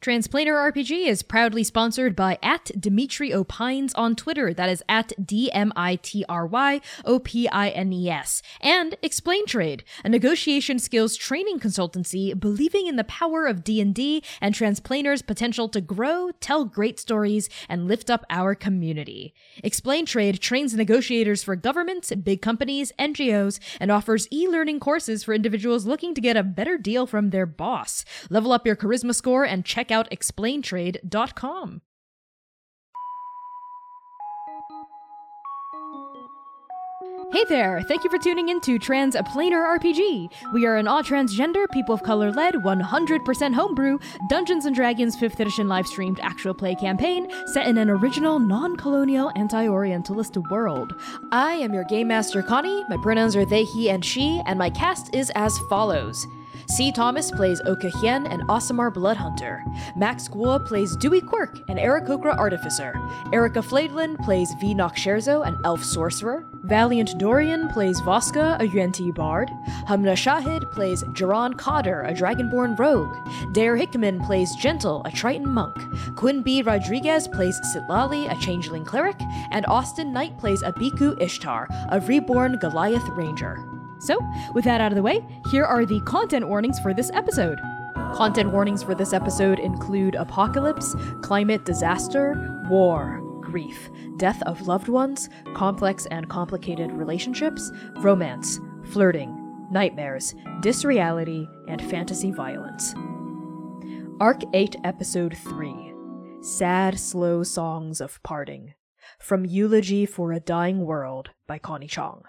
Transplanar RPG is proudly sponsored by at Dmitry Opines on Twitter. That is at D M I T R Y O P I N E S. And Explain Trade, a negotiation skills training consultancy believing in the power of D&D and Transplanar's potential to grow, tell great stories, and lift up our community. Explain Trade trains negotiators for governments, big companies, NGOs, and offers e-learning courses for individuals looking to get a better deal from their boss. Level up your charisma score and check out explaintrade.com. Hey there! Thank you for tuning in to Transplanar RPG. We are an all transgender, people of color led, 100% homebrew, Dungeons and Dragons 5th edition live streamed actual play campaign set in an original, non colonial, anti Orientalist world. I am your game master, Connie. My pronouns are they, he, and she, and my cast is as follows. C. Thomas plays Oka Hien and Aasimar Bloodhunter. Max Guo plays Dewey Quirk and Aarakocra Artificer. Erica Flaidlin plays V. Scherzo, an elf sorcerer. Valiant Dorian plays Voska, a Yuan-ti bard. Hamna Shahid plays Jaron Cotter, a dragonborn rogue. Dare Hickman plays Gentle, a Triton monk. Quinn B. Rodriguez plays Citlalli, a changeling cleric. And Austin Knight plays Abiku Ishtar, a reborn Goliath ranger. So, with that out of the way, here are the content warnings for this episode. Content warnings for this episode include apocalypse, climate disaster, war, grief, death of loved ones, complex and complicated relationships, romance, flirting, nightmares, disreality, and fantasy violence. Arc 8, Episode 3 Sad, Slow Songs of Parting. From Eulogy for a Dying World by Connie Chang.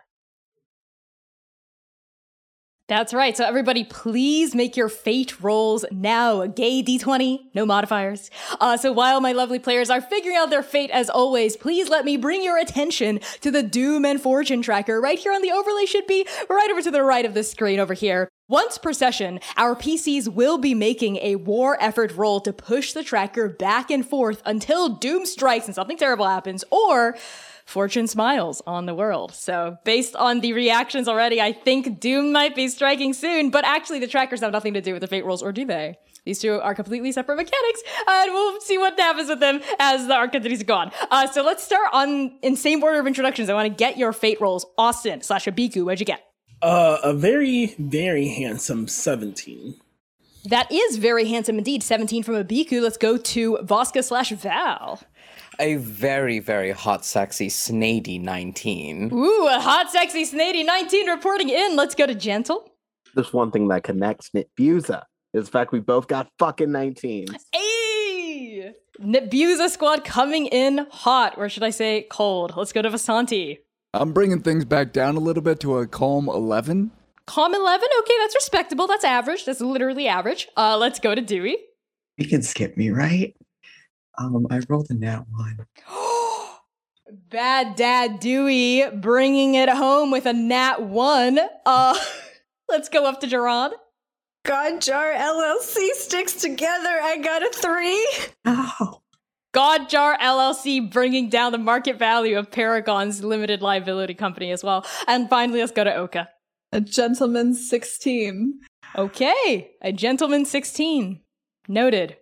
That's right. So everybody, please make your fate rolls now. A gay d20, no modifiers. Uh, so while my lovely players are figuring out their fate, as always, please let me bring your attention to the Doom and Fortune tracker right here on the overlay. Should be right over to the right of the screen over here. Once per session, our PCs will be making a war effort roll to push the tracker back and forth until Doom strikes and something terrible happens, or Fortune smiles on the world. So, based on the reactions already, I think Doom might be striking soon, but actually, the trackers have nothing to do with the fate rolls, or do they? These two are completely separate mechanics, and we'll see what happens with them as the arc continues to go on. Uh, so let's start on in same order of introductions. I want to get your fate rolls. Austin slash Abiku, what'd you get? Uh, a very, very handsome 17. That is very handsome indeed. 17 from Abiku. Let's go to Voska slash Val a very, very hot, sexy Snady 19. Ooh, a hot, sexy Snady 19 reporting in. Let's go to Gentle. There's one thing that connects Nitbuza. Is the fact we both got fucking 19s. Hey! Nitbuza squad coming in hot, or should I say cold? Let's go to Vasanti. I'm bringing things back down a little bit to a calm 11. Calm 11? Okay, that's respectable. That's average. That's literally average. Uh, let's go to Dewey. You can skip me, right? Um, I rolled a nat one. Bad Dad Dewey bringing it home with a nat one. Uh, let's go up to Gerard. Godjar LLC sticks together. I got a three. Oh. God Jar LLC bringing down the market value of Paragon's limited liability company as well. And finally, let's go to Oka. A gentleman 16. Okay, a gentleman 16. Noted.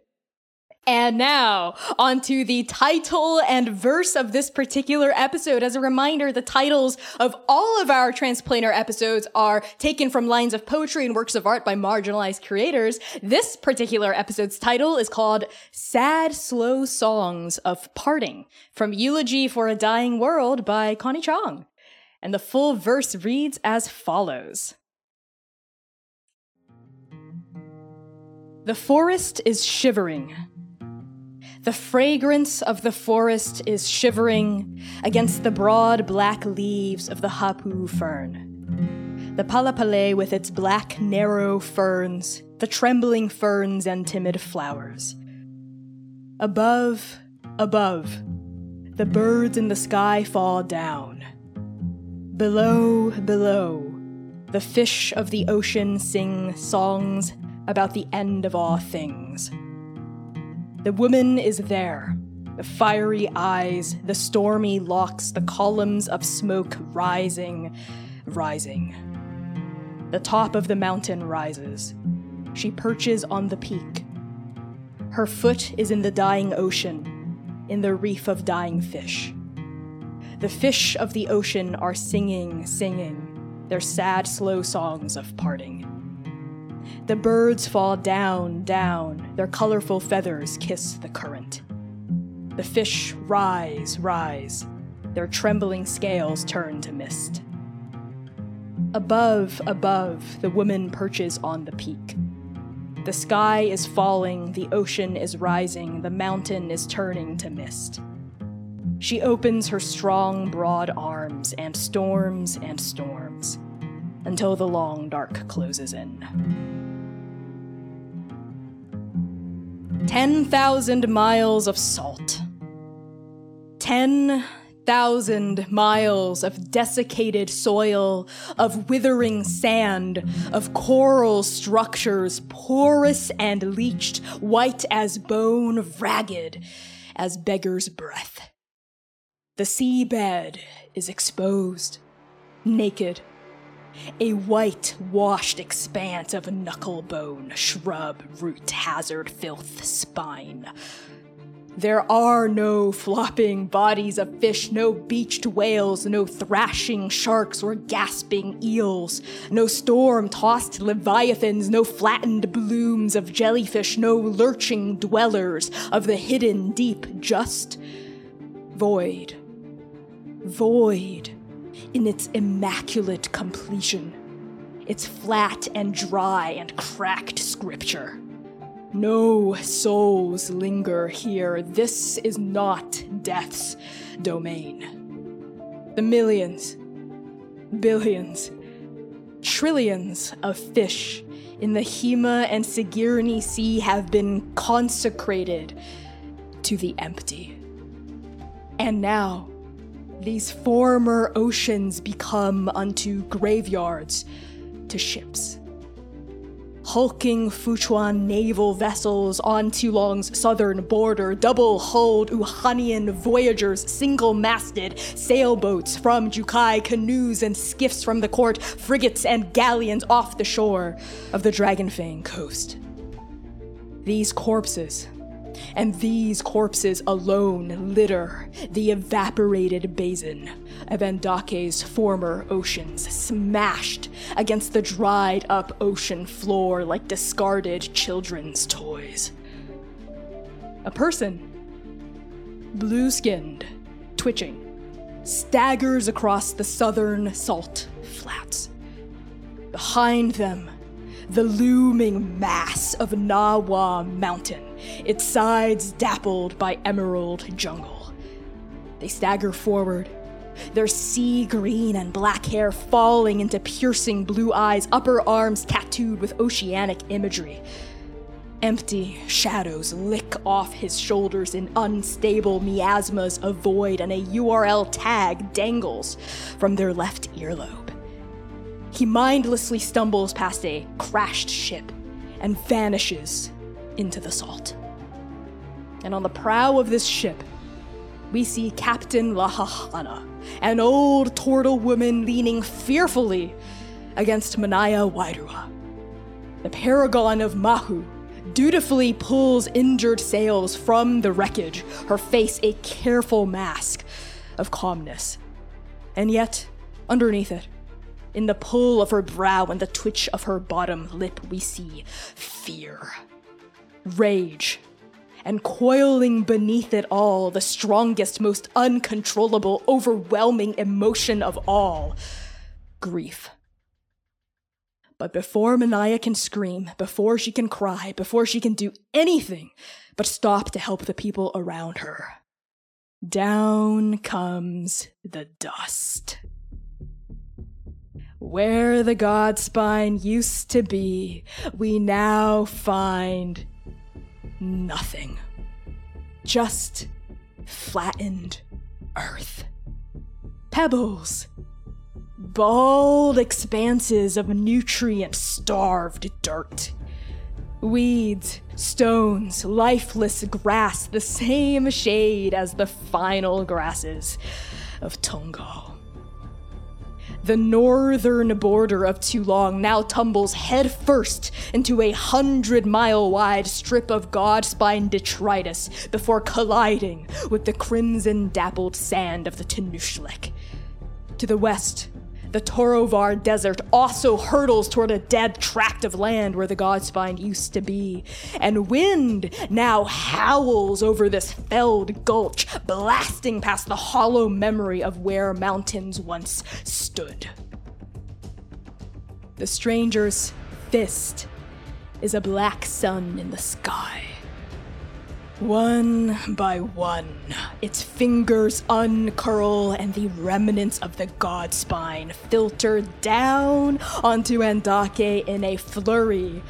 And now, onto the title and verse of this particular episode. As a reminder, the titles of all of our Transplanar episodes are taken from lines of poetry and works of art by marginalized creators. This particular episode's title is called Sad Slow Songs of Parting from Eulogy for a Dying World by Connie Chang. And the full verse reads as follows. The forest is shivering the fragrance of the forest is shivering against the broad black leaves of the hapu fern. The palapale with its black, narrow ferns, the trembling ferns and timid flowers. Above, above, the birds in the sky fall down. Below, below, the fish of the ocean sing songs about the end of all things. The woman is there. The fiery eyes, the stormy locks, the columns of smoke rising, rising. The top of the mountain rises. She perches on the peak. Her foot is in the dying ocean, in the reef of dying fish. The fish of the ocean are singing, singing, their sad, slow songs of parting. The birds fall down, down, their colorful feathers kiss the current. The fish rise, rise, their trembling scales turn to mist. Above, above, the woman perches on the peak. The sky is falling, the ocean is rising, the mountain is turning to mist. She opens her strong, broad arms and storms and storms until the long dark closes in. 10,000 miles of salt. 10,000 miles of desiccated soil, of withering sand, of coral structures, porous and leached, white as bone, ragged as beggar's breath. The seabed is exposed, naked, a white, washed expanse of knuckle bone, shrub, root, hazard, filth, spine. There are no flopping bodies of fish, no beached whales, no thrashing sharks or gasping eels, no storm tossed leviathans, no flattened blooms of jellyfish, no lurching dwellers of the hidden deep, just void. Void in its immaculate completion, its flat and dry and cracked scripture. No souls linger here. This is not death's domain. The millions, billions, trillions of fish in the Hema and Sigirni Sea have been consecrated to the empty. And now, these former oceans become unto graveyards to ships. Hulking Fuchuan naval vessels on Tulong's southern border, double hulled Uhanian voyagers, single masted sailboats from Jukai, canoes and skiffs from the court, frigates and galleons off the shore of the Dragonfang coast. These corpses, and these corpses alone litter the evaporated basin of Andake's former oceans, smashed against the dried up ocean floor like discarded children's toys. A person, blue skinned, twitching, staggers across the southern salt flats. Behind them, the looming mass of Nawa Mountain, its sides dappled by emerald jungle. They stagger forward, their sea green and black hair falling into piercing blue eyes, upper arms tattooed with oceanic imagery. Empty shadows lick off his shoulders in unstable miasmas of void, and a URL tag dangles from their left earlobe. He mindlessly stumbles past a crashed ship and vanishes into the salt. And on the prow of this ship, we see Captain Lahahana, an old turtle woman leaning fearfully against Manaya Wairua. The paragon of Mahu dutifully pulls injured sails from the wreckage, her face a careful mask of calmness. And yet, underneath it, in the pull of her brow and the twitch of her bottom lip, we see fear, rage, and coiling beneath it all, the strongest, most uncontrollable, overwhelming emotion of all grief. But before Manaya can scream, before she can cry, before she can do anything but stop to help the people around her, down comes the dust. Where the god spine used to be, we now find nothing. Just flattened earth. Pebbles. Bald expanses of nutrient starved dirt. Weeds, stones, lifeless grass, the same shade as the final grasses of Tongo. The northern border of Tulong now tumbles headfirst into a hundred mile wide strip of God-spine detritus before colliding with the crimson dappled sand of the Tenushlek. To the west, the Torovar Desert also hurtles toward a dead tract of land where the Godspine used to be, and wind now howls over this felled gulch, blasting past the hollow memory of where mountains once stood. The stranger's fist is a black sun in the sky. One by one, its fingers uncurl and the remnants of the god spine filter down onto Andake in a flurry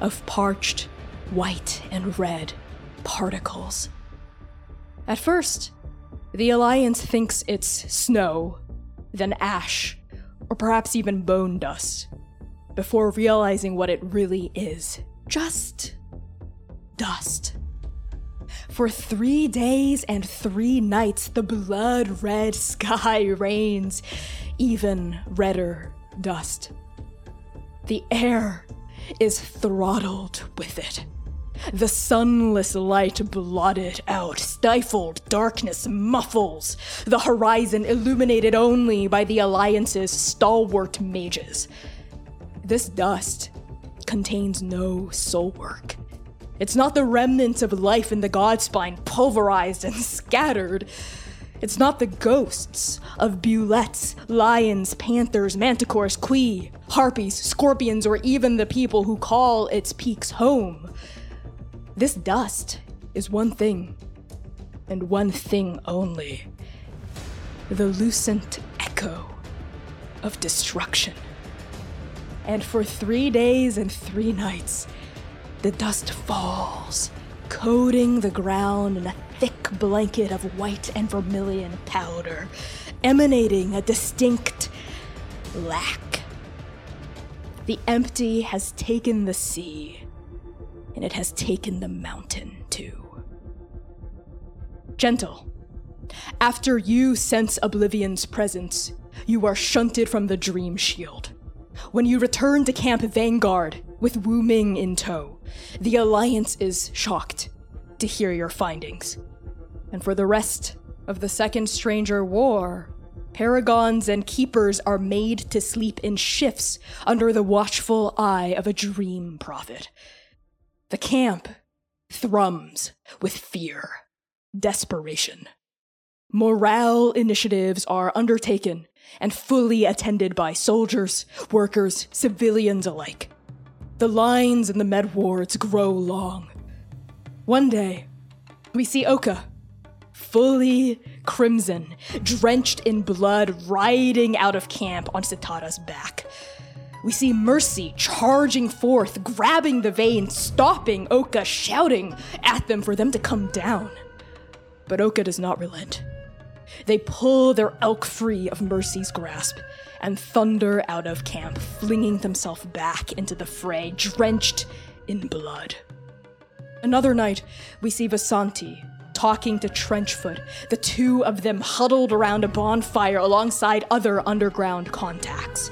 of parched white and red particles. At first, the Alliance thinks it's snow, then ash, or perhaps even bone dust, before realizing what it really is just dust. For three days and three nights, the blood red sky rains, even redder dust. The air is throttled with it. The sunless light blotted out, stifled darkness muffles the horizon illuminated only by the Alliance's stalwart mages. This dust contains no soul work. It's not the remnants of life in the Godspine pulverized and scattered. It's not the ghosts of bulettes, lions, panthers, manticores, qui, harpies, scorpions, or even the people who call its peaks home. This dust is one thing, and one thing only the lucent echo of destruction. And for three days and three nights, the dust falls, coating the ground in a thick blanket of white and vermilion powder, emanating a distinct lack. The empty has taken the sea, and it has taken the mountain too. Gentle, after you sense Oblivion's presence, you are shunted from the Dream Shield. When you return to Camp Vanguard with Wu Ming in tow, the Alliance is shocked to hear your findings. And for the rest of the Second Stranger War, paragons and keepers are made to sleep in shifts under the watchful eye of a dream prophet. The camp thrums with fear, desperation. Morale initiatives are undertaken and fully attended by soldiers, workers, civilians alike. The lines in the med wards grow long. One day, we see Oka, fully crimson, drenched in blood, riding out of camp on Sitada's back. We see Mercy charging forth, grabbing the vein, stopping Oka, shouting at them for them to come down. But Oka does not relent. They pull their elk free of Mercy's grasp and thunder out of camp, flinging themselves back into the fray, drenched in blood. Another night, we see Vasanti talking to Trenchfoot, the two of them huddled around a bonfire alongside other underground contacts.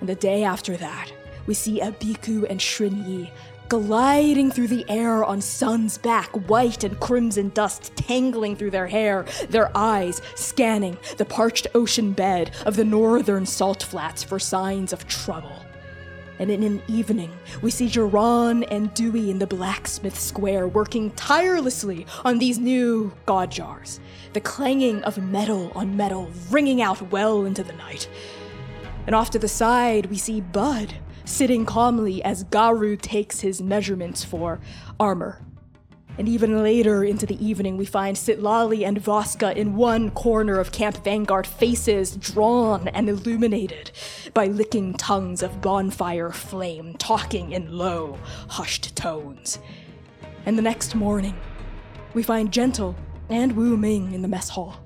And the day after that, we see Abiku and Shrinyi gliding through the air on Sun's back, white and crimson dust tangling through their hair, their eyes scanning the parched ocean bed of the northern salt flats for signs of trouble. And in an evening, we see Geron and Dewey in the blacksmith square working tirelessly on these new god jars, the clanging of metal on metal ringing out well into the night. And off to the side, we see Bud sitting calmly as Garu takes his measurements for armor. And even later into the evening, we find Citlalli and Voska in one corner of Camp Vanguard, faces drawn and illuminated by licking tongues of bonfire flame, talking in low, hushed tones. And the next morning, we find Gentle and Wu Ming in the mess hall,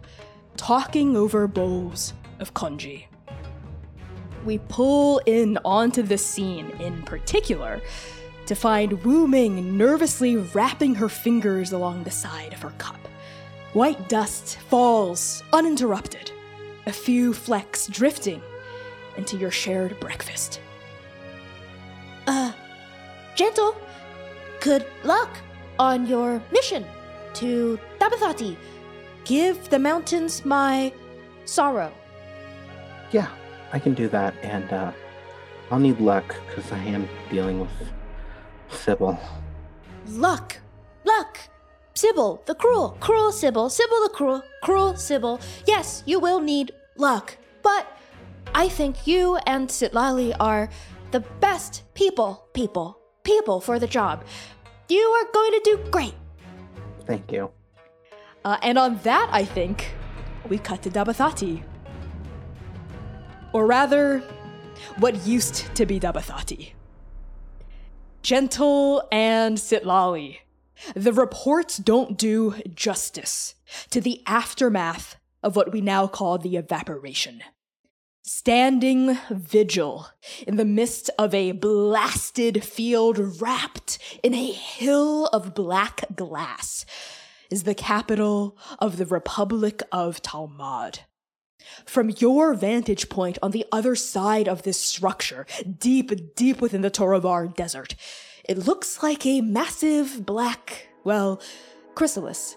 talking over bowls of congee we pull in onto the scene in particular to find Wu Ming nervously wrapping her fingers along the side of her cup. White dust falls uninterrupted, a few flecks drifting into your shared breakfast. Uh, gentle, good luck on your mission to Dabathati. Give the mountains my sorrow. Yeah, I can do that, and uh, I'll need luck because I am dealing with Sybil. Luck, luck. Sybil, the cruel, cruel Sybil, Sybil the cruel, cruel Sybil. Yes, you will need luck, but I think you and Citlalli are the best people, people, people for the job. You are going to do great. Thank you. Uh, and on that, I think we cut to Dabathati. Or rather, what used to be Dabathati. Gentle and Citlalli. The reports don't do justice to the aftermath of what we now call the evaporation. Standing vigil in the midst of a blasted field wrapped in a hill of black glass is the capital of the Republic of Talmud. From your vantage point on the other side of this structure, deep, deep within the Torovar desert, it looks like a massive black, well, chrysalis.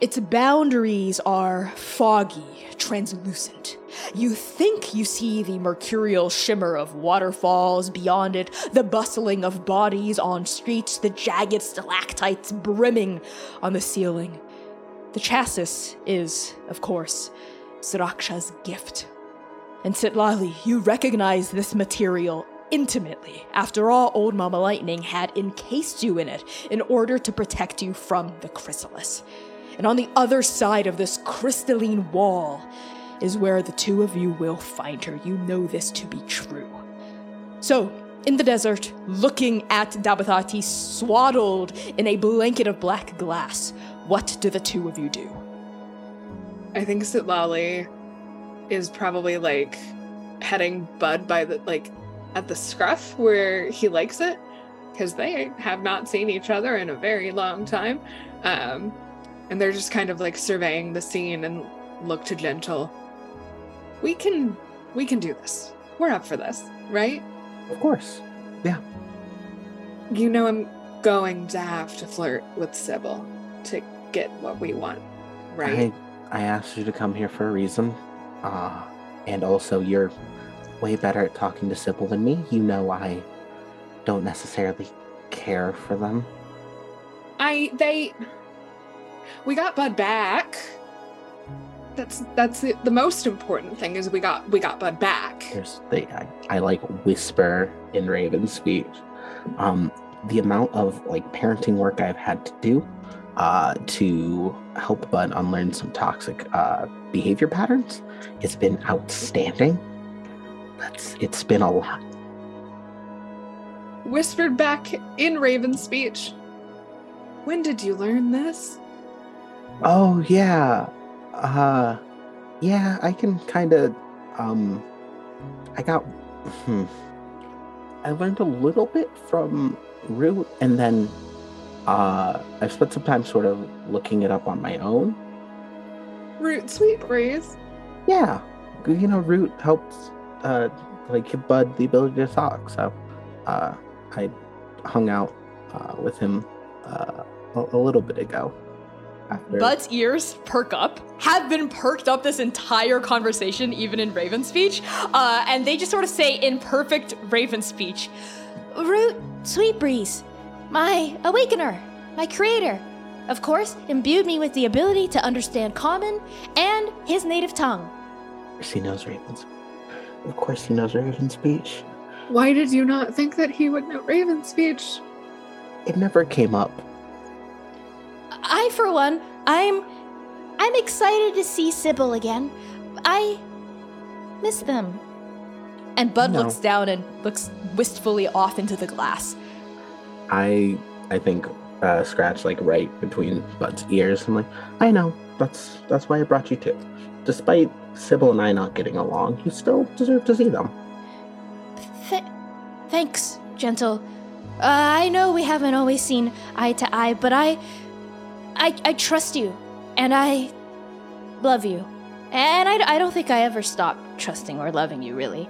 Its boundaries are foggy, translucent. You think you see the mercurial shimmer of waterfalls beyond it, the bustling of bodies on streets, the jagged stalactites brimming on the ceiling. The chassis is, of course, Siraksha's gift. And Citlalli, you recognize this material intimately. After all, Old Mama Lightning had encased you in it in order to protect you from the chrysalis. And on the other side of this crystalline wall is where the two of you will find her. You know this to be true. So, in the desert, looking at Dabathati swaddled in a blanket of black glass, what do the two of you do? I think Citlalli is probably like petting Bud by the like at the scruff where he likes it because they have not seen each other in a very long time. Um, and they're just kind of like surveying the scene and look to Gentle. We can we can do this. We're up for this, right? Of course. Yeah. You know I'm going to have to flirt with Sybil to get what we want, right? I, I asked you to come here for a reason. Uh, and also, you're way better at talking to Sybil than me. You know I don't necessarily care for them. I they we got Bud back. That's that's the, the most important thing is we got we got Bud back. There's they I, I like whisper in Raven's speech. Um, the amount of like parenting work I've had to do uh, to help Bud unlearn some toxic uh, behavior patterns, it's been outstanding. That's it's been a lot. Whispered back in Raven's speech. When did you learn this? Oh yeah. Uh yeah, I can kind of um I got hmm. I learned a little bit from Root and then uh I've spent some time sort of looking it up on my own. Root Sweet Breeze. Yeah. You know, Root helps uh like give Bud the ability to talk, so uh I hung out uh with him uh a, a little bit ago. After Bud's ears perk up, have been perked up this entire conversation, even in Raven speech, uh, and they just sort of say in perfect Raven speech, Root, Sweet Breeze, my awakener, my creator, of course, imbued me with the ability to understand common and his native tongue. Of course he knows Raven's. Of course he knows Raven's speech. Why did you not think that he would know Raven's speech? It never came up. I, for one, I'm, I'm excited to see Sybil again. I miss them. and Bud No. looks down and looks wistfully off into the glass. I I think uh, scratch like right between Bud's ears. I'm like, I know. That's that's why I brought you too. Despite Sybil and I not getting along, you still deserve to see them. Th- thanks, Gentle. Uh, I know we haven't always seen eye to eye, but I, I, I trust you, and I love you. And I, I don't think I ever stopped trusting or loving you, really.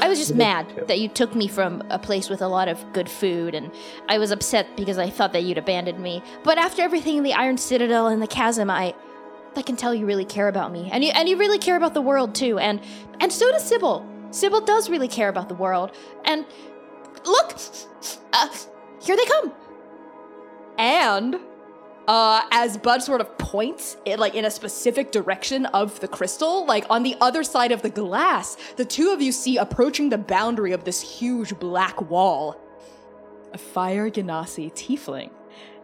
I was just mad that you took me from a place with a lot of good food, and I was upset because I thought that you'd abandoned me. But after everything in the Iron Citadel and the Chasm, I, I can tell you really care about me, and you and you really care about the world too, and and so does Sybil. Sybil does really care about the world, and look, uh, here they come. And uh, as Bud sort of points it like in a specific direction of the crystal, like on the other side of the glass, the two of you see approaching the boundary of this huge black wall. A fire Genasi tiefling.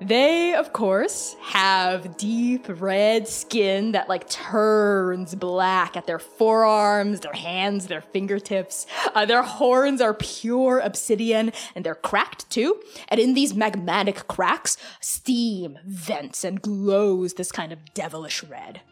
They, of course, have deep red skin that like turns black at their forearms, their hands, their fingertips. Uh, their horns are pure obsidian and they're cracked too. And in these magmatic cracks, steam vents and glows this kind of devilish red.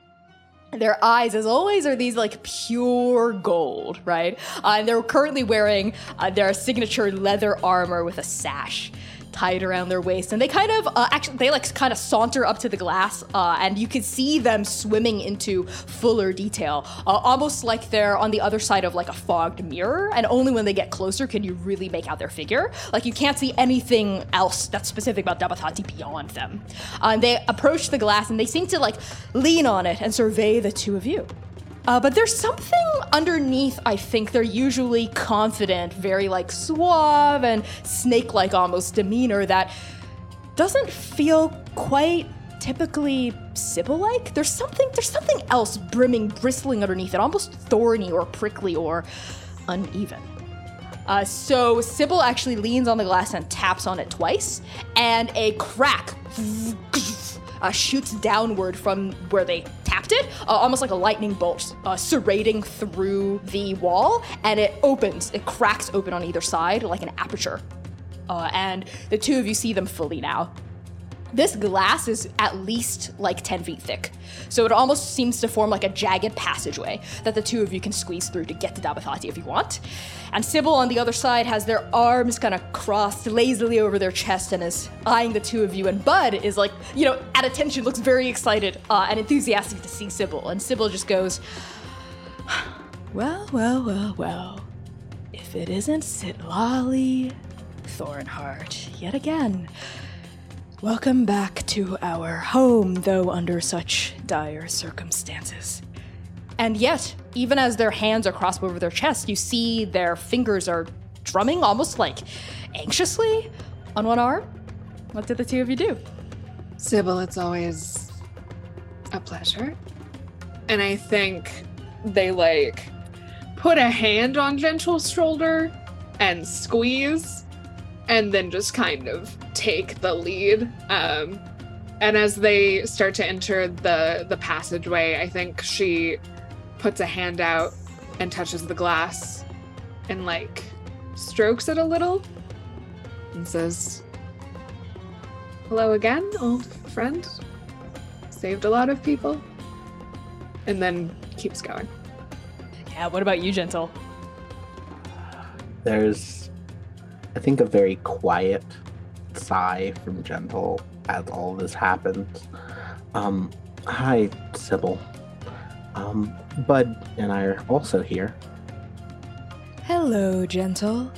Their eyes, as always, are these like pure gold, right? Uh, and they're currently wearing uh, their signature leather armor with a sash tied around their waist. And they kind of, uh, actually, they like kind of saunter up to the glass, uh, and you can see them swimming into fuller detail, uh, almost like they're on the other side of like a fogged mirror. And only when they get closer can you really make out their figure. Like you can't see anything else that's specific about Dabathati beyond them. Uh, and they approach the glass and they seem to like lean on it and survey the two of you. Uh, but there's something underneath, I think. They're usually confident, very like suave and snake like almost demeanor that doesn't feel quite typically Sybil like. There's something, there's something else brimming, bristling underneath it, almost thorny or prickly or uneven. Uh, so Sybil actually leans on the glass and taps on it twice, and a crack uh, shoots downward from where they tapped it, uh, almost like a lightning bolt, uh, serrating through the wall, and it opens. It cracks open on either side like an aperture. Uh, and the two of you see them fully now. This glass is at least like 10 feet thick, so it almost seems to form like a jagged passageway that the two of you can squeeze through to get to Dabathati if you want. And Sybil on the other side has their arms kind of crossed lazily over their chest and is eyeing the two of you. And Bud is like, you know, at attention, looks very excited uh, and enthusiastic to see Sybil. And Sybil just goes, Well, well, well, well. If it isn't Citlalli Thornheart yet again. Welcome back to our home, though under such dire circumstances. And yet, even as their hands are crossed over their chest, you see their fingers are drumming almost like anxiously on one arm. What did the two of you do? Sybil, it's always a pleasure. And I think they like put a hand on Gentle's shoulder and squeeze, and then just kind of take the lead. Um, and as they start to enter the the passageway, I think she puts a hand out and touches the glass and like strokes it a little and says, Hello again, old friend. Saved a lot of people. And then keeps going. Yeah, what about you, Gentle? There's, I think, a very quiet sigh from Gentle as all this happens. Um, hi, Sybil. Um, Bud and I are also here. Hello, Gentle.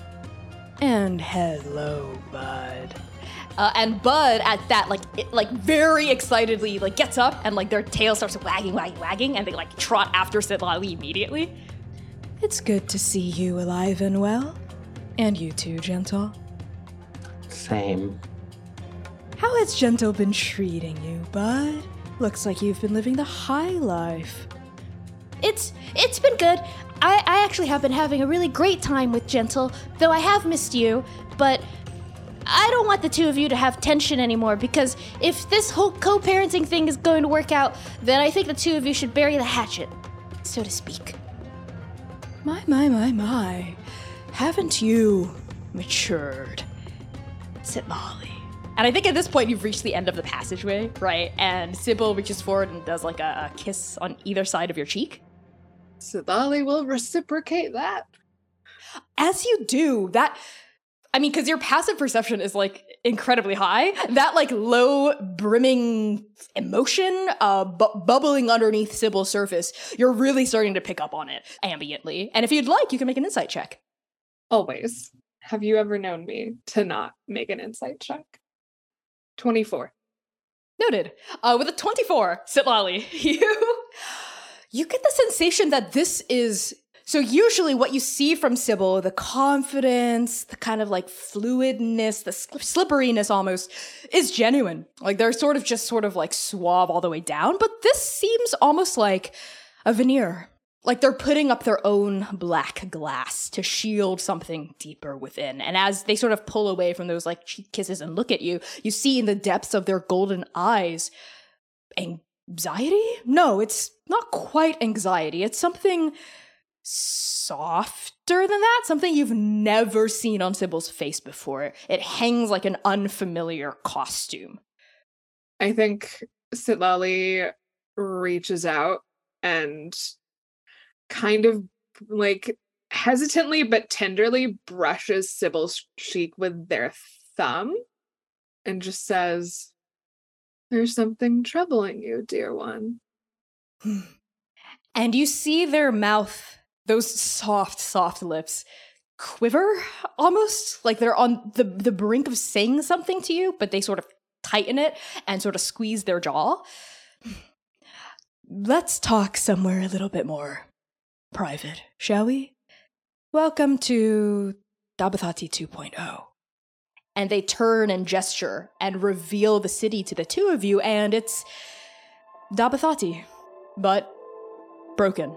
And hello, Bud. Uh, and Bud at that, like, it, like very excitedly, like gets up and like their tail starts wagging, wagging, wagging, and they like trot after Citlalli immediately. It's good to see you alive and well, and you too, Gentle. Same. How has Gentle been treating you, Bud? Looks like you've been living the high life. It's it's been good. I, I actually have been having a really great time with Gentle, though I have missed you, but I don't want the two of you to have tension anymore because if this whole co parenting thing is going to work out, then I think the two of you should bury the hatchet, so to speak. My, my, my, my. Haven't you matured? Sit Molly. And I think at this point you've reached the end of the passageway, right? And Sybil reaches forward and does like a, a kiss on either side of your cheek. Citlalli will reciprocate that. As you do, that I mean, because your passive perception is like incredibly high. That like low brimming emotion uh bu- bubbling underneath Sybil's surface, you're really starting to pick up on it ambiently. And if you'd like, you can make an insight check. Always. Have you ever known me to not make an insight check? 24. Noted. Uh, with a 24, Citlalli, you you get the sensation that this is so usually what you see from Sybil, the confidence, the kind of like fluidness, the sli- slipperiness almost, is genuine. Like they're sort of just sort of like suave all the way down, but this seems almost like a veneer. Like they're putting up their own black glass to shield something deeper within. And as they sort of pull away from those like cheek kisses and look at you, you see in the depths of their golden eyes anxiety? No, it's not quite anxiety. It's something softer than that, something you've never seen on Sybil's face before. It hangs like an unfamiliar costume. I think Citlalli reaches out and kind of like hesitantly but tenderly brushes Sybil's cheek with their thumb and just says, There's something troubling you, dear one. And you see their mouth, those soft, soft lips, quiver almost like they're on the, the brink of saying something to you, but they sort of tighten it and sort of squeeze their jaw. Let's talk somewhere a little bit more private, shall we? Welcome to Dabathati 2.0. And they turn and gesture and reveal the city to the two of you, and it's Dabathati, but broken.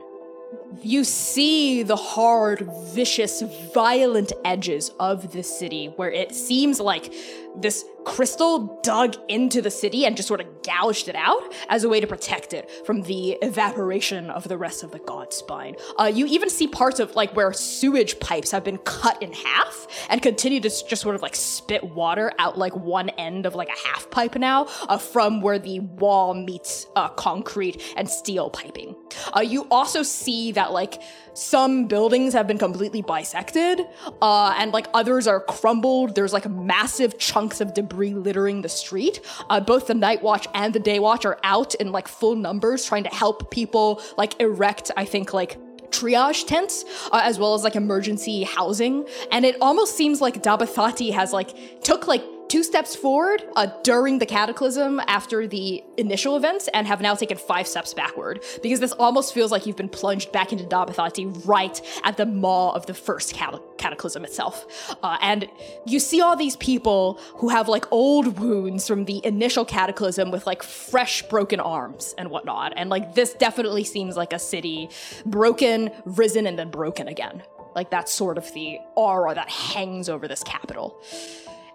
You see the hard, vicious, violent edges of the city where it seems like this crystal dug into the city and just sort of gouged it out as a way to protect it from the evaporation of the rest of the god spine. Uh, you even see parts of like where sewage pipes have been cut in half and continue to just sort of like spit water out like one end of like a half pipe now uh, from where the wall meets uh, concrete and steel piping. Uh, you also see that like some buildings have been completely bisected uh, and like others are crumbled. There's like massive chunks of debris littering the street. Uh, both the night watch and the day watch are out in like full numbers trying to help people like erect, I think, like triage tents uh, as well as like emergency housing and it almost seems like dabathati has like took like two steps forward uh, during the cataclysm after the initial events and have now taken five steps backward. Because this almost feels like you've been plunged back into dabathati right at the maw of the first cat- cataclysm itself. Uh, and you see all these people who have like old wounds from the initial cataclysm with like fresh broken arms and whatnot. And like this definitely seems like a city broken risen and then broken again. Like that's sort of the aura that hangs over this capital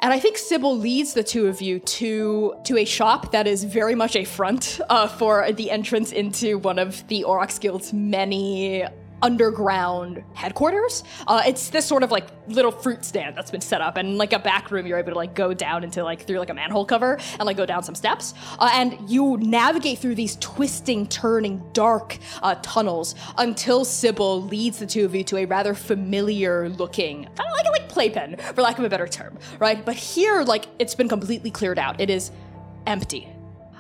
and I think Sybil leads the two of you to to a shop that is very much a front uh, for the entrance into one of the Aurochs Guild's many underground headquarters. Uh, it's this sort of like little fruit stand that's been set up, and like a back room, you're able to like go down into like through like a manhole cover and like go down some steps. Uh, and you navigate through these twisting, turning, dark uh, tunnels until Sybil leads the two of you to a rather familiar looking, kind of like a like playpen, for lack of a better term, right? But here, like it's been completely cleared out. It is empty.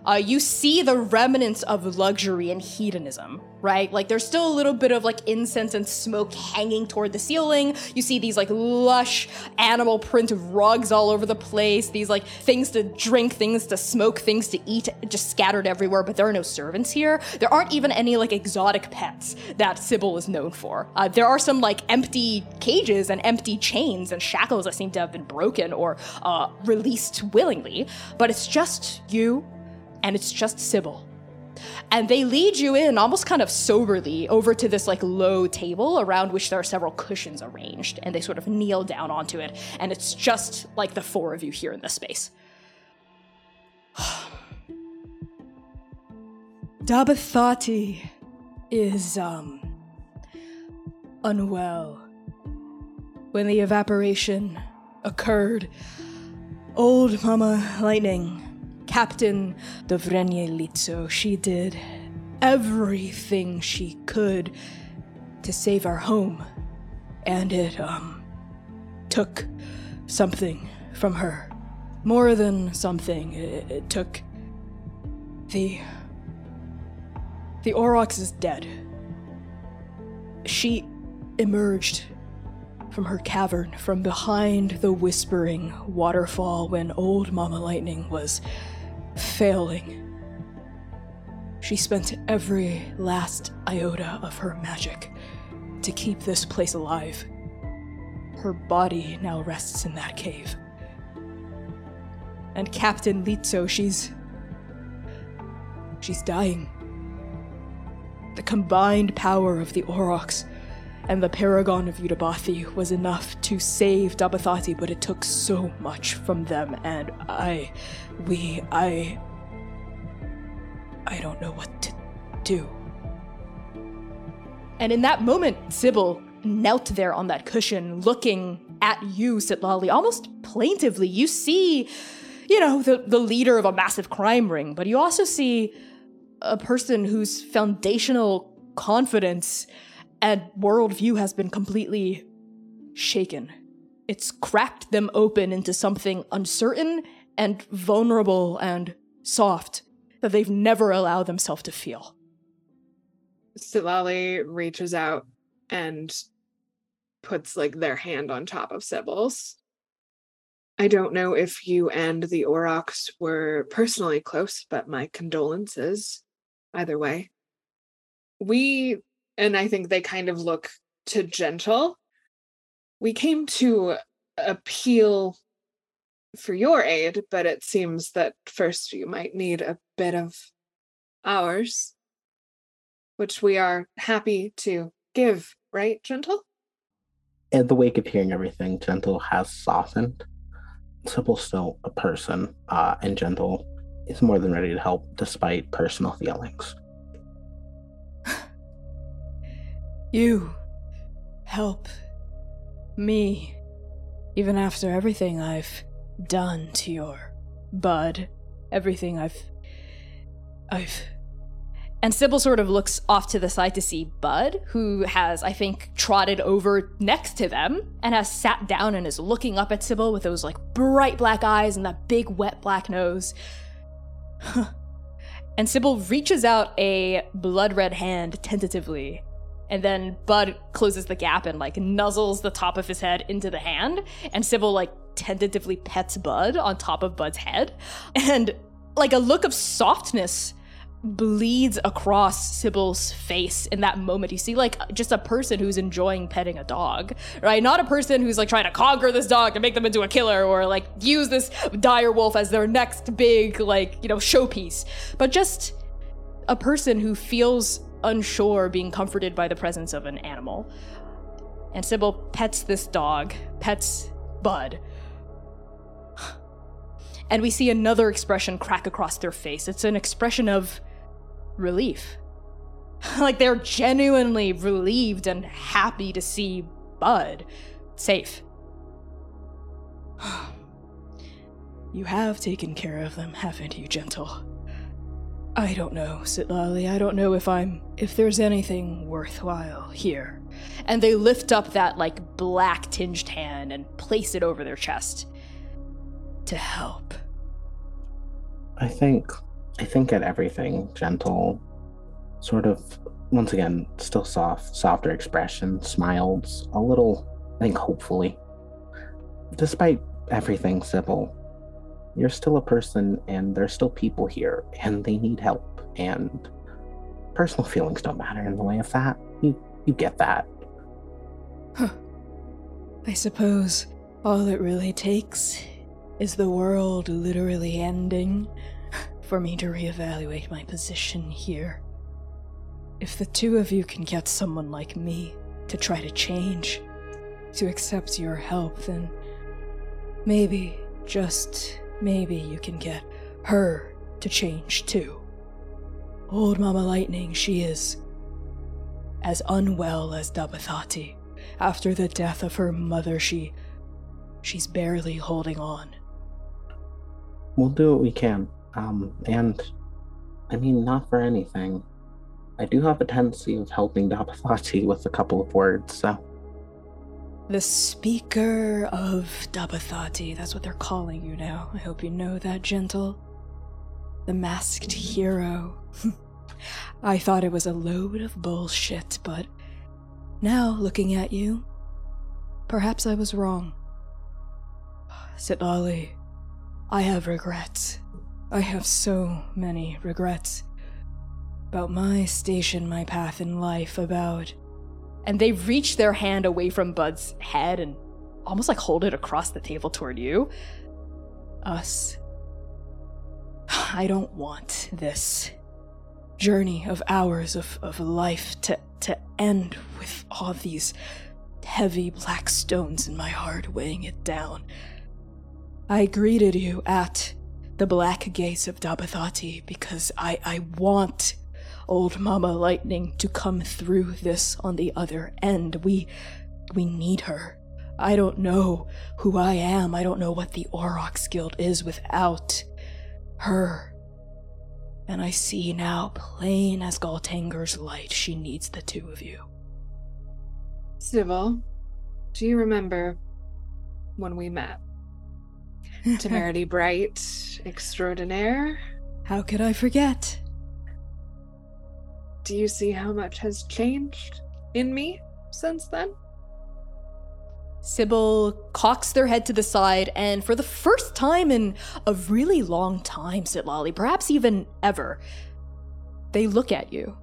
Uh, you see the remnants of luxury and hedonism, right? Like there's still a little bit of like incense and smoke hanging toward the ceiling. You see these like lush animal print rugs all over the place, these like things to drink, things to smoke, things to eat, just scattered everywhere, but there are no servants here. There aren't even any like exotic pets that Sybil is known for. Uh, there are some like empty cages and empty chains and shackles that seem to have been broken or uh, released willingly, but it's just you and it's just Sybil. And they lead you in almost kind of soberly over to this like low table around which there are several cushions arranged, and they sort of kneel down onto it, and it's just like the four of you here in this space. Dabathati is um unwell. When the evaporation occurred, old Mama Lightning Captain Dovrenye Litso, she did everything she could to save our home. And it, um, took something from her. more than something. It, it took. The. The Aurochs is dead. She emerged from her cavern from behind the whispering waterfall when old Mama Lightning was failing. She spent every last iota of her magic to keep this place alive. Her body now rests in that cave. And Captain Litzo, she's. She's dying. The combined power of the Aurochs and the Paragon of Utabathi was enough to save Dabathati, but it took so much from them, and I. We. I. I don't know what to do. And in that moment, Sybil knelt there on that cushion, looking at you, Citlalli, almost plaintively. You see, you know, the, the leader of a massive crime ring, but you also see a person whose foundational confidence and worldview has been completely shaken. It's cracked them open into something uncertain and vulnerable and soft that they've never allowed themselves to feel. Citlalli reaches out and puts like their hand on top of Sybil's. I don't know if you and the Aurochs were personally close, but my condolences either way. We, and I think they kind of look to Gentle. We came to appeal for your aid, but it seems that first you might need a bit of ours, which we are happy to give, right, Gentle? In the wake of hearing everything, Gentle has softened. Sybil's still a person, uh, and Gentle is more than ready to help despite personal feelings. You help me, even after everything I've done to your bud, everything I've. I've. And Sybil sort of looks off to the side to see Bud, who has, I think, trotted over next to them and has sat down and is looking up at Sybil with those like bright black eyes and that big wet black nose. and Sybil reaches out a blood red hand tentatively. And then Bud closes the gap and like nuzzles the top of his head into the hand. And Sybil like tentatively pets Bud on top of Bud's head. And like a look of softness bleeds across Sybil's face in that moment. You see, like, just a person who's enjoying petting a dog, right? Not a person who's like trying to conquer this dog and make them into a killer or like use this dire wolf as their next big, like, you know, showpiece, but just a person who feels unsure being comforted by the presence of an animal. And Sybil pets this dog, pets Bud. And we see another expression crack across their face. It's an expression of relief. like they're genuinely relieved and happy to see Bud safe. you have taken care of them, haven't you, Gentle? I don't know, Citlalli. I don't know if I'm. if there's anything worthwhile here. And they lift up that, like, black tinged hand and place it over their chest. To help. I think I think at everything, gentle, sort of once again, still soft, softer expression, smiles a little, I think hopefully. Despite everything, Sybil, you're still a person and there's still people here and they need help and personal feelings don't matter in the way of that. You you get that. Huh. I suppose all it really takes is the world literally ending for me to reevaluate my position here. If the two of you can get someone like me to try to change, to accept your help, then maybe, just maybe, you can get her to change too. Old Mama Lightning, she is as unwell as Dabathati. After the death of her mother, she. she's barely holding on. We'll do what we can. Um, and I mean, not for anything. I do have a tendency of helping Dabathati with a couple of words, so. The Speaker of Dabathati. That's what they're calling you now. I hope you know that, gentle. The Masked Hero. I thought it was a load of bullshit, but now, looking at you, perhaps I was wrong. Citlalli, I have regrets. I have so many regrets. About my station, my path in life, about. And they reach their hand away from Bud's head and almost like hold it across the table toward you. us. I don't want this journey of hours of, of life to, to end with all these heavy black stones in my heart weighing it down. I greeted you at the black gates of Dabathati because I, I want old Mama Lightning to come through this on the other end. We we need her. I don't know who I am. I don't know what the Aurochs Guild is without her. And I see now, plain as Galtanger's light, she needs the two of you. Sybil, do you remember when we met? Temerity Bright extraordinaire. How could I forget? Do you see how much has changed in me since then? Sybil cocks their head to the side, and for the first time in a really long time, Citlalli, perhaps even ever, they look at you.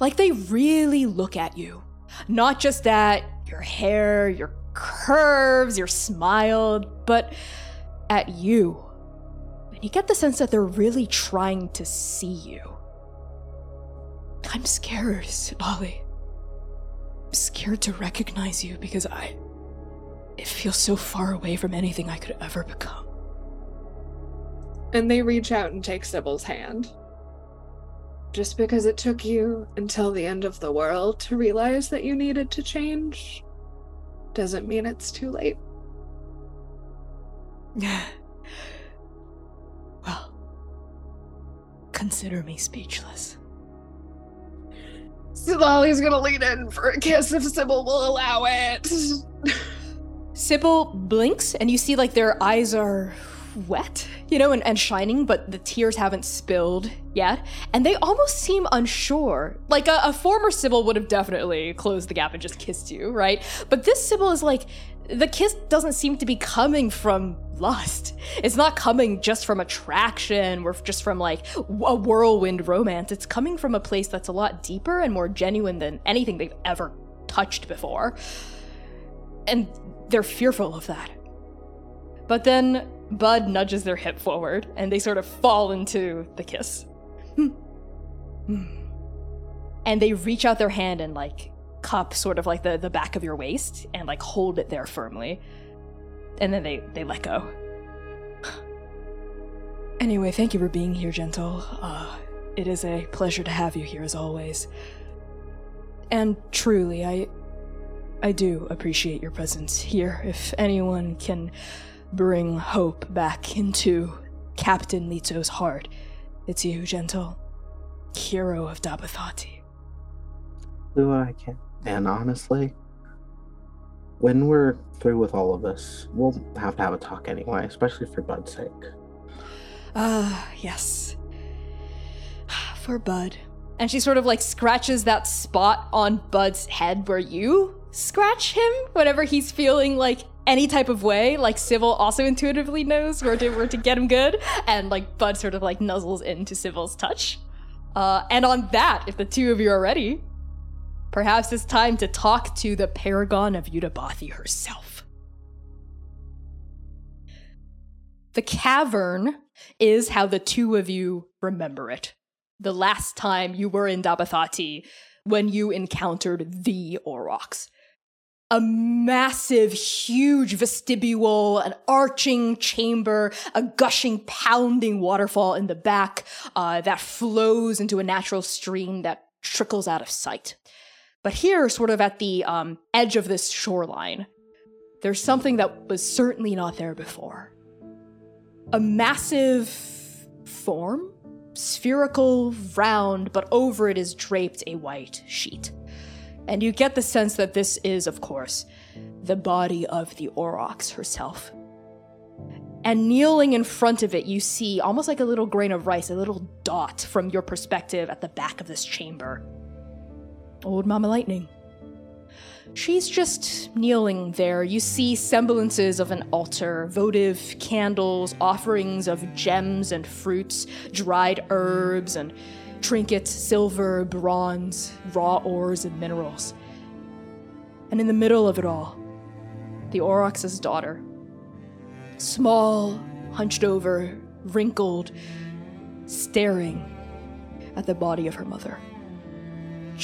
Like they really look at you. Not just at your hair, your curves, your smile, but at you. And you get the sense that they're really trying to see you. I'm scared, Citlalli. I'm scared to recognize you because I. It feels so far away from anything I could ever become. And they reach out and take Sybil's hand. Just because it took you until the end of the world to realize that you needed to change doesn't mean it's too late. Yeah. well, consider me speechless. Citlalli's gonna lean in for a kiss if Sybil will allow it. Sybil blinks, and you see like their eyes are wet, you know, and, and shining, but the tears haven't spilled yet. And they almost seem unsure. Like a, a former Sybil would have definitely closed the gap and just kissed you, right? But this Sybil is like, the kiss doesn't seem to be coming from lust. It's not coming just from attraction or just from like a whirlwind romance. It's coming from a place that's a lot deeper and more genuine than anything they've ever touched before. And they're fearful of that. But then Bud nudges their hip forward and they sort of fall into the kiss. And they reach out their hand and like cup sort of like the, the back of your waist and like hold it there firmly. And then they, they let go. Anyway, thank you for being here, Gentle. Uh, it is a pleasure to have you here as always. And truly, I I do appreciate your presence here. If anyone can bring hope back into Captain Lito's heart, it's you, Gentle. Hero of Dabathati. Who I can. And honestly, when we're through with all of this, we'll have to have a talk anyway, especially for Bud's sake. Ah, yes. For Bud. And she sort of like scratches that spot on Bud's head where you scratch him whenever he's feeling like any type of way. Like Sybil also intuitively knows where to where to get him good, and like Bud sort of like nuzzles into Sybil's touch. Uh, and on that, if the two of you are ready, perhaps it's time to talk to the paragon of Udabathi herself. The cavern is how the two of you remember it. The last time you were in Dabathati when you encountered the Aurochs a massive, huge vestibule, an arching chamber, a gushing, pounding waterfall in the back uh, that flows into a natural stream that trickles out of sight. But here, sort of at the um, edge of this shoreline, there's something that was certainly not there before. A massive form, spherical, round, but over it is draped a white sheet. And you get the sense that this is, of course, the body of the Aurochs herself. And kneeling in front of it, you see almost like a little grain of rice, a little dot from your perspective at the back of this chamber. Old Mama Lightning. She's just kneeling there. You see semblances of an altar, votive candles, offerings of gems and fruits, dried herbs and trinkets, silver, bronze, raw ores, and minerals. And in the middle of it all, the Aurochs' daughter. Small, hunched over, wrinkled, staring at the body of her mother.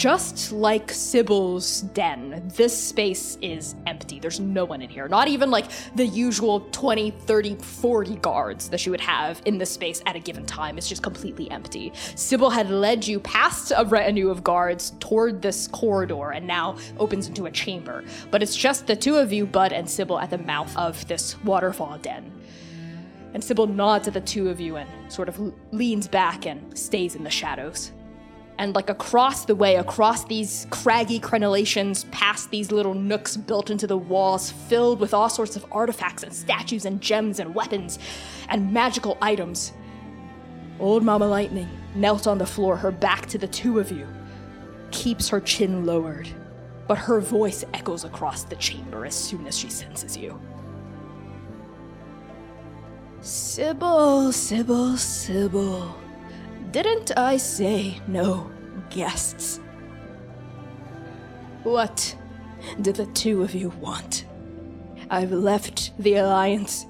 Just like Sybil's den, this space is empty. There's no one in here. Not even like the usual 20, 30, 40 guards that she would have in this space at a given time. It's just completely empty. Sybil had led you past a retinue of guards toward this corridor and now opens into a chamber. But it's just the two of you, Bud and Sybil, at the mouth of this waterfall den. And Sybil nods at the two of you and sort of leans back and stays in the shadows and like across the way, across these craggy crenellations, past these little nooks built into the walls, filled with all sorts of artifacts and statues and gems and weapons and magical items. Old Mama Lightning knelt on the floor, her back to the two of you, keeps her chin lowered, but her voice echoes across the chamber as soon as she senses you. Sybil, Sybil, Sybil. Didn't I say no guests? What do the two of you want? I've left the Alliance.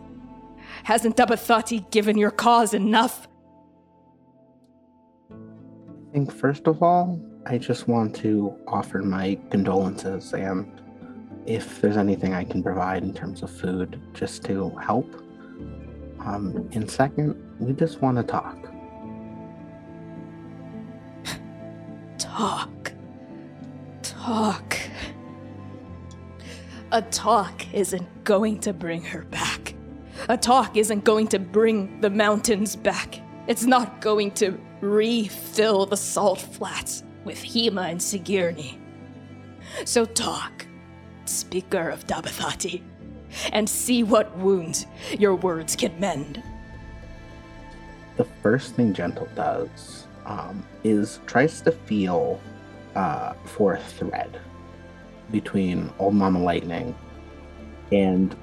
Hasn't Dabathati given your cause enough? I think first of all, I just want to offer my condolences and if there's anything I can provide in terms of food just to help. Um, and second, we just want to talk. Talk. Talk. A talk isn't going to bring her back. A talk isn't going to bring the mountains back. It's not going to refill the salt flats with Hema and Sigirni. So talk, speaker of Dabathati, and see what wounds your words can mend. The first thing Gentle does um, is tries to feel uh, for a thread between Old Mama Lightning and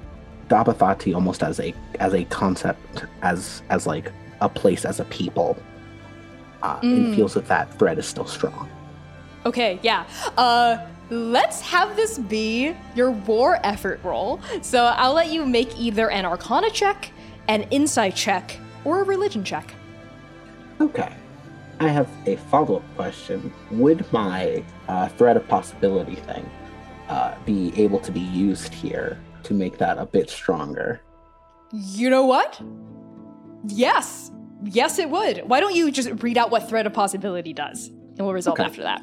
Dabathati almost as a as a concept, as as like a place, as a people, uh, Mm. and feels that that thread is still strong. Okay, yeah. Uh, let's have this be your war effort roll. So I'll let you make either an Arcana check, an Insight check, or a Religion check. Okay. I have a follow up question. Would my uh, thread of possibility thing uh, be able to be used here to make that a bit stronger? You know what? Yes. Yes, it would. Why don't you just read out what Thread of Possibility does? And we'll resolve Okay. after that.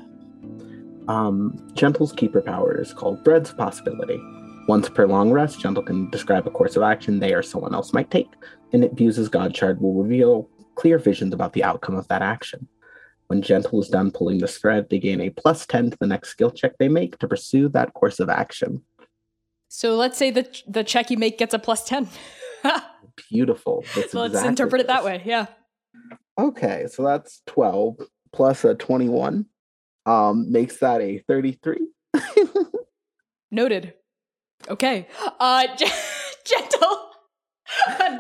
Um, Gentle's keeper power is called Threads of Possibility. Once per long rest, Gentle can describe a course of action they or someone else might take, and it views as God Shard will reveal clear visions about the outcome of that action. When Gentle is done pulling this thread, they gain a plus 10 to the next skill check they make to pursue that course of action. So let's say the the check you make gets a plus 10. Beautiful. That's Let's exactly interpret it that way. Yeah. Okay, so that's 12 plus a 21. Um, makes that a 33. Noted. Okay. Uh, G- gentle.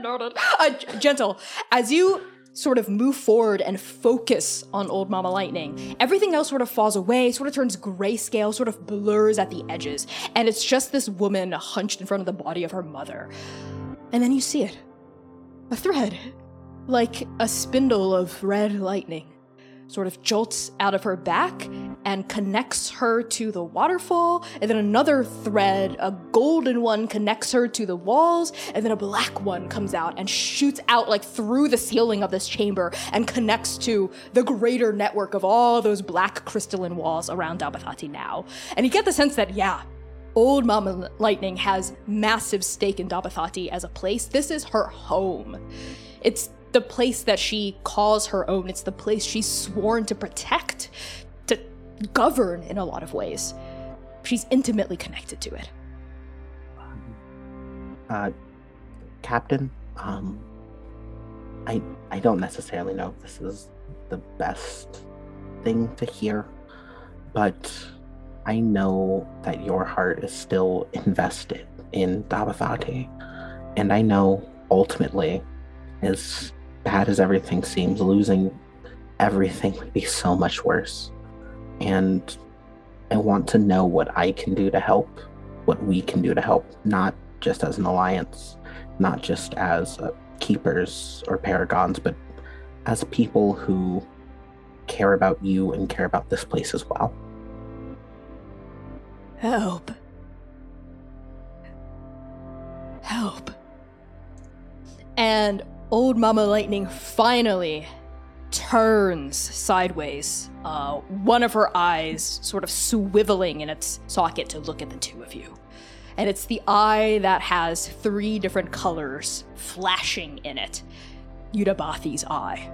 Noted. Uh, G- gentle. As you sort of move forward and focus on Old Mama Lightning, everything else sort of falls away, sort of turns grayscale, sort of blurs at the edges, and it's just this woman hunched in front of the body of her mother. And then you see it. A thread. Like a spindle of red lightning sort of jolts out of her back and connects her to the waterfall, and then another thread, a golden one, connects her to the walls, and then a black one comes out and shoots out like through the ceiling of this chamber and connects to the greater network of all those black crystalline walls around Dabathati now. And you get the sense that, yeah, Old Mama Lightning has massive stake in Dabathati as a place. This is her home. It's the place that she calls her own. It's the place she's sworn to protect, govern in a lot of ways. She's intimately connected to it. Uh, Captain, um, I I don't necessarily know if this is the best thing to hear, but I know that your heart is still invested in Dabathati, and I know ultimately, as bad as everything seems, losing everything would be so much worse. And I want to know what I can do to help, what we can do to help, not just as an alliance, not just as uh, keepers or paragons, but as people who care about you and care about this place as well. Help. Help. And old Mama Lightning finally turns sideways, uh, one of her eyes sort of swiveling in its socket to look at the two of you. And it's the eye that has three different colors flashing in it. Yudabathi's eye.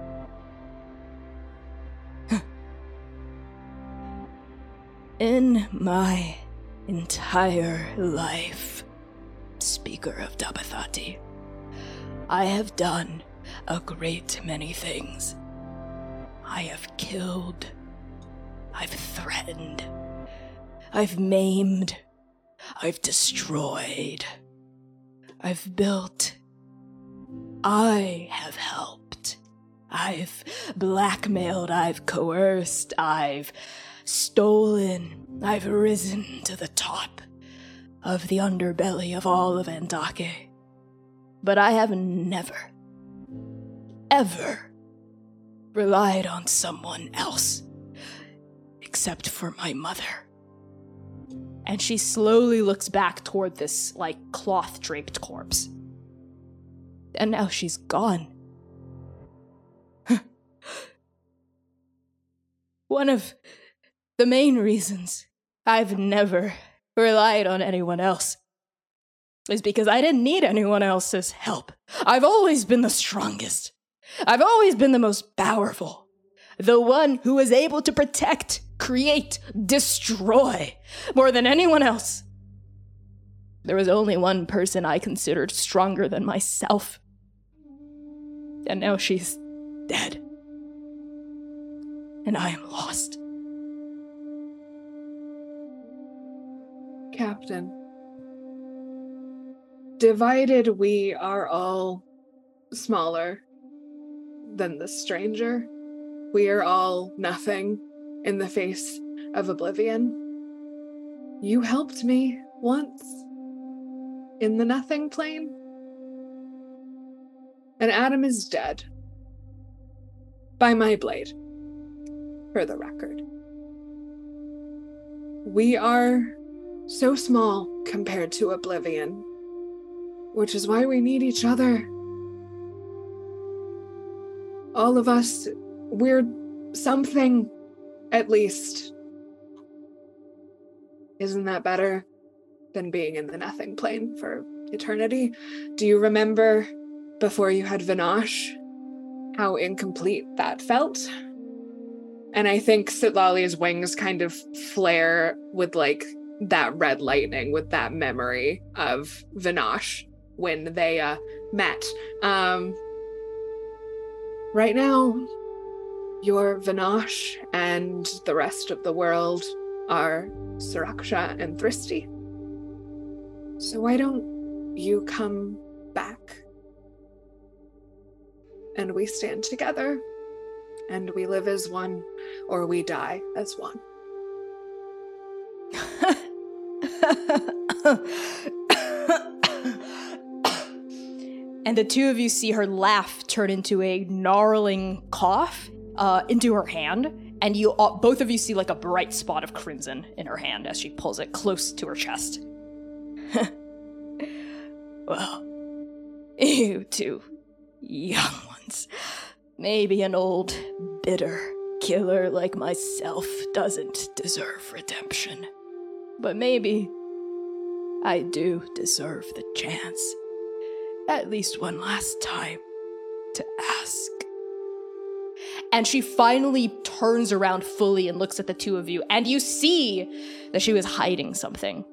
In my entire life, Speaker of Dabathati, I have done a great many things. I have killed. I've threatened. I've maimed. I've destroyed. I've built. I have helped. I've blackmailed. I've coerced. I've stolen. I've risen to the top of the underbelly of all of Andake. But I have never, ever relied on someone else except for my mother. And she slowly looks back toward this, like, cloth draped corpse. And now she's gone. One of the main reasons I've never relied on anyone else is because I didn't need anyone else's help. I've always been the strongest. I've always been the most powerful. The one who is able to protect, create, destroy more than anyone else. There was only one person I considered stronger than myself. And now she's dead. And I am lost. Captain. Divided, we are all smaller than the stranger. We are all nothing in the face of oblivion. You helped me once in the nothing plane. And Adam is dead. By my blade, for the record. We are so small compared to oblivion, which is why we need each other. All of us, we're something, at least. Isn't that better than being in the nothing plane for eternity? Do you remember before you had Vinash how incomplete that felt? And I think Citlalli's wings kind of flare with like that red lightning with that memory of Vinash when they uh, met. Um, right now, your Vinash and the rest of the world are Suraksha and Thristy. So why don't you come back? And we stand together, and we live as one, or we die as one. and the two of you see her laugh turn into a gnarling cough uh, into her hand, and you all, both of you see like a bright spot of crimson in her hand as she pulls it close to her chest. well, you two young ones. Maybe an old, bitter killer like myself doesn't deserve redemption. But maybe I do deserve the chance, at least one last time, to ask. And she finally turns around fully and looks at the two of you, and you see that she was hiding something.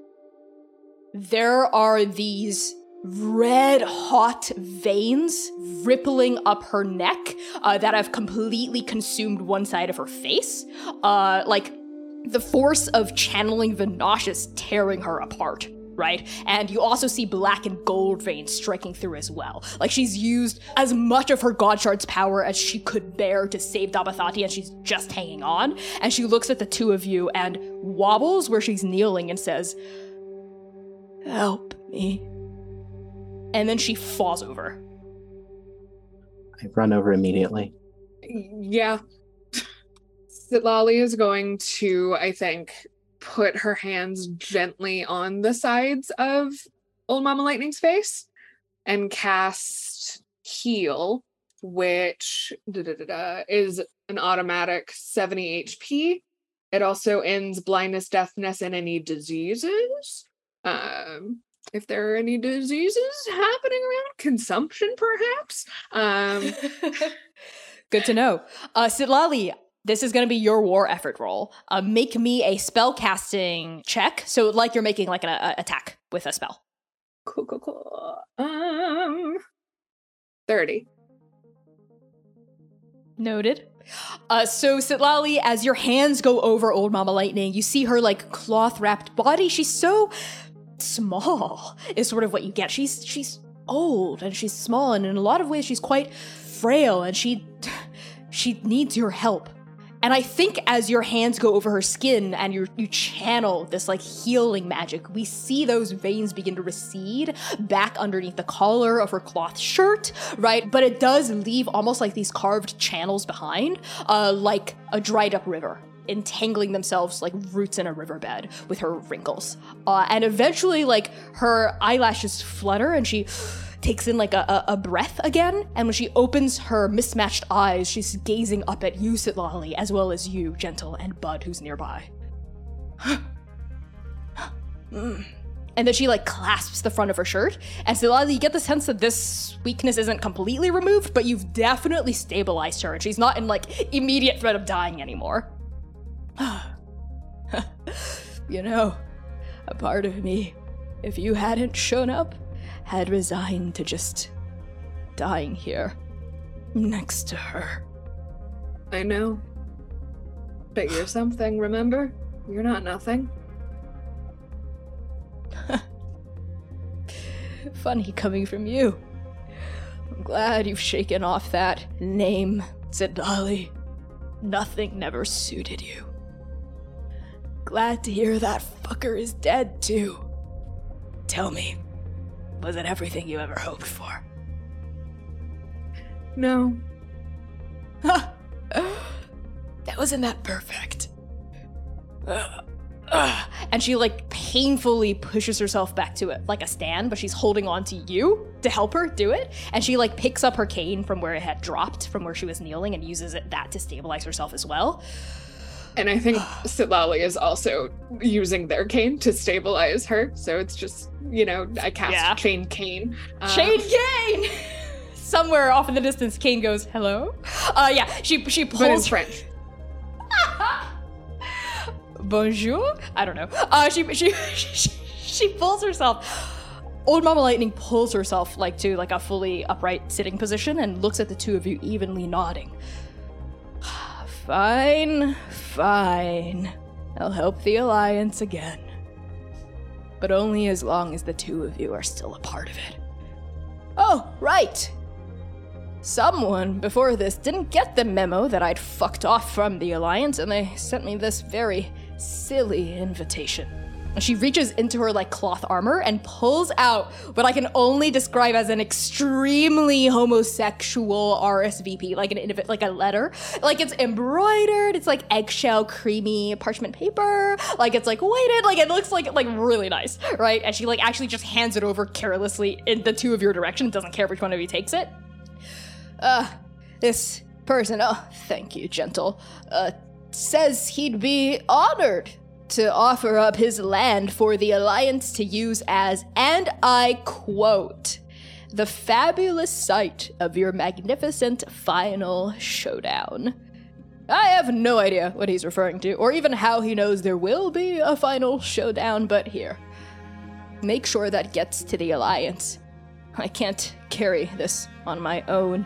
There are these red hot veins rippling up her neck uh, that have completely consumed one side of her face. Uh, like the force of channeling Vinash is tearing her apart. Right? And you also see black and gold veins striking through as well. Like she's used as much of her God Shard's power as she could bear to save Dabathati, and she's just hanging on. And she looks at the two of you and wobbles where she's kneeling and says, Help me. And then she falls over. I run over immediately. Yeah. Citlalli is going to, I think, put her hands gently on the sides of Old Mama Lightning's face and cast Heal, which is an automatic 70 HP. It also ends blindness, deafness, and any diseases. Um, if there are any diseases happening around, consumption perhaps. Um, Good to know. Uh, Citlalli, this is going to be your war effort roll. Uh, make me a spell casting check. So, like you're making like an a, attack with a spell. cool, cool, cool. Um, 30. Noted. Uh, so Citlalli, as your hands go over Old Mama Lightning, you see her like cloth wrapped body. She's so small, is sort of what you get. She's she's old and she's small, and in a lot of ways she's quite frail, and she she needs your help. And I think as your hands go over her skin and you you channel this like healing magic, we see those veins begin to recede back underneath the collar of her cloth shirt, right? But it does leave almost like these carved channels behind, uh, like a dried up river entangling themselves like roots in a riverbed with her wrinkles. Uh, and eventually, like her eyelashes flutter and she takes in like a, a, breath again. And when she opens her mismatched eyes, she's gazing up at you, Citlalli, as well as you, Gentle, and Bud, who's nearby. Mm. And then she like clasps the front of her shirt. And Citlalli, you get the sense that this weakness isn't completely removed, but you've definitely stabilized her, and she's not in like immediate threat of dying anymore. you know, a part of me, if you hadn't shown up, had resigned to just dying here next to her. I know. But you're something, remember? You're not nothing. Funny coming from you. I'm glad you've shaken off that name, said Zidali. Nothing never suited you. Glad to hear that fucker is dead, too. Tell me, was it everything you ever hoped for? No. that wasn't that perfect. And she like painfully pushes herself back to it like a stand, but she's holding on to you to help her do it. And she like picks up her cane from where it had dropped from where she was kneeling and uses it that to stabilize herself as well. And I think Citlalli is also using their cane to stabilize her. So it's just, you know, I cast Yeah. Chain Cane. Uh, Shade Kane! Somewhere off in the distance, Kane goes, "Hello." Uh, yeah, she she But in pulls French. Bonjour. I don't know. Uh, she she she, she pulls herself. Old Mama Lightning pulls herself like to like a fully upright sitting position and looks at the two of you evenly nodding. Fine, fine. I'll help the alliance again. But only as long as the two of you are still a part of it. Oh, right. Someone before this didn't get the memo that I'd fucked off from the Alliance, and they sent me this very silly invitation. She reaches into her like cloth armor and pulls out what I can only describe as an extremely homosexual RSVP, like an like a letter. Like it's embroidered, it's like eggshell creamy parchment paper, like it's like weighted, like it looks like like really nice, right? And she like actually just hands it over carelessly in the two of your direction, doesn't care which one of you takes it. Uh, this person, oh, thank you, gentle, uh, says he'd be honored to offer up his land for the Alliance to use as, and I quote, the fabulous site of your magnificent final showdown. I have no idea what he's referring to, or even how he knows there will be a final showdown, but here. Make sure that gets to the Alliance I can't carry this on my own.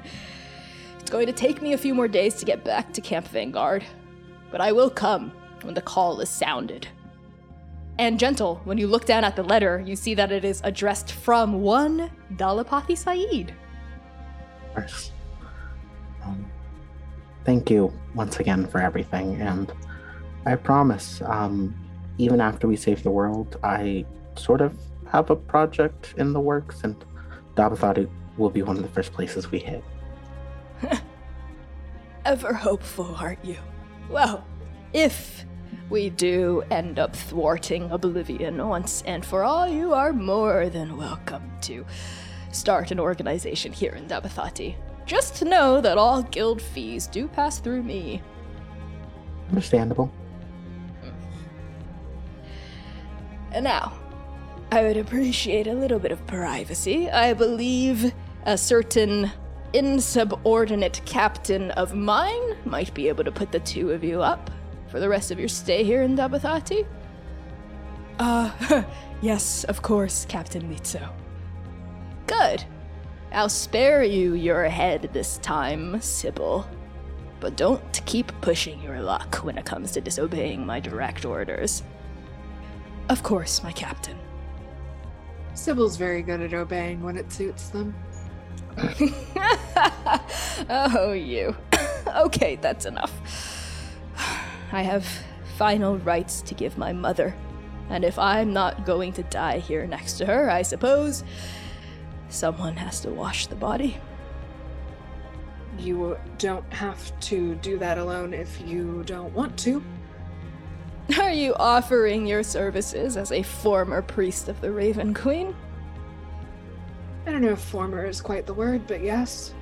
It's going to take me a few more days to get back to Camp Vanguard, but I will come when the call is sounded. And gentle, when you look down at the letter, you see that it is addressed from one Dalapathy Saeed. course. Um, thank you once again for everything, and I promise, um, even after we save the world, I sort of have a project in the works, and Dabathati will be one of the first places we hit. Ever hopeful, aren't you? Well, if we do end up thwarting Oblivion once and for all, you are more than welcome to start an organization here in Dabathati. Just to know that all guild fees do pass through me. Understandable. And now, I would appreciate a little bit of privacy. I believe a certain insubordinate captain of mine might be able to put the two of you up for the rest of your stay here in Dabathati. Uh, yes, of course, Captain Litzo. Good. I'll spare you your head this time, Sybil. But don't keep pushing your luck when it comes to disobeying my direct orders. Of course, my captain. Sybil's very good at obeying when it suits them. oh, you. okay, that's enough. I have final rights to give my mother, and if I'm not going to die here next to her, I suppose someone has to wash the body. You don't have to do that alone if you don't want to. Are you offering your services as a former priest of the Raven Queen? I don't know if former is quite the word, but yes.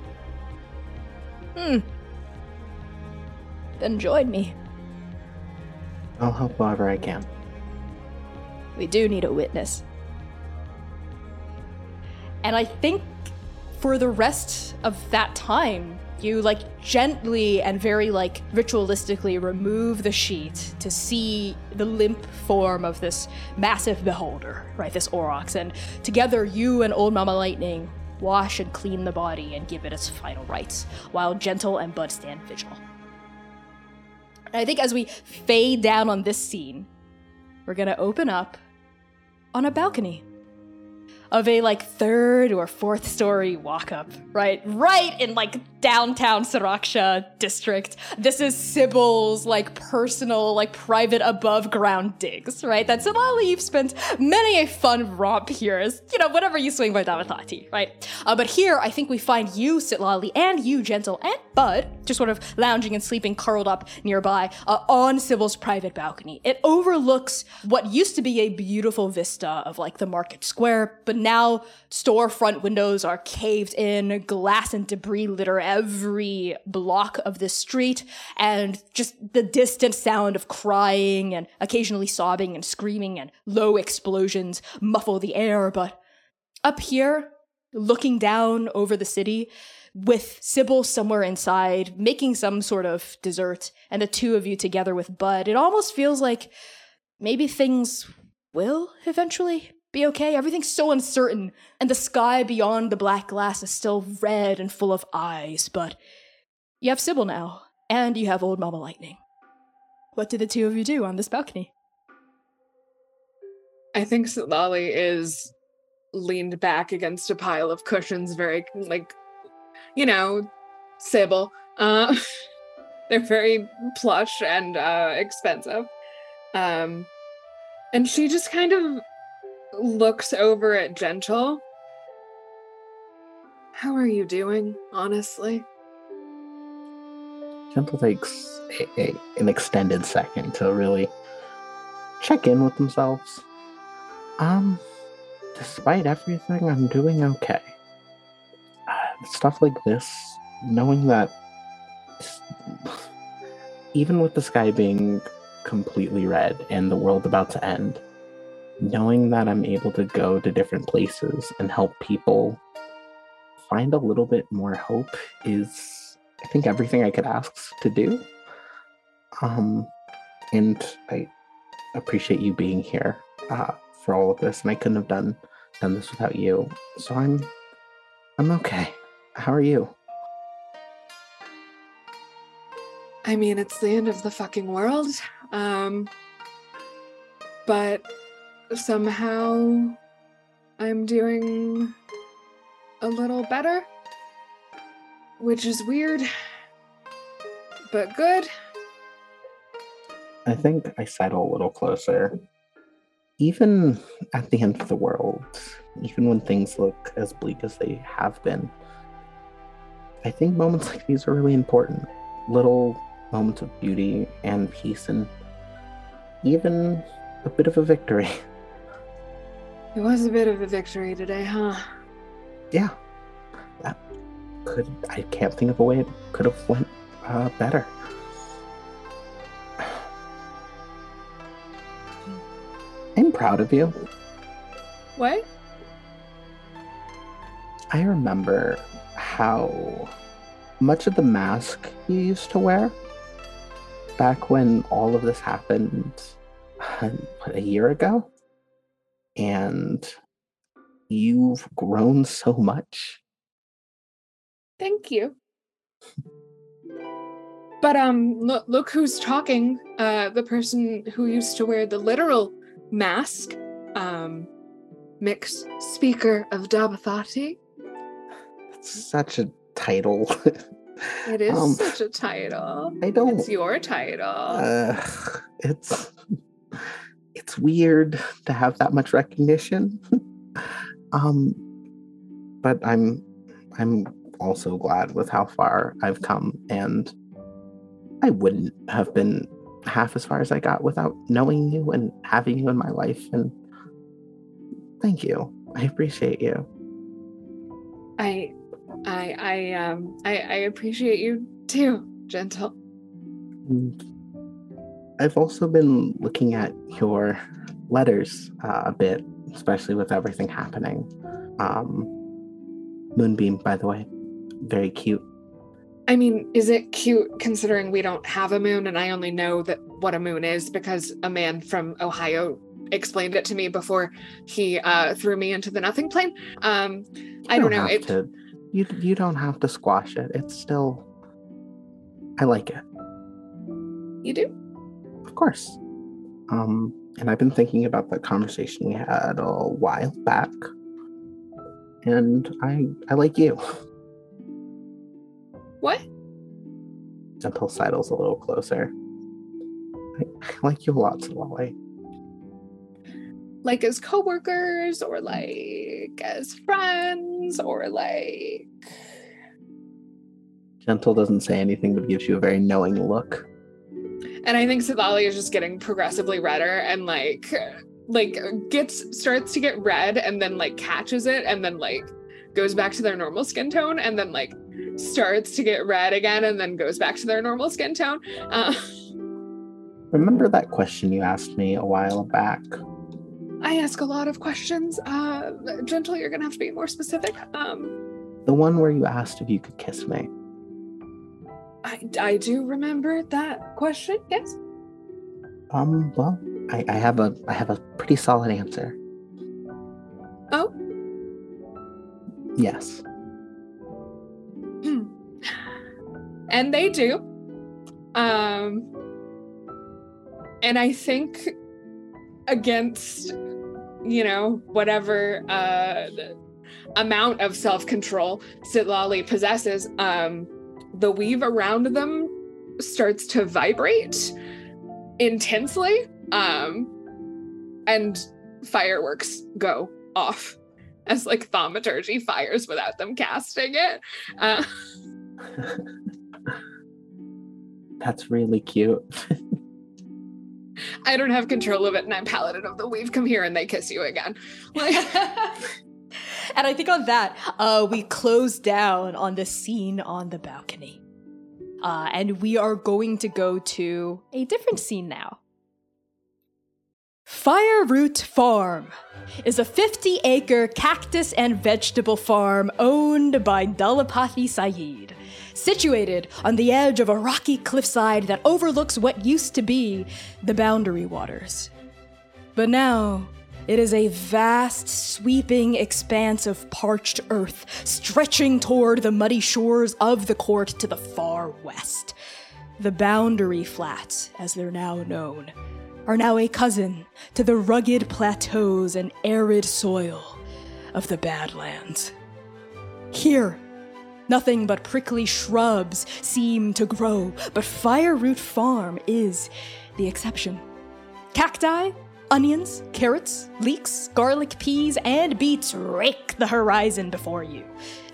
Hmm. Then join me. I'll help however I can. We do need a witness. And I think for the rest of that time, you like gently and very like ritualistically remove the sheet to see the limp form of this massive beholder, right? This Aurochs. And together, you and Old Mama Lightning wash and clean the body and give it its final rites, while Gentle and Bud stand vigil. And I think as we fade down on this scene, we're gonna open up on a balcony of a like third or fourth story walk up, right? Right in like downtown Saraksha district. This is Sybil's like personal, like private above ground digs, right? That Citlalli, you've spent many a fun romp here as, you know, whatever you swing by Dabathati, right? Uh, but here, I think we find you, Citlalli, and you, Gentle, and Bud, just sort of lounging and sleeping curled up nearby uh, on Sybil's private balcony. It overlooks what used to be a beautiful vista of like the market square, but now storefront windows are caved in, glass and debris litter every block of the street, and just the distant sound of crying and occasionally sobbing and screaming and low explosions muffle the air. But up here, looking down over the city, with Sybil somewhere inside, making some sort of dessert, and the two of you together with Bud, it almost feels like maybe things will eventually be okay. Everything's so uncertain, and the sky beyond the black glass is still red and full of eyes, but you have Sybil now, and you have Old Mama Lightning. What do the two of you do on this balcony? I think Lolly is leaned back against a pile of cushions, very like, you know, Sybil. Uh, they're very plush and uh, expensive. Um, and she just kind of looks over at Gentle. How are you doing, honestly? Gentle takes a, a, an extended second to really check in with themselves. Um, despite everything, I'm doing okay. Uh, stuff like this, knowing that even with the sky being completely red and the world about to end, knowing that I'm able to go to different places and help people find a little bit more hope is, I think, everything I could ask to do. Um, and I appreciate you being here uh, for all of this, and I couldn't have done done this without you. So I'm I'm okay. How are you? I mean, it's the end of the fucking world. Um, but somehow I'm doing a little better, which is weird, but good. I think I settle a little closer. Even at the end of the world, even when things look as bleak as they have been, I think moments like these are really important. Little moments of beauty and peace, and even a bit of a victory. It was a bit of a victory today, huh? Yeah, that could. I can't think of a way it could have went uh, better. I'm proud of you. What? I remember how much of the mask you used to wear back when all of this happened what, a year ago. And you've grown so much. Thank you. But um look look who's talking. Uh the person who used to wear the literal mask. Um Mix speaker of Dabathati. Such a title. It is Um, such a title. I don't. It's your title. Uh, it's it's weird to have that much recognition. um, but I'm I'm also glad with how far I've come, and I wouldn't have been half as far as I got without knowing you and having you in my life. And thank you. I appreciate you. I I I um I, I appreciate you too, gentle. I've also been looking at your letters uh, a bit, especially with everything happening. Um, Moonbeam, by the way, very cute. I mean, is it cute considering we don't have a moon and I only know that what a moon is because a man from Ohio explained it to me before he uh, threw me into the nothing plane. Um, I You don't know. It, to, you you don't have to squash it. It's still. I like it, you do? Of course. Um, and I've been thinking about the conversation we had a while back, and I I like you. What? Gentle sidles a little closer. I, I like you a lot, Lolly. Like as coworkers or like as friends or like Gentle doesn't say anything but gives you a very knowing look. And I think Citlalli is just getting progressively redder and like like gets starts to get red and then like catches it and then like goes back to their normal skin tone and then like starts to get red again and then goes back to their normal skin tone. Uh, Remember that question you asked me a while back? I ask a lot of questions. Uh, Gentle, you're gonna have to be more specific. Um, The one where you asked if you could kiss me. I, I do remember that question. Yes. Um, well, I, I have a I have a pretty solid answer. Oh. Yes. and they do. Um, and I think against, you know, whatever uh, the amount of self control Citlalli possesses, um, the weave around them starts to vibrate intensely, um, and fireworks go off as like thaumaturgy fires without them casting it. Uh, That's really cute. I don't have control of it, and I'm paladin of the weave. Come here, and they kiss you again. Like, And I think on that, uh, we close down on the scene on the balcony. Uh, and we are going to go to a different scene now. Fireroot Farm is a 50 acre cactus and vegetable farm owned by Dalapathy Saeed, situated on the edge of a rocky cliffside that overlooks what used to be the Boundary Waters. But now, It is a vast, sweeping expanse of parched earth, stretching toward the muddy shores of the court to the far west. The boundary flats, as they're now known, are now a cousin to the rugged plateaus and arid soil of the Badlands. Here, nothing but prickly shrubs seem to grow, but Fireroot Farm is the exception. Cacti, onions, carrots, leeks, garlic, peas, and beets rake the horizon before you.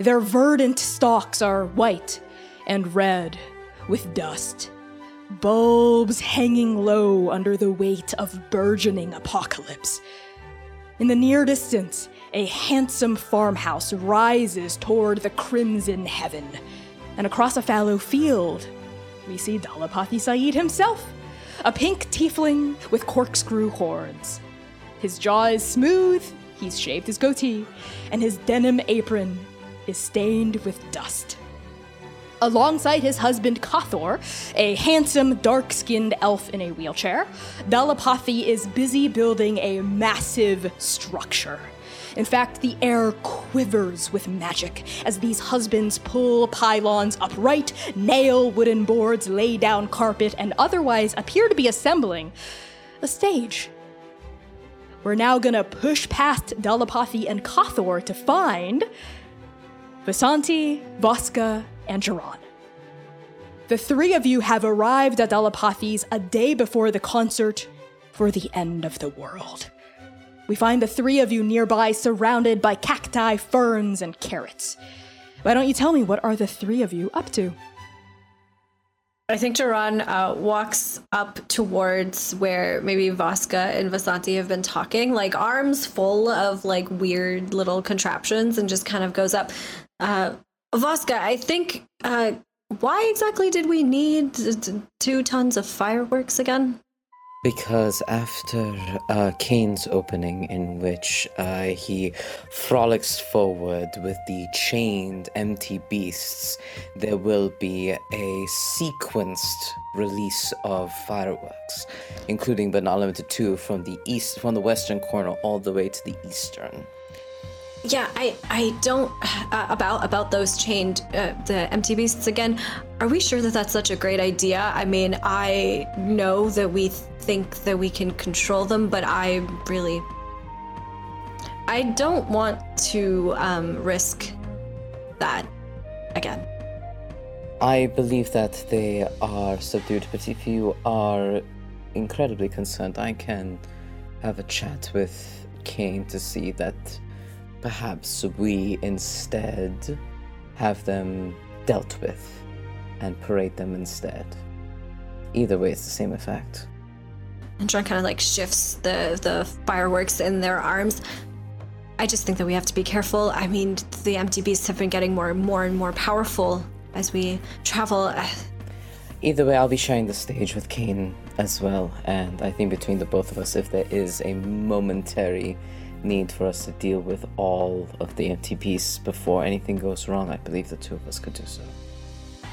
Their verdant stalks are white and red with dust. Bulbs hanging low under the weight of burgeoning apocalypse. In the near distance, a handsome farmhouse rises toward the crimson heaven. And across a fallow field, we see Dalapathy Saeed himself, a pink tiefling with corkscrew horns. His jaw is smooth, he's shaved his goatee, and his denim apron is stained with dust. Alongside his husband Kothor, a handsome, dark skinned elf in a wheelchair, Dalapathy is busy building a massive structure. In fact, the air quivers with magic as these husbands pull pylons upright, nail wooden boards, lay down carpet, and otherwise appear to be assembling a stage. We're now gonna push past Dalapathy and Kothor to find Vasanti, Voska, and Geron. The three of you have arrived at Dalapathy's a day before the concert for the end of the world. We find the three of you nearby surrounded by cacti, ferns, and carrots. Why don't you tell me what are the three of you up to? I think Duran uh, walks up towards where maybe Voska and Vasanti have been talking, like arms full of like weird little contraptions, and just kind of goes up. Uh, Voska, I think. Uh, why exactly did we need two tons of fireworks again? Because after uh, Kane's opening, in which uh, he frolics forward with the chained empty beasts, there will be a sequenced release of fireworks, including but not limited to from the east, from the western corner all the way to the eastern. Yeah, I I don't uh, about about those chained uh, the empty beasts again. Are we sure that that's such a great idea? I mean, I know that we think that we can control them, but I really I don't want to um, risk that again. I believe that they are subdued, but if you are incredibly concerned, I can have a chat with Kane to see that perhaps we instead have them dealt with and parade them instead. Either way, it's the same effect. And John kind of like shifts the the fireworks in their arms. I just think that we have to be careful. I mean, the empty beasts have been getting more and more and more powerful as we travel. Either way, I'll be sharing the stage with Kane as well, and I think between the both of us, if there is a momentary need for us to deal with all of the empty beasts before anything goes wrong, I believe the two of us could do so.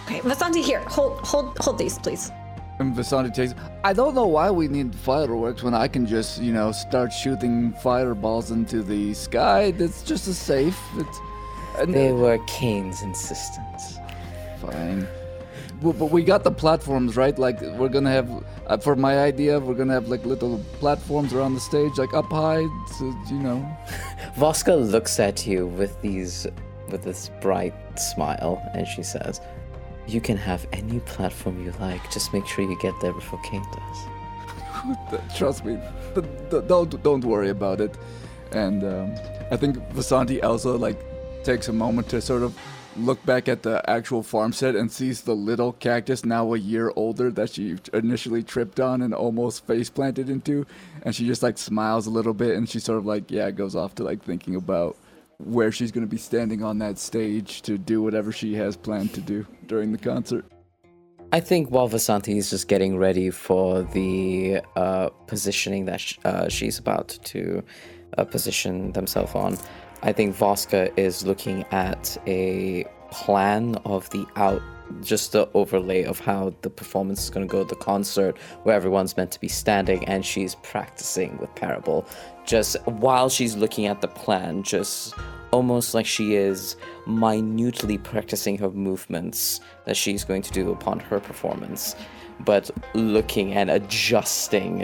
Okay, Vasanti, here, hold hold hold these, please. And Vasanti takes. I don't know why we need fireworks when I can just, you know, start shooting fireballs into the sky. That's just as safe. It's. And They were Kane's insistence. Fine. But, we got the platforms, right? Like, we're gonna have, uh, for my idea, we're gonna have like little platforms around the stage, like up high, so, you know. Voska looks at you with these with this bright smile and she says, You can have any platform you like, just make sure you get there before Kane does. Trust me, don't don't worry about it. And um, I think Vasanti also like takes a moment to sort of look back at the actual farm set and sees the little cactus now a year older that she initially tripped on and almost face planted into, and she just like smiles a little bit and she sort of like yeah goes off to like thinking about where she's going to be standing on that stage to do whatever she has planned to do during the concert. I think while Vasanti is just getting ready for the uh, positioning that sh- uh, she's about to uh, position themselves on, I think Voska is looking at a plan of the out just the overlay of how the performance is going to go the concert where everyone's meant to be standing and she's practicing with parable. Just while she's looking at the plan just almost like she is minutely practicing her movements that she's going to do upon her performance but looking and adjusting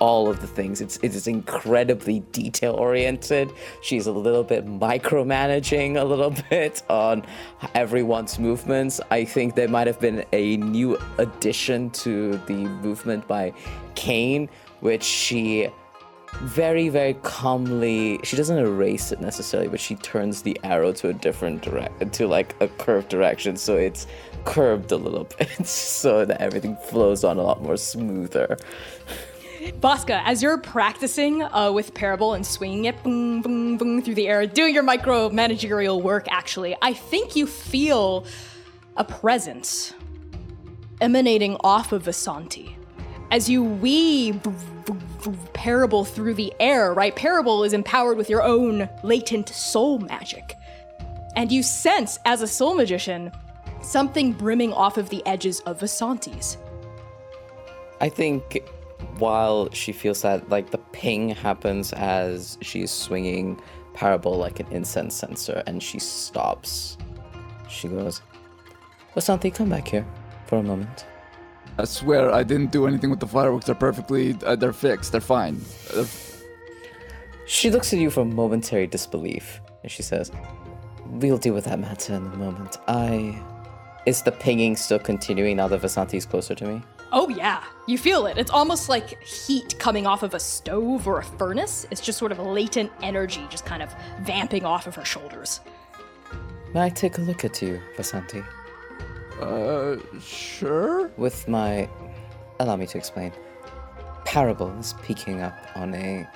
all of the things. It's it is incredibly detail oriented. She's a little bit micromanaging a little bit on everyone's movements. I think there might have been a new addition to the movement by Kane, which she very very calmly she doesn't erase it necessarily but she turns the arrow to a different direct to like a curved direction so it's curved a little bit so that everything flows on a lot more smoother Voska, as you're practicing uh, with Parable and swinging it boom, boom, boom, through the air, doing your micro managerial work, actually, I think you feel a presence emanating off of Vasanti. As you weave Parable through the air, right? Parable is empowered with your own latent soul magic. And you sense, as a soul magician, something brimming off of the edges of Vasanti's. I think while she feels that like the ping happens as she's swinging parable like an incense censer, and she stops. She goes Vasanti, come back here for a moment. I swear i didn't do anything with the fireworks. They're perfectly uh, they're fixed. They're fine. They're... she looks at you for momentary disbelief and she says we'll deal with that matter in a moment. I is the pinging still continuing now that Vasanti's closer to me Oh, yeah. You feel it. It's almost like heat coming off of a stove or a furnace. It's just sort of latent energy just kind of vamping off of her shoulders. May I take a look at you, Vasanti? Uh, sure. With my. Allow me to explain. Parable is peeking up on a.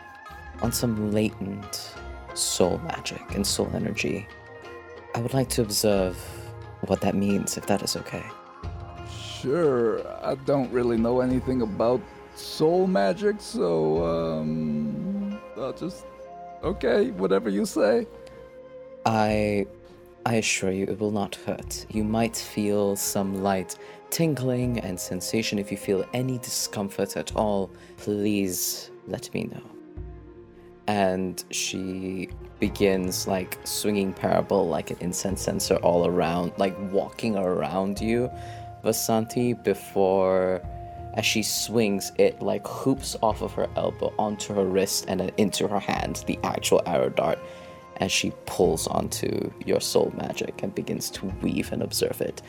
on some latent soul magic and soul energy. I would like to observe what that means, if that is okay. Sure, I don't really know anything about soul magic, so um, I'll just okay, whatever you say. I I assure you it will not hurt. You might feel some light tingling and sensation if you feel any discomfort at all. Please let me know. And she begins like swinging parable like an incense censer all around, like walking around you Vasanti before as she swings it like hoops off of her elbow onto her wrist and then into her hand the actual arrow dart as she pulls onto your soul magic and begins to weave and observe it.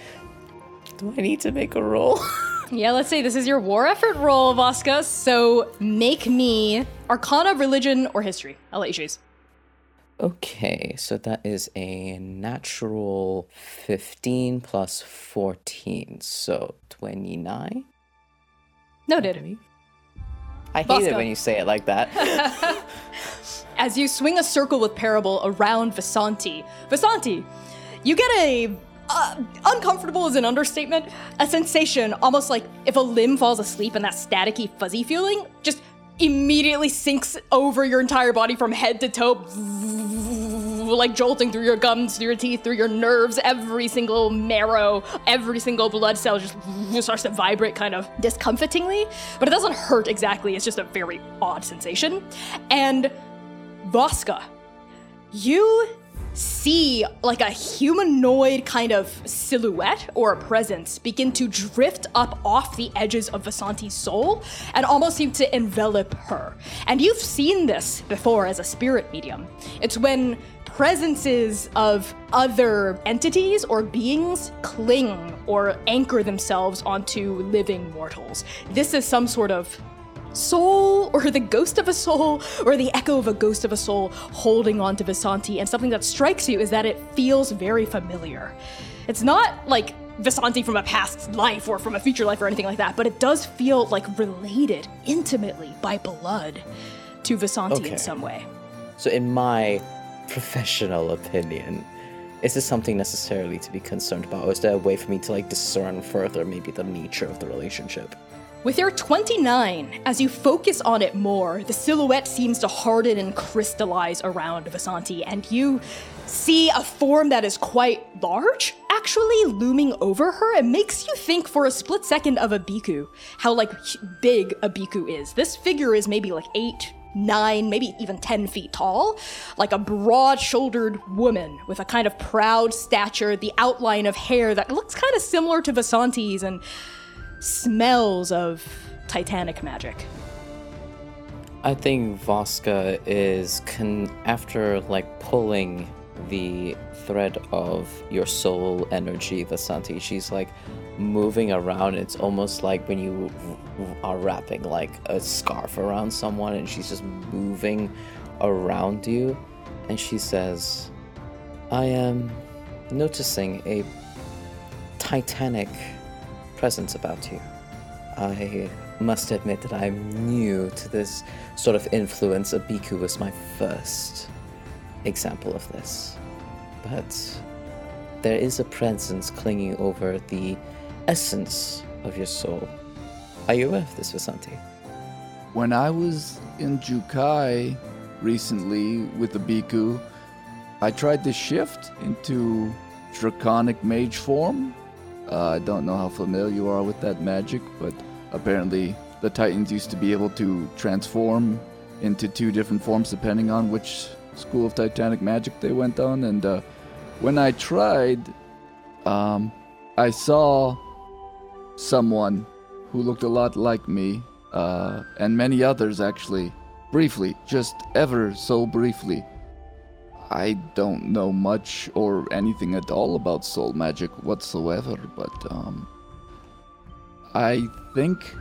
Do i need to make a roll? Yeah let's say this is your war effort roll Voska. so make me arcana religion or history. I'll let you choose Okay, so that is a natural 15 plus 14, so 29? Noted. I hate Bosco. it when you say it like that. As you swing a circle with Parable around Vasanti, Vasanti, you get a uh, uncomfortable is an understatement. A sensation almost like if a limb falls asleep and that staticky, fuzzy feeling just immediately sinks over your entire body from head to toe like jolting through your gums, through your teeth, through your nerves. Every single marrow, every single blood cell just starts to vibrate kind of discomfitingly. But it doesn't hurt exactly, it's just a very odd sensation. And Voska, you see like a humanoid kind of silhouette or a presence begin to drift up off the edges of Vasanti's soul and almost seem to envelop her. And you've seen this before as a spirit medium. It's when presences of other entities or beings cling or anchor themselves onto living mortals. This is some sort of soul or the ghost of a soul or the echo of a ghost of a soul holding on to Vasanti. And something that strikes you is that it feels very familiar. It's not like Vasanti from a past life or from a future life or anything like that, but it does feel like related intimately by blood to Vasanti okay. in some way. So, in my professional opinion, is this something necessarily to be concerned about? Or is there a way for me to like discern further maybe the nature of the relationship? With your 29, as you focus on it more, the silhouette seems to harden and crystallize around Vasanti, and you see a form that is quite large, actually looming over her. It makes you think for a split second of a Biku, how like big a Biku is. This figure is maybe like eight, nine, maybe even 10 feet tall, like a broad shouldered woman with a kind of proud stature, the outline of hair that looks kind of similar to Vasanti's, and smells of Titanic magic. I think Voska is con- after like pulling the thread of your soul energy, Vasanti. She's like moving around. It's almost like when you are wrapping like a scarf around someone, and she's just moving around you. And she says, "I am noticing a titanic presence about you. I must admit that I'm new to this sort of influence. Abiku was my first example of this. But there is a presence clinging over the essence of your soul. Are you aware of this, Vasanti? When I was in Jukai recently with the Biku, I tried to shift into draconic mage form. Uh, I don't know how familiar you are with that magic, but apparently the Titans used to be able to transform into two different forms depending on which school of Titanic magic they went on. And uh, when I tried, um, I saw someone who looked a lot like me, uh, and many others actually, briefly, just ever so briefly. I don't know much or anything at all about soul magic whatsoever, but um, I think,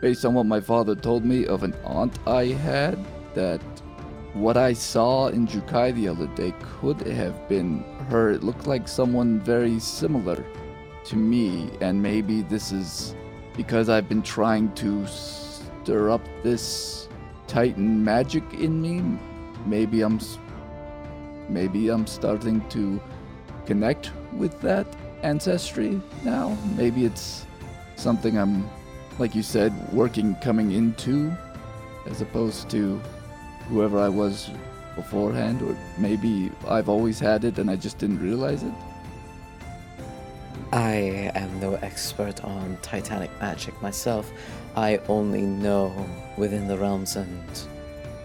based on what my father told me of an aunt I had, that what I saw in Jukai the other day could have been her. It looked like someone very similar to me, and maybe this is because I've been trying to stir up this Titan magic in me. Maybe I'm, maybe I'm starting to connect with that ancestry now. Maybe it's something I'm, like you said, working coming into, as opposed to whoever I was beforehand, or maybe I've always had it and I just didn't realize it. I am no expert on Titanic magic myself. I only know within the realms and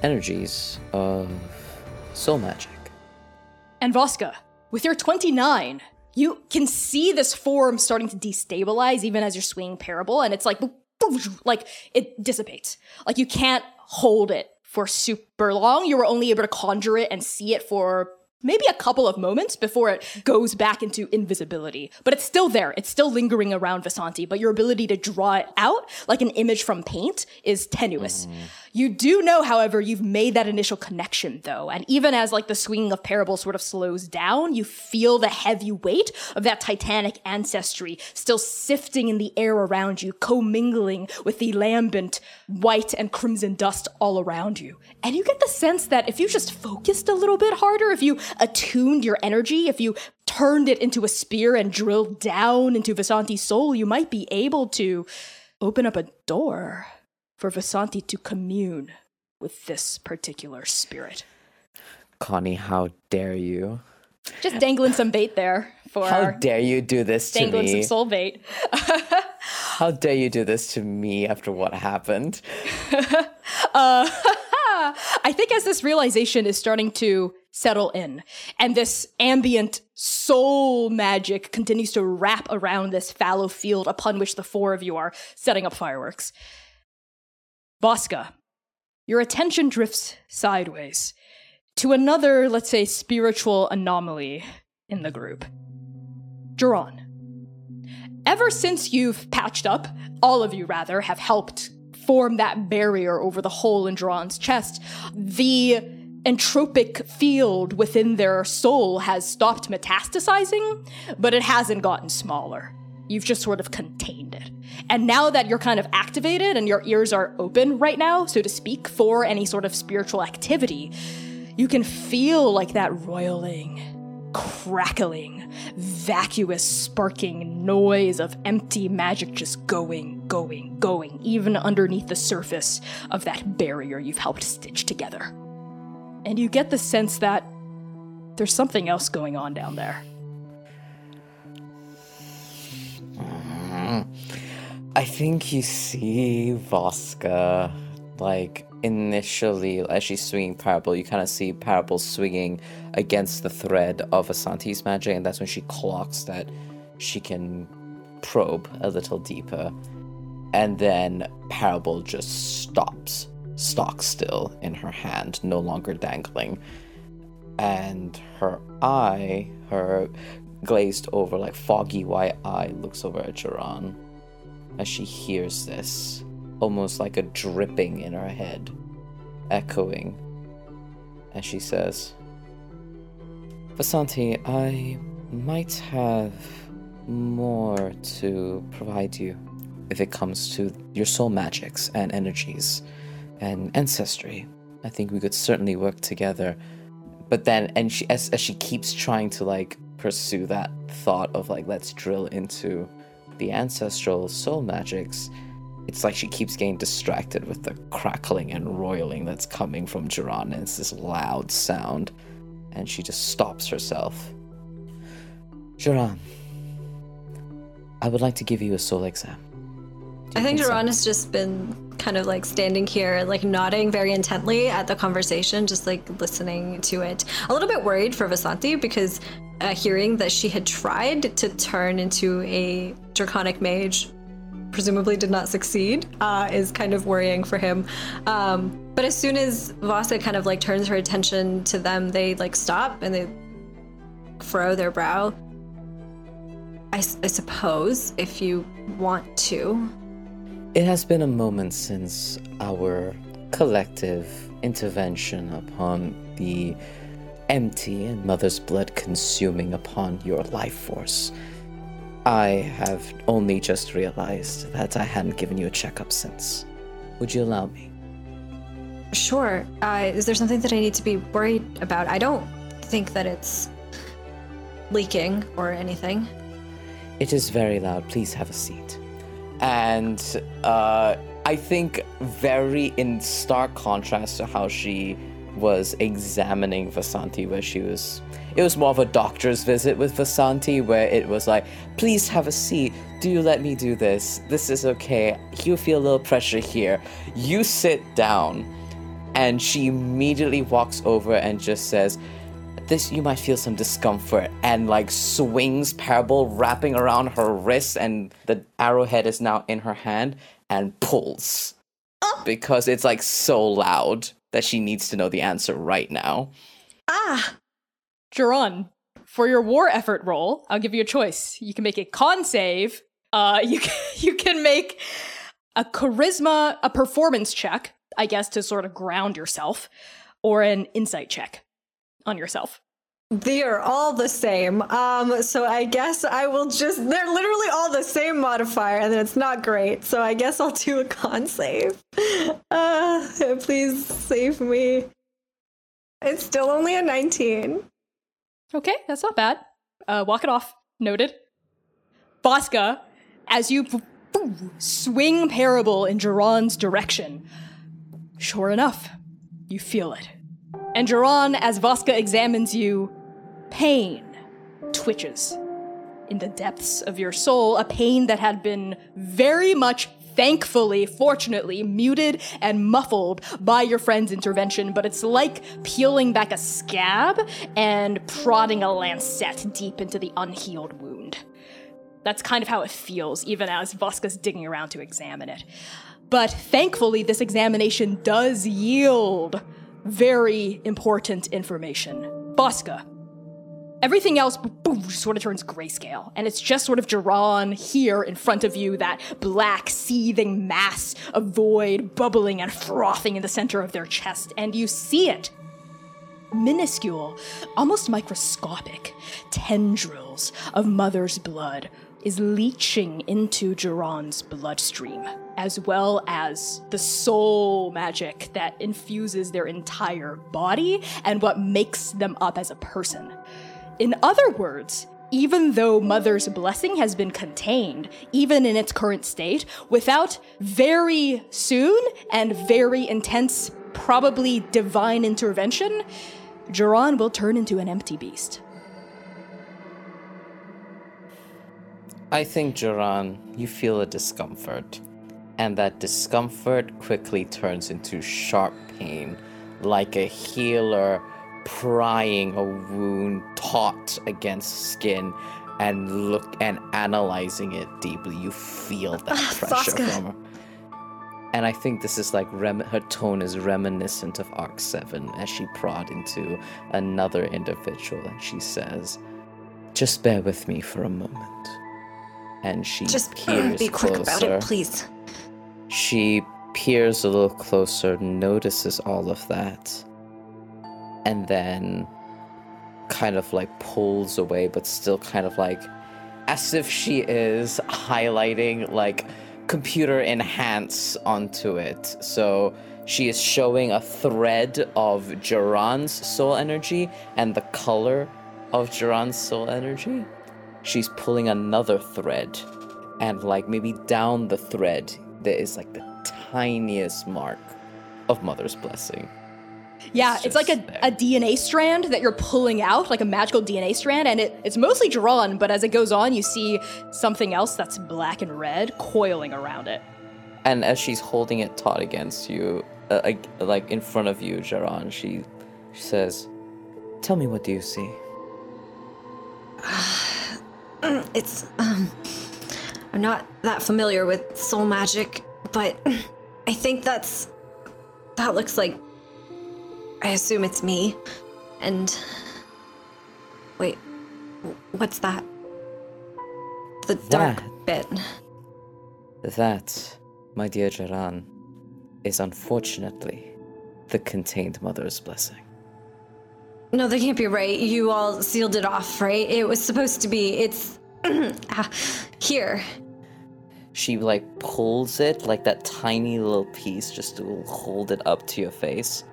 energies of soul magic. And Voska, with your 29, you can see this form starting to destabilize even as you're swinging parable, and it's like, like it dissipates. Like you can't hold it for super long. You were only able to conjure it and see it for maybe a couple of moments before it goes back into invisibility. But it's still there. It's still lingering around Vasanti, but your ability to draw it out like an image from paint is tenuous. Mm. You do know, however, you've made that initial connection though. And even as like the swinging of parable sort of slows down, you feel the heavy weight of that titanic ancestry still sifting in the air around you, commingling with the lambent white and crimson dust all around you. And you get the sense that if you just focused a little bit harder, if you attuned your energy, if you turned it into a spear and drilled down into Vasanti's soul, you might be able to open up a door for Vasanti to commune with this particular spirit. Connie, how dare you? Just dangling some bait there for. How dare you do this to me? dangling some soul bait. how dare you do this to me after what happened? uh, I think as this realization is starting to settle in, and this ambient soul magic continues to wrap around this fallow field upon which the four of you are setting up fireworks. Voska, your attention drifts sideways to another, let's say, spiritual anomaly in the group. Duran. Ever since you've patched up, all of you rather, have helped form that barrier over the hole in Duran's chest, the entropic field within their soul has stopped metastasizing, but it hasn't gotten smaller. You've just sort of contained it. And now that you're kind of activated and your ears are open right now, so to speak, for any sort of spiritual activity, you can feel like that roiling, crackling, vacuous, sparking noise of empty magic just going going, going, even underneath the surface of that barrier you've helped stitch together. And you get the sense that there's something else going on down there. Mm-hmm. I think you see Voska, like, initially, as she's swinging Parable, you kind of see Parable swinging against the thread of Asante's magic, and that's when she clocks that she can probe a little deeper. And then Parable just stops, stock still in her hand, no longer dangling. And her eye, her glazed over, like foggy white eye, looks over at Jiran as she hears this, almost like a dripping in her head, echoing. And she says, Vasanti, I might have more to provide you if it comes to your soul magics and energies and ancestry. I think we could certainly work together. But then, and she, as, as she keeps trying to like pursue that thought of like, let's drill into the ancestral soul magics, it's like she keeps getting distracted with the crackling and roiling that's coming from Jiran, and it's this loud sound, and she just stops herself. Jiran, I would like to give you a soul exam. I think Duran has just been kind of like standing here, like nodding very intently at the conversation, just like listening to it. A little bit worried for Vasanti because uh, hearing that she had tried to turn into a draconic mage, presumably did not succeed, uh, is kind of worrying for him. Um, but as soon as Vasa kind of like turns her attention to them, they like stop and they furrow their brow. I, I suppose if you want to. It has been a moment since our collective intervention upon the empty and mother's blood consuming upon your life force. I have only just realized that I hadn't given you a checkup since. Would you allow me? Sure. Uh, is there something that I need to be worried about? I don't think that it's leaking or anything. It is very loud. Please have a seat. And uh, I think, very in stark contrast to how she was examining Vasanti, where she was. It was more of a doctor's visit with Vasanti, where it was like, please have a seat. Do you let me do this? This is okay. You feel a little pressure here. You sit down. And she immediately walks over and just says, this you might feel some discomfort and like swings parable wrapping around her wrist and the arrowhead is now in her hand and pulls because it's like so loud that she needs to know the answer right now Ah! Jiran, for your war effort roll, I'll give you a choice. You can make a con save. Uh, you can, you can make a charisma, a performance check, I guess, to sort of ground yourself, or an insight check on yourself. They are all the same. Um, so I guess I will just, they're literally all the same modifier, and it's not great. So I guess I'll do a con save. Uh, please save me. It's still only a 19. Okay, that's not bad. Uh, walk it off. Noted. Voska, as you swing Parable in Jiran's direction, sure enough, you feel it. And Jiran, as Voska examines you, pain twitches in the depths of your soul, a pain that had been very much thankfully, fortunately, muted and muffled by your friend's intervention, but it's like peeling back a scab and prodding a lancet deep into the unhealed wound. That's kind of how it feels, even as Voska's digging around to examine it. But thankfully, this examination does yield very important information. Voska, Everything else boom, sort of turns grayscale, and it's just sort of Jiran here in front of you, that black, seething mass of void bubbling and frothing in the center of their chest, and you see it. Minuscule, almost microscopic tendrils of mother's blood is leaching into Jiran's bloodstream, as well as the soul magic that infuses their entire body and what makes them up as a person. In other words, even though Mother's blessing has been contained, even in its current state, without very soon and very intense, probably divine intervention, Duran will turn into an empty beast. I think, Duran, you feel a discomfort. And that discomfort quickly turns into sharp pain, like a healer prying a wound taut against skin and look and analyzing it deeply. You feel that Ah, pressure from her. And I think this is like rem- her tone is reminiscent of Arc 7 as she prod into another individual and she says, Just bear with me for a moment. And she Just uh, peers be quick about it, please. She peers a little closer, notices all of that, and then kind of like pulls away, but still kind of like as if she is highlighting like computer enhance onto it. So she is showing a thread of Duran's soul energy and the color of Duran's soul energy. She's pulling another thread, and like maybe down the thread, there is like the tiniest mark of Mother's blessing. Yeah, It's it's, like a, there. a DNA strand that you're pulling out, like a magical DNA strand, and it, it's mostly drawn, but as it goes on, you see something else that's black and red coiling around it. And as she's holding it taut against you, uh, like, like in front of you, Jaron, she, she says, "Tell me, what do you see?" It's um I'm not that familiar with soul magic, but I think that's that looks like I assume it's me. And wait, what's that? The dark That. bit. That, my dear Jaran, is unfortunately the contained Mother's blessing. No, that can't be right. You all sealed it off, right? It was supposed to be. It's ah, here. She like pulls it like that tiny little piece just to hold it up to your face.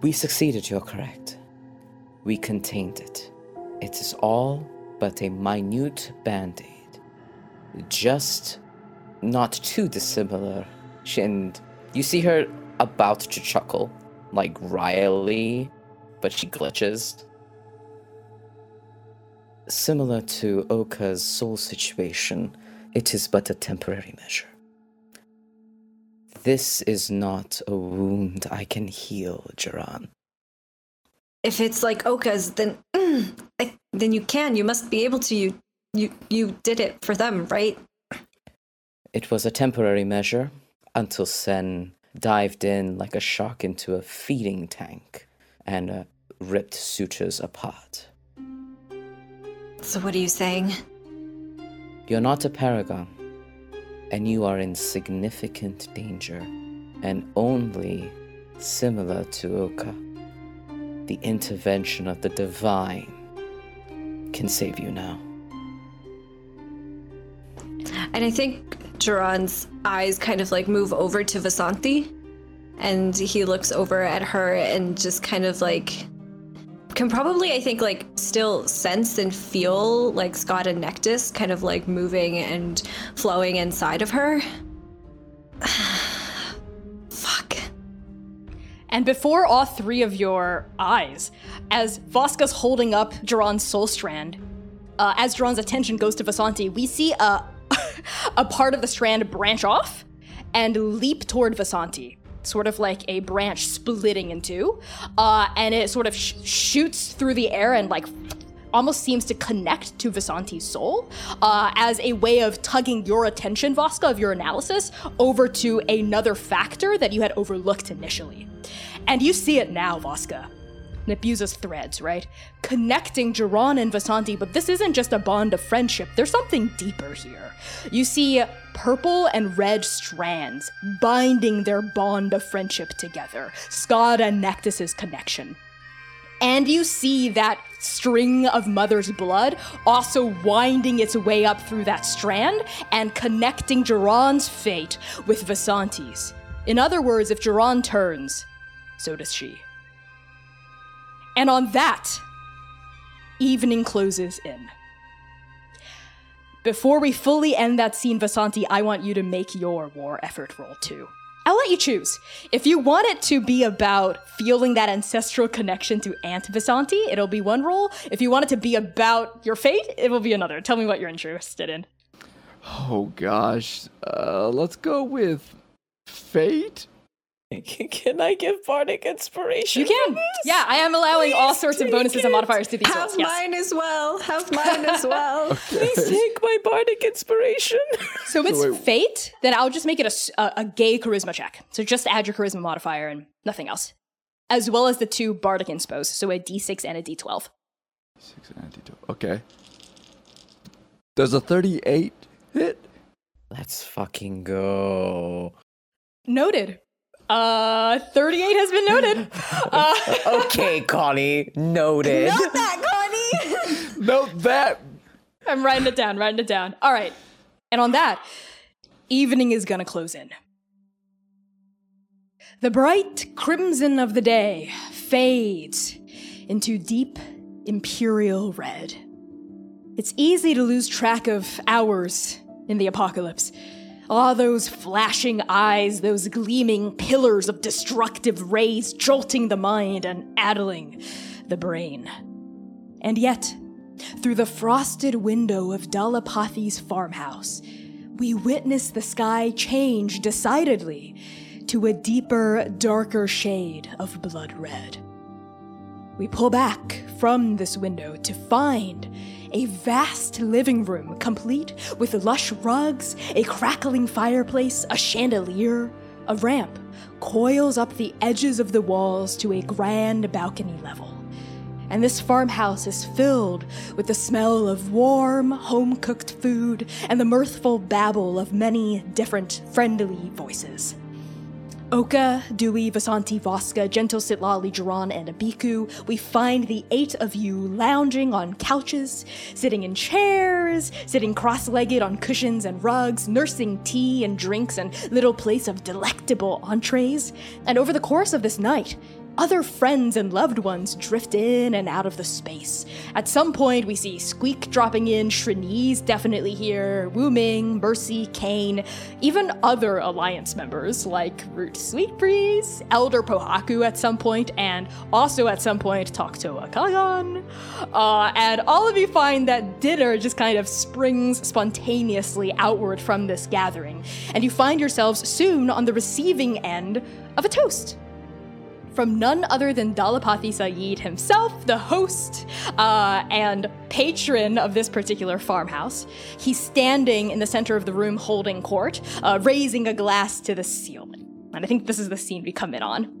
We succeeded, you're correct. We contained it. It is all but a minute band aid. Just not too dissimilar. And you see her about to chuckle, like wryly, but she glitches Similar to Oka's soul situation, it is but a temporary measure. This is not a wound I can heal, Jaran. If it's like Oka's, then I, then you can. You must be able to. You you you did it for them, right? It was a temporary measure until Sen dived in like a shark into a feeding tank and uh, ripped sutures apart. So what are you saying? You're not a paragon, and you are in significant danger, and only similar to Oka. The intervention of the divine can save you now. And I think Duran's eyes kind of like move over to Vasanti, and he looks over at her and just kind of like can probably I think like still sense and feel like Scott and Nectus kind of like moving and flowing inside of her. Fuck. And before all three of your eyes, as Voska's holding up Duran's soul strand, uh, as Duran's attention goes to Vasanti, we see a, a part of the strand branch off and leap toward Vasanti, sort of like a branch splitting in two. Uh, and it sort of sh- shoots through the air and like almost seems to connect to Vasanti's soul uh, as a way of tugging your attention, Voska, of your analysis over to another factor that you had overlooked initially. And you see it now, Voska. Nebuza's threads, right? Connecting Jiran and Vasanti, but this isn't just a bond of friendship. There's something deeper here. You see purple and red strands binding their bond of friendship together. Scott and Nectus's connection. And you see that string of mother's blood also winding its way up through that strand and connecting Jiran's fate with Vasanti's. In other words, if Jiran turns, so does she. And on that, evening closes in. Before we fully end that scene, Vasanti, I want you to make your war effort roll too. I'll let you choose. If you want it to be about feeling that ancestral connection to Aunt Vasanti, it'll be one roll. If you want it to be about your fate, it will be another. Tell me what you're interested in. Oh gosh. Uh, let's go with fate. Can I give bardic inspiration? You can. Yeah, I am allowing all sorts of bonuses and modifiers to these Have rolls. Yes. mine as well. Have mine as well. Please take my bardic inspiration. So it's wait- fate, then I'll just make it a a gay charisma check. So just add your charisma modifier and nothing else. As well as the two bardic inspos, so a d6 and a d12. Six and antidote. Okay. Does a 38 hit? Let's fucking go. Noted. Uh, 38 has been noted. Uh, Okay, Connie. Noted. Note that, Connie. Note that. I'm writing it down, writing it down. All right. And on that, evening is gonna close in. The bright crimson of the day fades into deep imperial red. It's easy to lose track of hours in the apocalypse. Ah, those flashing eyes, those gleaming pillars of destructive rays jolting the mind and addling the brain. And yet, through the frosted window of Dalapathy's farmhouse, we witness the sky change decidedly to a deeper, darker shade of blood red. We pull back from this window to find a vast living room complete with lush rugs, a crackling fireplace, a chandelier, a ramp coils up the edges of the walls to a grand balcony level and this farmhouse is filled with the smell of warm, home cooked food and the mirthful babble of many different friendly voices. Oka, Dewey, Vasanti, Voska, Gentle Citlalli, Jiran, and Abiku, we find the eight of you lounging on couches, sitting in chairs, sitting cross legged on cushions and rugs, nursing tea and drinks and little plates of delectable entrees. And over the course of this night, other friends and loved ones drift in and out of the space. At some point, we see Squeak dropping in, Shrini's definitely here, Wu Ming, Mercy, Kane, even other Alliance members like Root Sweetbreeze, Elder Pohaku at some point, and also at some point, Toktoa Kagan. Uh, and all of you find that dinner just kind of springs spontaneously outward from this gathering, and you find yourselves soon on the receiving end of a toast from none other than Dalapathy Saeed himself, the host uh, and patron of this particular farmhouse. He's standing in the center of the room holding court, uh, raising a glass to the ceiling. And I think this is the scene we come in on.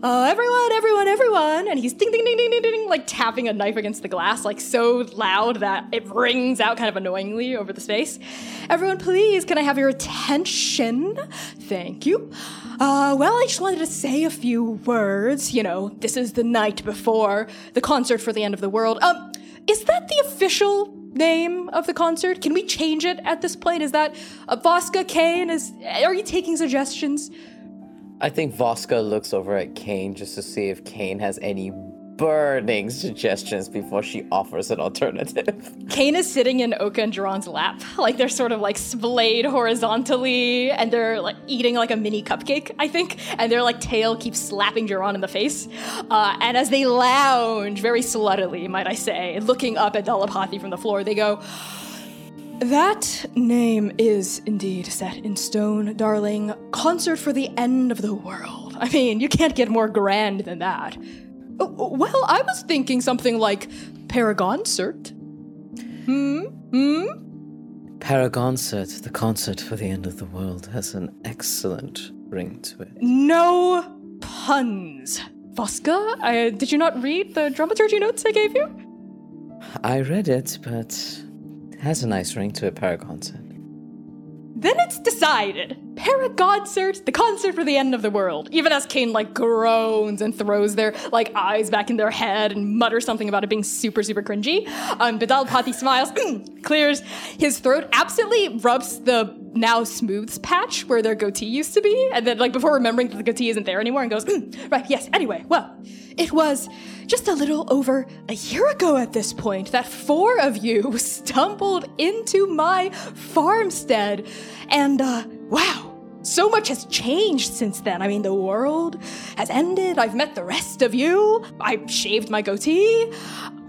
Uh, everyone, everyone, everyone! And he's ding, ding, ding, ding, ding, ding, like tapping a knife against the glass, like so loud that it rings out kind of annoyingly over the space. Everyone, please, can I have your attention? Thank you. Uh, well, I just wanted to say a few words. You know, this is the night before the concert for the end of the world. Um, is that the official name of the concert? Can we change it at this point? Is that uh, Kane? Is are you taking suggestions? I think Voska looks over at Kane just to see if Kane has any burning suggestions before she offers an alternative. Kane is sitting in Oka and Jiran's lap. Like they're sort of like splayed horizontally and they're like eating like a mini cupcake, I think. And their like tail keeps slapping Jiran in the face. Uh, and as they lounge very sluttily, might I say, looking up at Dalapathy from the floor, they go, that name is indeed set in stone, darling. Concert for the end of the world. I mean, you can't get more grand than that. Well, I was thinking something like Paragonsert. Hmm? Hmm? Paragonsert, the concert for the end of the world, has an excellent ring to it. No puns. Voska, I, did you not read the dramaturgy notes I gave you? I read it, but has a nice ring to it, Paragonsert. Then it's decided. Paragoncert, the concert for the end of the world. Even as Kane like groans and throws their like eyes back in their head and mutters something about it being super, super cringy. Um, Dalapathy smiles, clears his throat, absently rubs the now smooths patch where their goatee used to be, and then like before remembering that the goatee isn't there anymore and goes, right, yes, anyway, well, it was just a little over a year ago at this point that four of you stumbled into my farmstead. And, uh, wow, so much has changed since then. I mean, the world has ended. I've met the rest of you. I shaved my goatee.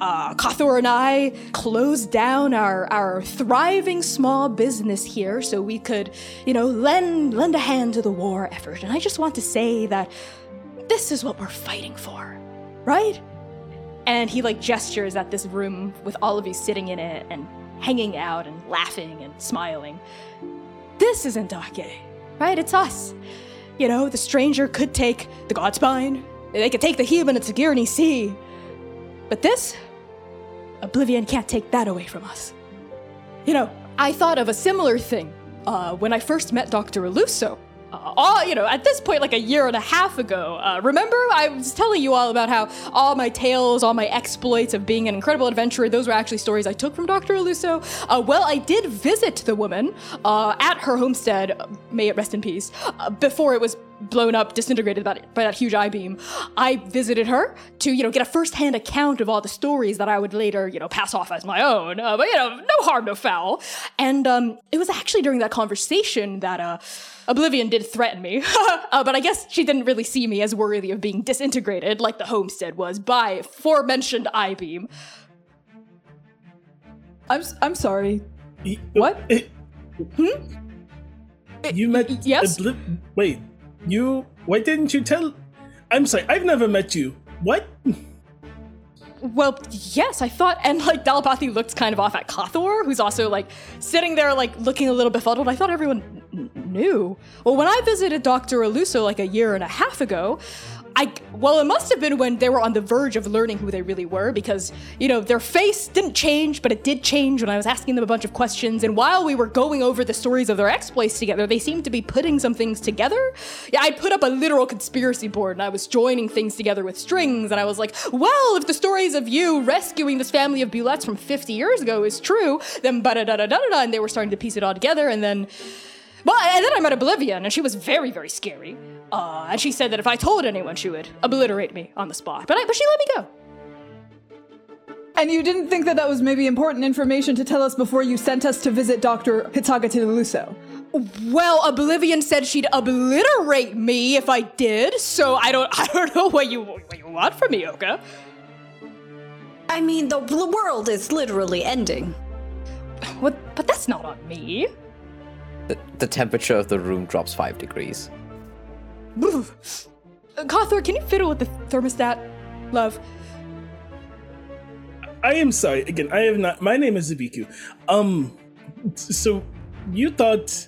Uh, Kathor and I closed down our, our thriving small business here so we could, you know, lend lend a hand to the war effort. And I just want to say that this is what we're fighting for, right? And he like gestures at this room with all of you sitting in it and hanging out and laughing and smiling. This isn't Dake, right? It's us. You know, the stranger could take the Godspine, they could take the human at Sigourney Sea. But this, Oblivion can't take that away from us. You know, I thought of a similar thing uh, when I first met Dr. Eluso. All, you know, at this point, like a year and a half ago, uh, remember I was telling you all about how all my tales, all my exploits of being an incredible adventurer, those were actually stories I took from Dr. Eluso. Uh, well, I did visit the woman uh, at her homestead, may it rest in peace, uh, before it was blown up, disintegrated by, by that huge eye beam. I visited her to, you know, get a first-hand account of all the stories that I would later, you know, pass off as my own. Uh, but you know, no harm, no foul. And um, it was actually during that conversation that uh, Oblivion did threaten me. uh, but I guess she didn't really see me as worthy of being disintegrated like the homestead was by aforementioned eye beam. I'm s- I'm sorry. What? it- Hmm? you met. yes? Obli- wait, you. Why didn't you tell? I'm sorry, I've never met you. What? Well, yes, I thought, and like Dalapathy looked kind of off at Kathor, who's also like sitting there, like looking a little befuddled. I thought everyone n- knew. Well, when I visited Dr. Eluso like a year and a half ago, I, well, it must have been when they were on the verge of learning who they really were because, you know, their face didn't change, but it did change when I was asking them a bunch of questions. And while we were going over the stories of their exploits together, they seemed to be putting some things together. Yeah, I put up a literal conspiracy board and I was joining things together with strings. And I was like, well, if the stories of you rescuing this family of Bulettes from 50 years ago is true, then da da da da da da. And they were starting to piece it all together. And then. Well, and then I met Oblivion, and she was very, very scary. Uh, and she said that if I told anyone, she would obliterate me on the spot. But I, but she let me go. And you didn't think that that was maybe important information to tell us before you sent us to visit Dr. Hitsaga Luso? Well, Oblivion said she'd obliterate me if I did. So I don't, I don't know what you, what you want from me, Oka. I mean, the, the world is literally ending. What? But that's not on me. The, the temperature of the room drops five degrees. Kothor, can you fiddle with the thermostat, love? I am sorry. Again, I have not. My name is Zabiku. Um, so you thought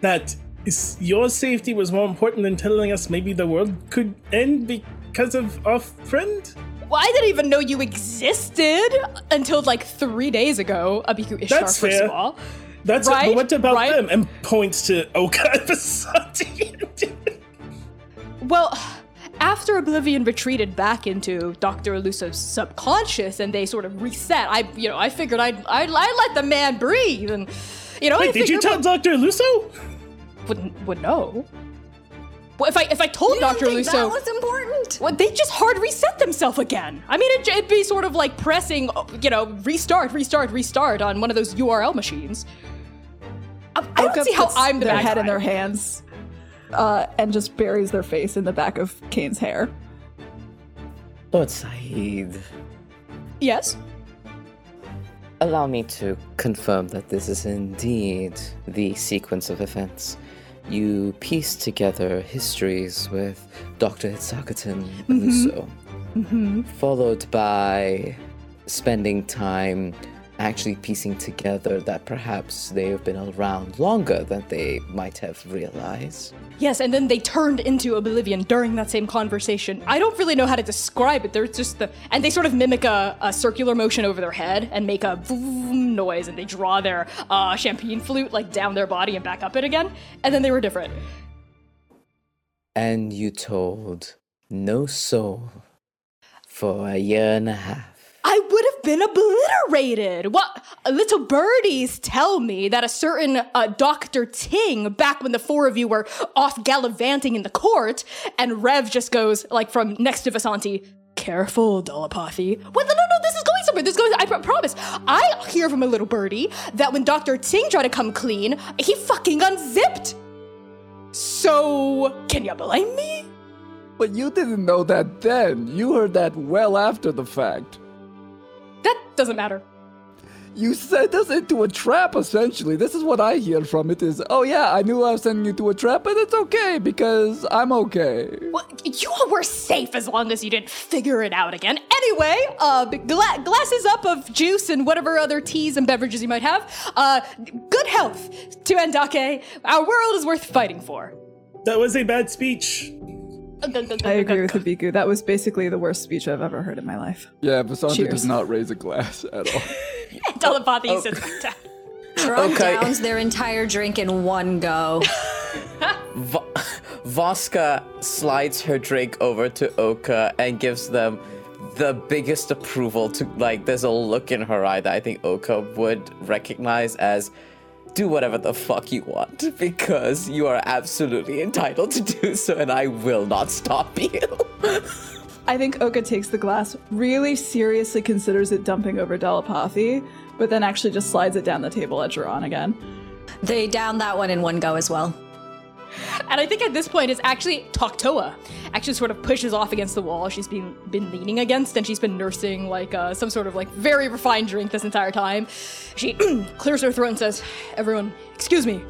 that is, your safety was more important than telling us maybe the world could end because of our friend? Well, I didn't even know you existed until like three days ago, Abiku Ishtar, That's first fair. of all. That's Right, what about right. them? And points to Oka and Vasanti. Well, after Oblivion retreated back into Dr. Eluso's subconscious and they sort of reset, I, you know, I figured I'd, I'd, I'd let the man breathe and, you know, I Wait, did you figured tell Dr. Lusso? Wouldn't, would know. Well, if I if I told You Dr. think Luso, that was important. well, they just hard reset themselves again. I mean, it, it'd be sort of like pressing, you know, restart, restart, restart on one of those URL machines. I, I don't see how I'm the their bad head guy. in their hands uh, and just buries their face in the back of Kane's hair. Lord Saeed, Yes. allow me to confirm that this is indeed the sequence of events. You piece together histories with Dr. Hitsakatan Luso, Mm-hmm. followed by spending time actually piecing together that perhaps they have been around longer than they might have realized. Yes, and then they turned into oblivion during that same conversation. I don't really know how to describe it. There's just the and they sort of mimic a, a circular motion over their head and make a vroom noise, and they draw their uh, champagne flute like down their body and back up it again, and then they were different. And you told no soul for a year and a half. I would have been obliterated. What little birdies tell me that a certain uh, Dr. Ting, back when the four of you were off gallivanting in the court, and Rev just goes, like, from next to Vasanti, careful, Dalapathy. Wait, no, no, no, this is going somewhere. This is going, I pr- promise. I hear from a little birdie that when Dr. Ting tried to come clean, he fucking unzipped. So, can you blame me? But you didn't know that then. You heard that well after the fact. That doesn't matter. You sent us into a trap, essentially. This is what I hear from it is, oh yeah, I knew I was sending you to a trap, but it's okay because I'm okay. Well, you all were safe as long as you didn't figure it out again. Anyway, uh, gla- glasses up of juice and whatever other teas and beverages you might have. Uh, good health to Andake. Our world is worth fighting for. That was a bad speech. I agree with Abiku. That was basically the worst speech I've ever heard in my life. Yeah, Vasanti Cheers. does not raise a glass at all. Dalapathy Oh. sits back down. Drunk Okay. downs their entire drink in one go. Va- Voska slides her drink over to Oka and gives them the biggest approval to like there's a look in her eye that I think Oka would recognize as do whatever the fuck you want because you are absolutely entitled to do so and I will not stop you. I think Oka takes the glass, really seriously considers it dumping over Dalapathy, but then actually just slides it down the table at Jiran again. They down that one in one go as well. And I think at this point it's actually Toktoa. Actually sort of pushes off against the wall she's been been leaning against and she's been nursing like uh, some sort of like very refined drink this entire time. She clears her throat and says, Everyone, excuse me.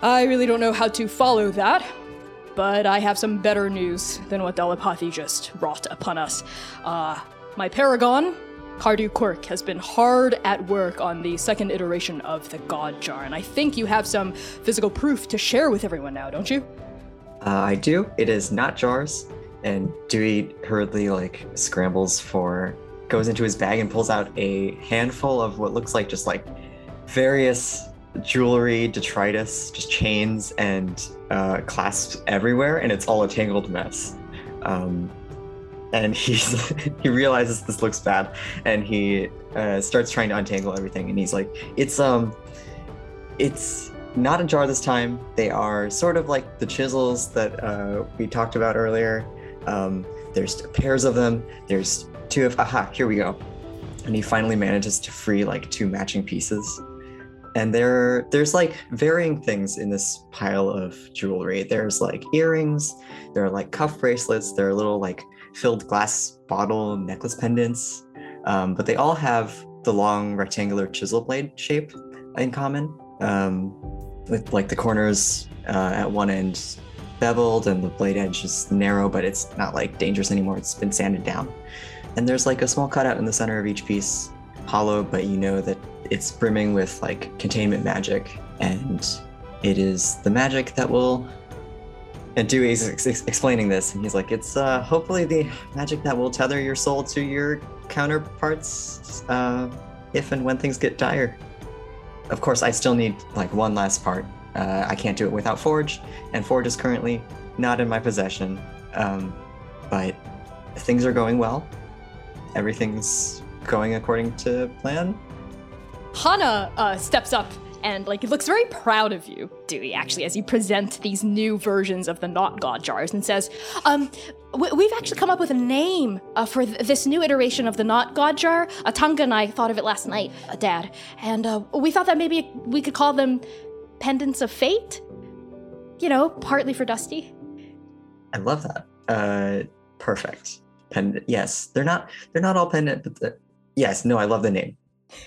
I really don't know how to follow that, but I have some better news than what Dalapathy just brought upon us. Uh, my paragon, Cardew Quirk, has been hard at work on the second iteration of the God Jar, and I think you have some physical proof to share with everyone now, don't you? Uh, I do. It is not jars. And Dewey hurriedly like scrambles for, goes into his bag and pulls out a handful of what looks like just like various jewelry, detritus, just chains and uh, clasps everywhere, and it's all a tangled mess. Um, and he's he realizes this looks bad, and he uh, starts trying to untangle everything. And he's like, "It's um, it's not a jar this time. They are sort of like the chisels that uh, we talked about earlier. Um, there's pairs of them. There's two of aha. Here we go. And he finally manages to free like two matching pieces. And there, there's like varying things in this pile of jewelry. There's like earrings. There are like cuff bracelets. There are little like filled glass bottle necklace pendants. Um, but they all have the long rectangular chisel blade shape in common. Um, with like the corners uh, at one end beveled and the blade edge is narrow, but it's not like dangerous anymore. It's been sanded down. And there's like a small cutout in the center of each piece, hollow, but you know that it's brimming with like containment magic, and it is the magic that will. And Dewey's ex- ex- explaining this, and he's like, "It's uh, hopefully the magic that will tether your soul to your counterparts uh, if and when things get dire." Of course, I still need like one last part. Uh, I can't do it without Forge, and Forge is currently not in my possession. Um, but things are going well. Everything's going according to plan. Hana uh, steps up and like looks very proud of you, Dewey, actually, as you present these new versions of the not god jars and says, um, we- we've actually come up with a name uh, for th- this new iteration of the not god jar. Uh, and I thought of it last night, uh, Dad, and uh, we thought that maybe we could call them pendants of fate. You know, partly for Dusty. I love that. Uh, perfect. Pendant. Yes, they're not. They're not all pendant, but the, yes, no, I love the name.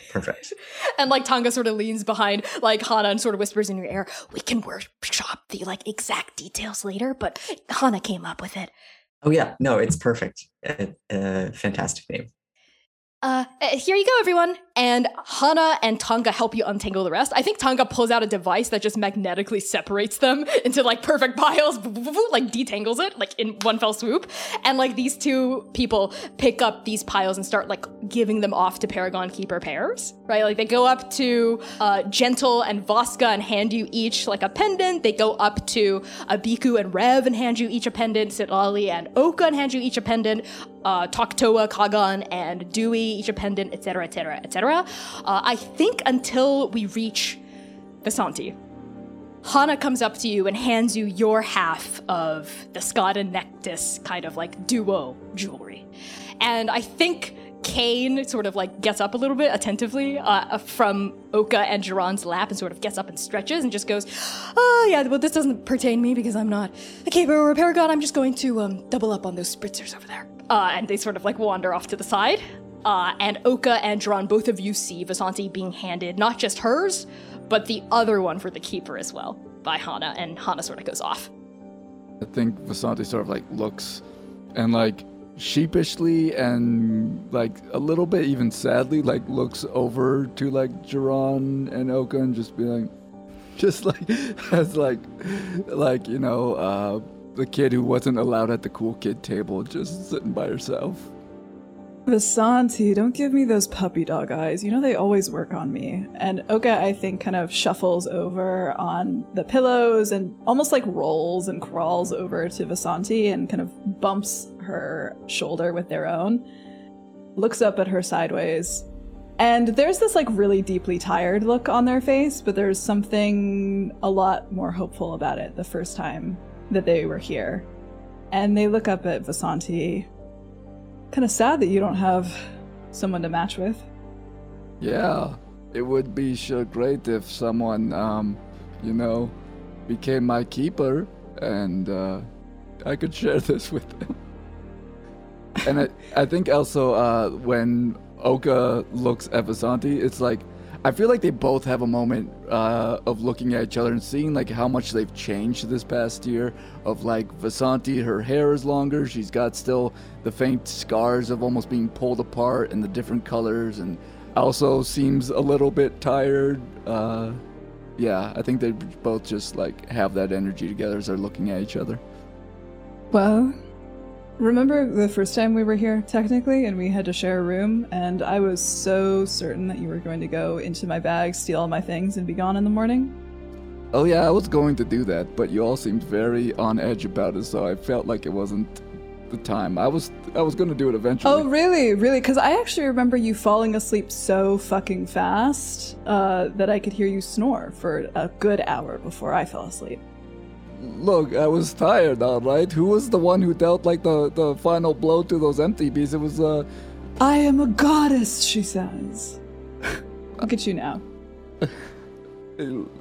Perfect. And like Tonga sort of leans behind like Hana and sort of whispers in your ear, "We can workshop the like exact details later, but Hana came up with it." Oh yeah, no, it's perfect. Uh, uh, fantastic name. Uh, uh, here you go, everyone. And Hana and Tonga help you untangle the rest. I think Tonga pulls out a device that just magnetically separates them into like perfect piles, like detangles it like in one fell swoop. And like these two people pick up these piles and start like giving them off to Paragon Keeper pairs, right? Like they go up to uh, Gentle and Voska and hand you each like a pendant. They go up to Abiku and Rev and hand you each a pendant. Citlalli and Oka and hand you each a pendant. Uh, Toktoa, Kagan, and Dewey each a pendant, etc., etc., etc. I think until we reach Vasanti. Hana comes up to you and hands you your half of the Skada Nectis kind of like duo jewelry. And I think Kane sort of like gets up a little bit attentively uh, from Oka and Jiran's lap and sort of gets up and stretches and just goes, Oh, yeah, well, this doesn't pertain me because I'm not a keeper or a paragon. I'm just going to um, double up on those spritzers over there. Uh, and they sort of like wander off to the side. Uh, and Oka and Jiran, both of you see Vasanti being handed not just hers, but the other one for the keeper as well by Hana. And Hana sort of goes off. I think Vasanti sort of like looks and like sheepishly and like a little bit even sadly like looks over to like Jiran and Oka and just be like just like as like like you know uh the kid who wasn't allowed at the cool kid table just sitting by herself. Vasanti, don't give me those puppy dog eyes. You know they always work on me. And Oka, I think, kind of shuffles over on the pillows and almost like rolls and crawls over to Vasanti and kind of bumps her shoulder with their own. Looks up at her sideways. And there's this like really deeply tired look on their face, but there's something a lot more hopeful about it the first time that they were here. And they look up at Vasanti kind of sad that you don't have someone to match with. Yeah, it would be sure great if someone, um, you know, became my keeper and uh, I could share this with them. and I, I think also uh, when Oka looks at Vasanti, it's like I feel like they both have a moment uh, of looking at each other and seeing like how much they've changed this past year. Of like Vasanti, her hair is longer. She's got still the faint scars of almost being pulled apart and the different colors, and also seems a little bit tired. Uh, yeah, I think they both just like have that energy together as they're looking at each other. Well, Remember the first time we were here, technically, and we had to share a room, and I was so certain that you were going to go into my bag, steal all my things, and be gone in the morning? Oh yeah, I was going to do that, but you all seemed very on edge about it, so I felt like it wasn't the time. I was I was going to do it eventually. Oh really, really? Because I actually remember you falling asleep so fucking fast uh, that I could hear you snore for a good hour before I fell asleep. Look, I was tired, all right. Who was the one who dealt like the the final blow to those MTBs? It was uh. I am a goddess, she says. Look at you now.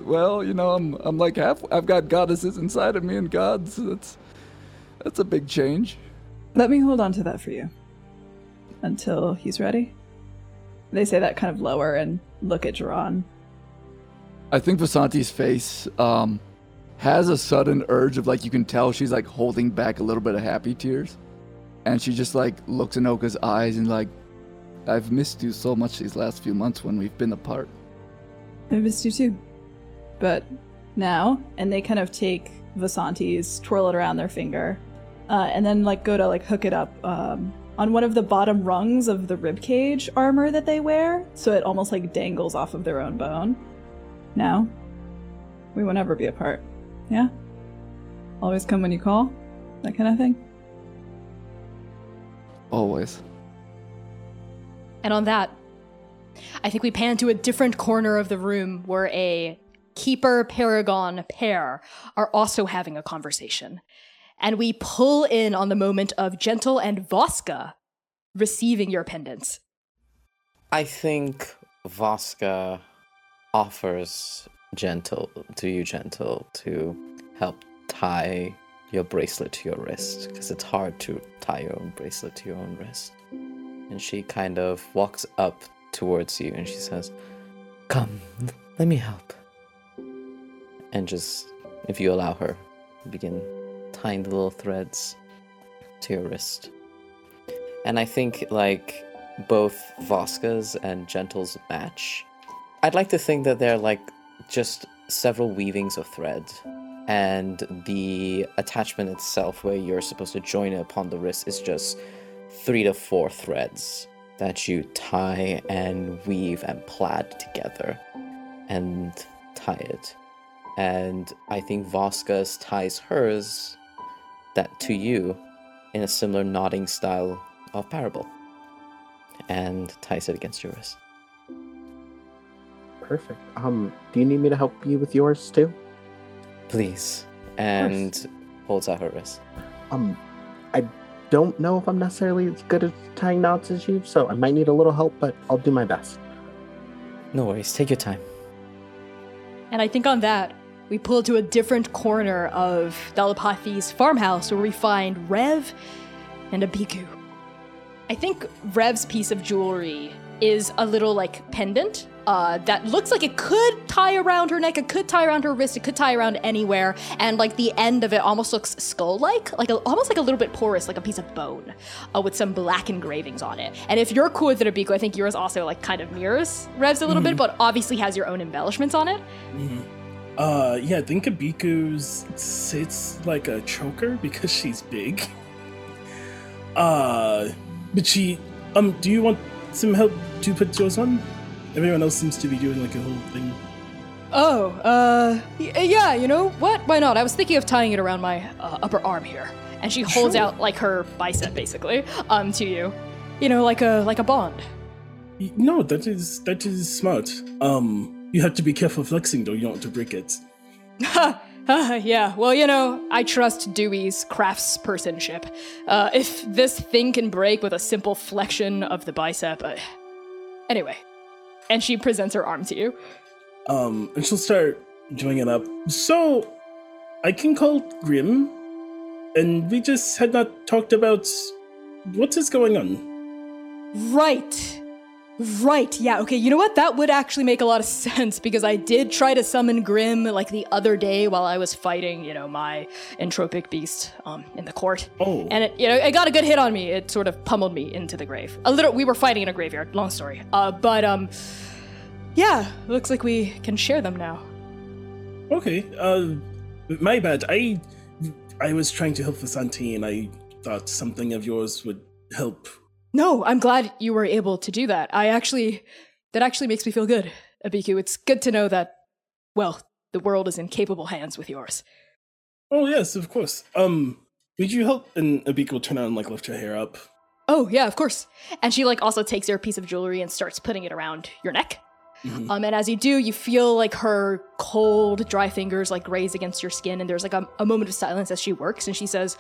well, you know, I'm I'm like half. I've got goddesses inside of me and gods. That's that's a big change. Let me hold on to that for you until he's ready. They say that kind of lower and look at Jiran. I think Vasanti's face um, has a sudden urge of like you can tell she's like holding back a little bit of happy tears. And she just like looks in Oka's eyes and like I've missed you so much these last few months when we've been apart. I missed you too. But now, and they kind of take Vasanti's, twirl it around their finger, uh, and then like go to like hook it up um, on one of the bottom rungs of the ribcage armor that they wear, so it almost like dangles off of their own bone. Now, we will never be apart. Yeah? Always come when you call? That kind of thing? Always. And on that, I think we pan to a different corner of the room where a keeper paragon pair are also having a conversation. And we pull in on the moment of Gentle and Voska receiving your pendants. I think Voska offers gentle to you gentle to help tie your bracelet to your wrist? Because it's hard to tie your own bracelet to your own wrist. And she kind of walks up towards you and she says come let me help. And just if you allow her begin tying the little threads to your wrist. And i think like both Voska's and Gentle's match. I'd like to think that they're like just several weavings of thread, and the attachment itself, where you're supposed to join it upon the wrist, is just three to four threads that you tie and weave and plaid together and tie it. And I think Voska's ties hers that to you in a similar knotting style of parable and ties it against your wrist. Perfect. Um, do you need me to help you with yours too? Please. And holds out her wrist. Um, I don't know if I'm necessarily as good at tying knots as you, so I might need a little help, but I'll do my best. No worries, take your time. And I think on that, we pull to a different corner of Dalapathy's farmhouse where we find Rev and Abiku. I think Rev's piece of jewelry is a little like pendant uh, that looks like it could tie around her neck, it could tie around her wrist, it could tie around anywhere, and like the end of it almost looks skull-like, like a, almost like a little bit porous, like a piece of bone, uh, with some black engravings on it. And if you're cool with it, Abiku, I think yours also like kind of mirrors Rev's a little bit, but obviously has your own embellishments on it. Mhm. Uh, yeah, I think Abiku's sits like a choker because she's big. Uh, but she, um, do you want some help to put yours on? Everyone else seems to be doing like a whole thing. Oh, uh, y- yeah, you know what? Why not? I was thinking of tying it around my uh, upper arm here, and she holds Sure. out like her bicep, basically, um, to you. You know, like a like a bond. No, that is that is smart. Um, you have to be careful flexing though. You don't want to break it. Ha! ha, yeah, well, you know, I trust Dewey's craftspersonship. Uh, if this thing can break with a simple flexion of the bicep, uh... anyway. And she presents her arm to you. Um, and she'll start doing it up. So, I can call Grim, and we just had not talked about what is going on. Right. Right. Yeah. Okay. You know what? That would actually make a lot of sense because I did try to summon Grim like the other day while I was fighting, you know, my entropic beast um, in the court. Oh. And it, you know, it got a good hit on me. It sort of pummeled me into the grave. A little. We were fighting in a graveyard. Long story. Uh, but um, yeah. Looks like we can share them now. Okay. Uh, my bad. I I was trying to help Vasanti, and I thought something of yours would help. No, I'm glad you were able to do that. I actually, that actually makes me feel good, Abiku. It's good to know that, well, the world is in capable hands with yours. Oh yes, of course. Um, would you help? And Abiku will turn around and like lift her hair up. Oh yeah, of course. And she like also takes your piece of jewelry and starts putting it around your neck. Mhm. Um, and as you do, you feel like her cold, dry fingers like graze against your skin, and there's like a, a moment of silence as she works, and she says,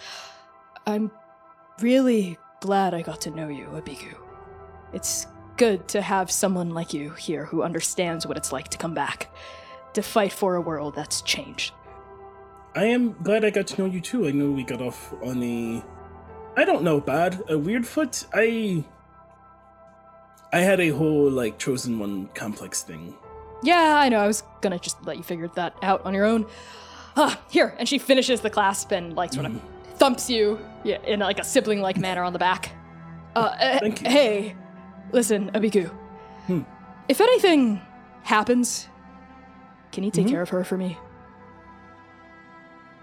"I'm really glad I got to know you, Abiku. It's good to have someone like you here who understands what it's like to come back, to fight for a world that's changed." I am glad I got to know you too. I know we got off on a, I don't know, bad, a weird foot. I, I had a whole like chosen one complex thing. Yeah, I know. I was gonna just let you figure that out on your own. Ah, here, and she finishes the clasp and like sort of thumps you yeah, in like a sibling-like manner on the back. Uh, eh, you. hey, listen, Abiku. Hmm. If anything happens, can you take Mhm. care of her for me?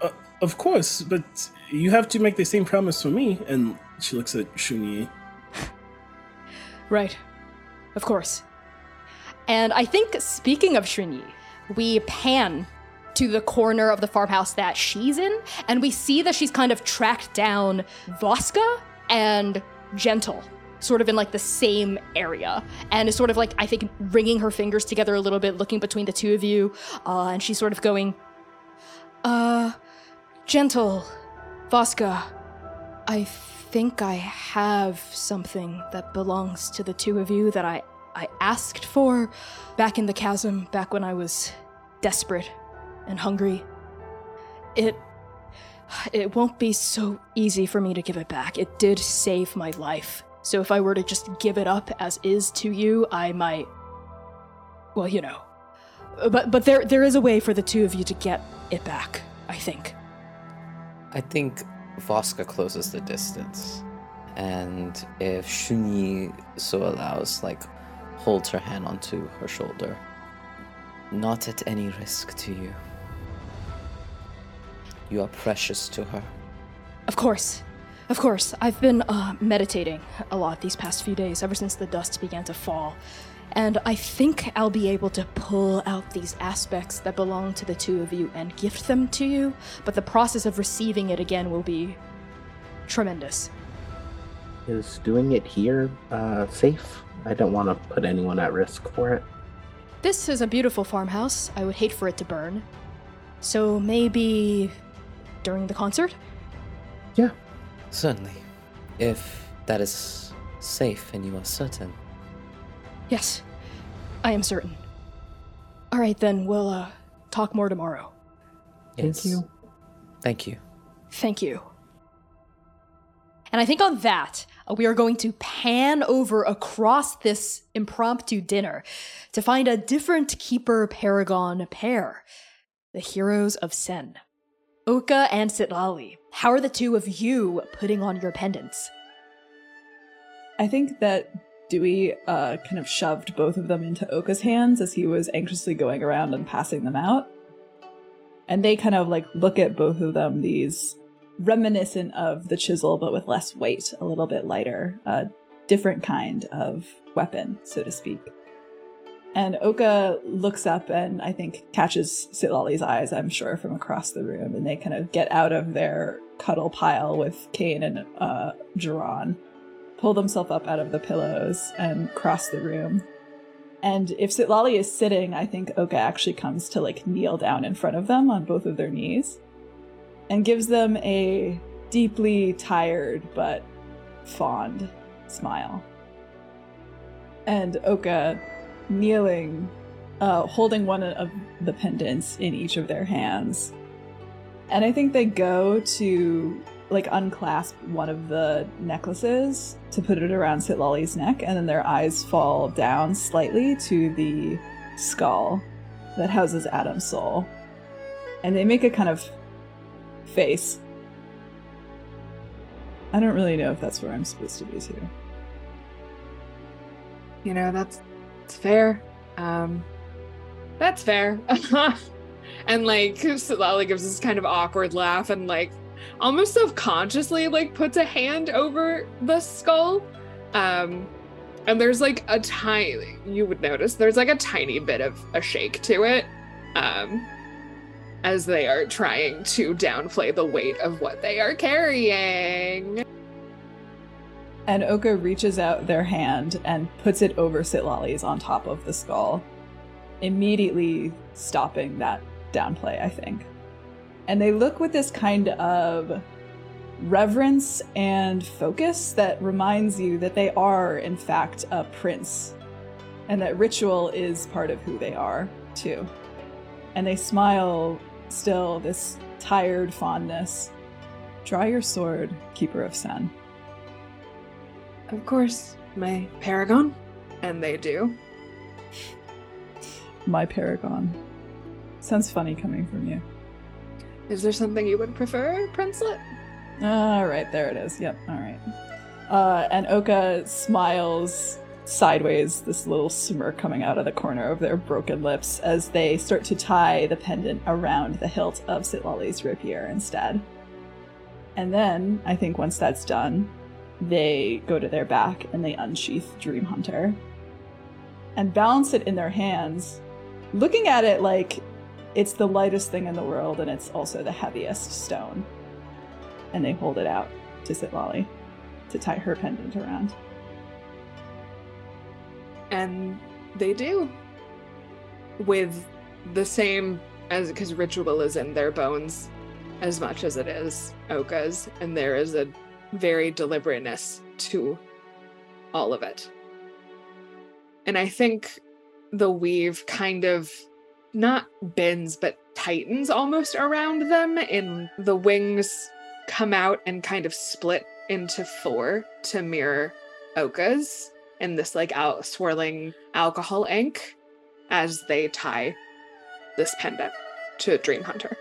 Uh, of course, but you have to make the same promise for me. And she looks at Shunyi. Right. Of course. And I think, speaking of Shrinyi, we pan to the corner of the farmhouse that she's in, and we see that she's kind of tracked down Voska and Gentle, sort of in like the same area, and is sort of like, I think, wringing her fingers together a little bit, looking between the two of you, uh, and she's sort of going, Uh, Gentle, Voska, I think I have something that belongs to the two of you that I I asked for back in the chasm, back when I was desperate and hungry. It it won't be so easy for me to give it back. It did save my life. So if I were to just give it up as is to you, I might well, you know. But but there there is a way for the two of you to get it back, I think. I think Voska closes the distance and if Shuni so allows, like holds her hand onto her shoulder. Not at any risk to you. You are precious to her. Of course. Of course. I've been uh, meditating a lot these past few days, ever since the dust began to fall. And I think I'll be able to pull out these aspects that belong to the two of you and gift them to you, but the process of receiving it again will be tremendous. Is doing it here uh, safe? I don't want to put anyone at risk for it. This is a beautiful farmhouse. I would hate for it to burn. So maybe during the concert? Yeah. Certainly. If that is safe and you are certain. Yes, I am certain. All right, then we'll uh, talk more tomorrow. Yes. Thank you. Thank you. Thank you. And I think on that, uh, we are going to pan over across this impromptu dinner to find a different Keeper Paragon pair the heroes of Sen. Oka and Citlalli, how are the two of you putting on your pendants? I think that Dewey uh, kind of shoved both of them into Oka's hands as he was anxiously going around and passing them out. And they kind of like look at both of them, these reminiscent of the chisel, but with less weight, a little bit lighter, a different kind of weapon, so to speak. And Oka looks up and I think catches Citlalli's eyes, I'm sure, from across the room, and they kind of get out of their cuddle pile with Kane and uh, pull themselves up out of the pillows and cross the room. And if Citlalli is sitting, I think Oka actually comes to like kneel down in front of them on both of their knees and gives them a deeply tired but fond smile. And Oka kneeling, uh, holding one of the pendants in each of their hands. And I think they go to like unclasp one of the necklaces to put it around Citlalli's neck, and then their eyes fall down slightly to the skull that houses Adam's soul. And they make a kind of face. I don't really know if that's where I'm supposed to be too. You know, that's it's fair. Um that's fair. and like Citlalli gives this kind of awkward laugh and like almost self-consciously like puts a hand over the skull um and there's like a tiny you would notice there's like a tiny bit of a shake to it um as they are trying to downplay the weight of what they are carrying And Oka reaches out their hand and puts it over Citlalli's on top of the skull, immediately stopping that downplay, I think. And they look with this kind of reverence and focus that reminds you that they are, in fact, a prince. And that ritual is part of who they are, too. And they smile still, this tired fondness. Draw your sword, Keeper of Sen. of course my paragon and they do My paragon. Sounds funny coming from you. is there something you would prefer princelet All right, there it is. Yep, all right. Uh, and Oka smiles sideways, this little smirk coming out of the corner of their broken lips as they start to tie the pendant around the hilt of Citlalli's rapier instead. And then, I think once that's done, they go to their back and they unsheath Dream Hunter and balance it in their hands, looking at it like it's the lightest thing in the world and it's also the heaviest stone. And they hold it out to Citlalli to tie her pendant around. and they do. With the same as because ritual is in their bones as much as it is oka's. And there is a very deliberateness to all of it and i think the weave kind of not bends but tightens almost around them and the wings come out and kind of split into four to mirror oka's in this like out swirling alcohol ink as they tie this pendant to Dream Hunter.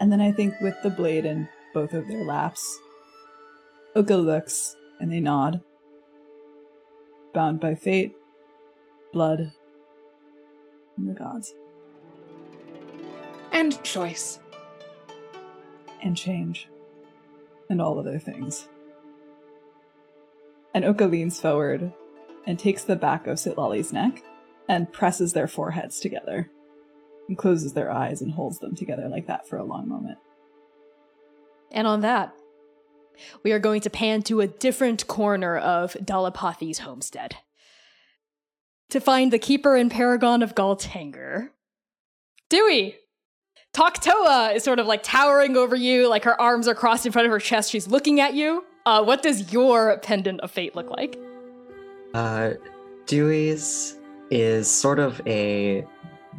And then I think with the blade in both of their laps, Oka looks and they nod. Bound by fate, blood, and the gods. And choice. and change and all other things. And Oka leans forward and takes the back of Citlalli's neck and presses their foreheads together and closes their eyes and holds them together like that for a long moment. And on that, we are going to pan to a different corner of Dalapathy's homestead. To find the keeper and paragon of Galtanger. Dewey! Toktoa is sort of like towering over you, like her arms are crossed in front of her chest. She's looking at you. Uh, what does your pendant of fate look like? Uh, Dewey's is sort of a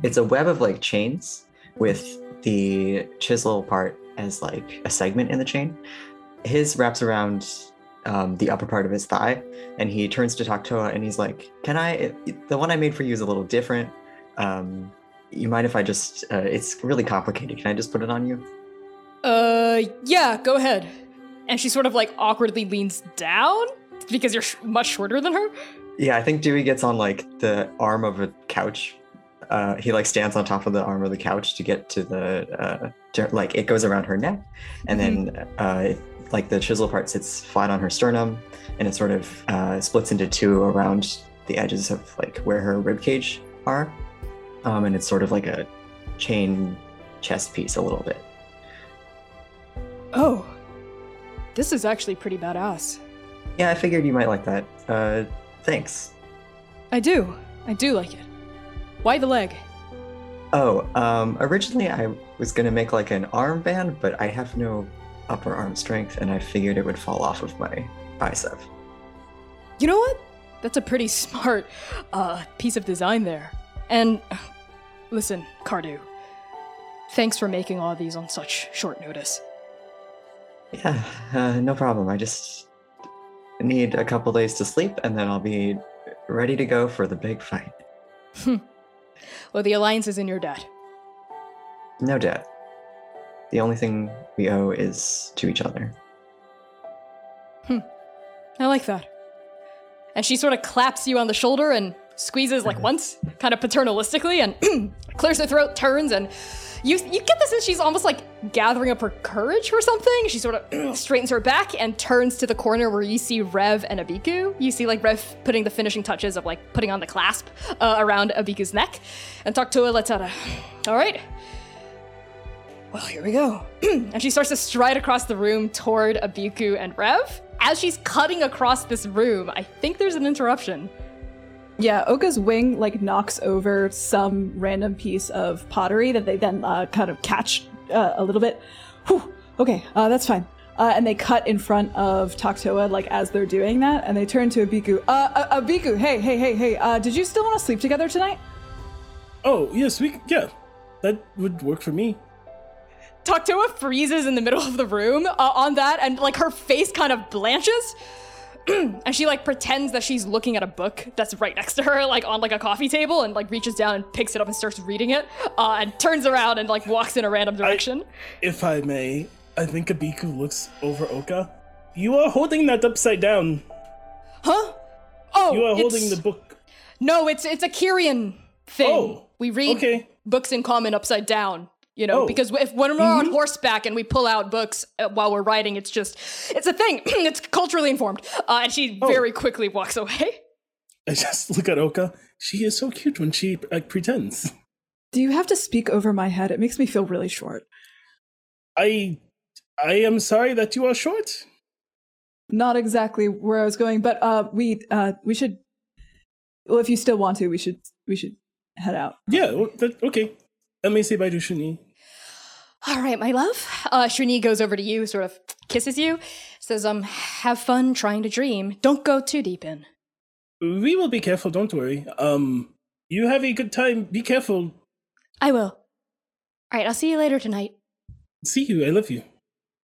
it's a web of like chains with the chisel part as like a segment in the chain. His wraps around um, the upper part of his thigh, and he turns to Toktoa and he's like, "Can I? The one I made for you is a little different. Um, you mind if I just? Uh, it's really complicated. Can I just put it on you?" Uh, yeah, go ahead. And she sort of like awkwardly leans down because you're sh- much shorter than her. Yeah, I think Dewey gets on like the arm of a couch. Uh, he like stands on top of the arm of the couch to get to the uh, to, like it goes around her neck, and then uh, like the chisel part sits flat on her sternum, and it sort of uh, splits into two around the edges of like where her rib cage are, um, and it's sort of like a chain chest piece a little bit. Oh, this is actually pretty badass. Yeah, I figured you might like that. Uh, thanks. I do. I do like it. Why the leg? Oh, um, originally I was gonna make like an armband, but I have no upper arm strength, and I figured it would fall off of my bicep. You know what? That's a pretty smart uh, piece of design there. And listen, Cardu, thanks for making all these on such short notice. Yeah, uh, no problem. I just need a couple days to sleep, and then I'll be ready to go for the big fight. Well, the alliance is in your debt. No debt. The only thing we owe is to each other. Hmm. I like that. And she sort of claps you on the shoulder and squeezes like once, kind of paternalistically, and clears her throat, turns, and you you get the sense she's almost like gathering up her courage for something. She sort of straightens her back and turns to the corner where you see Rev and Abiku. You see like Rev putting the finishing touches of like putting on the clasp uh, around Abiku's neck, and Toktoa lets out a, all right. Well, here we go. and she starts to stride across the room toward Abiku and Rev. As she's cutting across this room, I think there's an interruption. Yeah, Oka's wing like knocks over some random piece of pottery that they then uh, kind of catch uh, a little bit. Whew, okay, uh, that's fine. Uh, and they cut in front of Toktoa like as they're doing that, and they turn to Abiku. Uh, uh Abiku, hey, hey, hey, hey. Uh, did you still want to sleep together tonight? Oh yes, we yeah, that would work for me. Toktoa freezes in the middle of the room uh, on that, and like her face kind of blanches. and she like pretends that she's looking at a book that's right next to her, like on like a coffee table, and like reaches down and picks it up and starts reading it, uh, and turns around and like walks in a random direction. If I may, I think Abiku looks over Oka. You are holding that upside down. Huh? Oh, you are holding the book. No, it's it's a Kyrian thing. Oh, we read okay. books in common upside down. You know, Oh. because if when we're on horseback and we pull out books uh, while we're riding, it's just it's a thing. it's culturally informed. Uh, and she Oh. very quickly walks away. I just look at Oka. She is so cute when she like pretends. Do you have to speak over my head? It makes me feel really short. I I am sorry that you are short. Not exactly where I was going, but uh, we uh, we should. Well, if you still want to, we should we should head out. Yeah, well, that, okay. Let me say bye to Shuni. All right, my love. Uh, Shrini goes over to you, sort of kisses you, says, "Um, have fun trying to dream. Don't go too deep in." We will be careful, don't worry. Um you have a good time. Be careful. I will. All right, I'll see you later tonight. See you. I love you.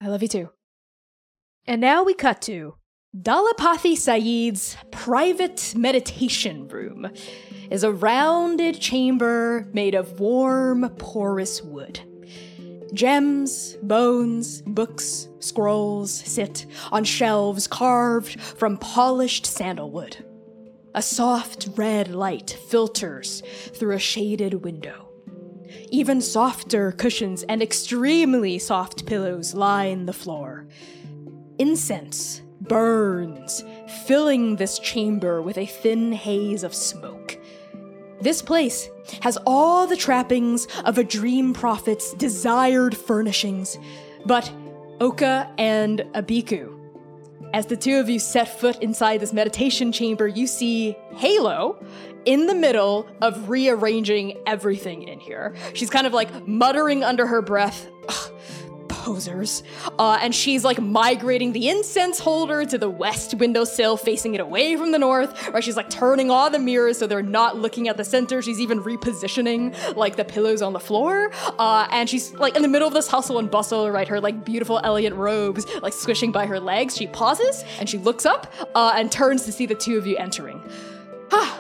I love you too. And now we cut to Dalapathy Saeed's private meditation room is a rounded chamber made of warm, porous wood. Gems, bones, books, scrolls sit on shelves carved from polished sandalwood. A soft red light filters through a shaded window. Even softer cushions and extremely soft pillows line the floor. Incense burns, filling this chamber with a thin haze of smoke. This place has all the trappings of a dream prophet's desired furnishings, but Oka and Abiku. As the two of you set foot inside this meditation chamber, you see Halo in the middle of rearranging everything in here. She's kind of like muttering under her breath. "Ugh, Posers. Uh, and she's like migrating the incense holder to the west windowsill, facing it away from the north. Right? She's like turning all the mirrors so they're not looking at the center. She's even repositioning like the pillows on the floor. Uh, and she's like in the middle of this hustle and bustle, right? Her like beautiful, elegant robes like squishing by her legs. She pauses and she looks up uh, and turns to see the two of you entering. Ah,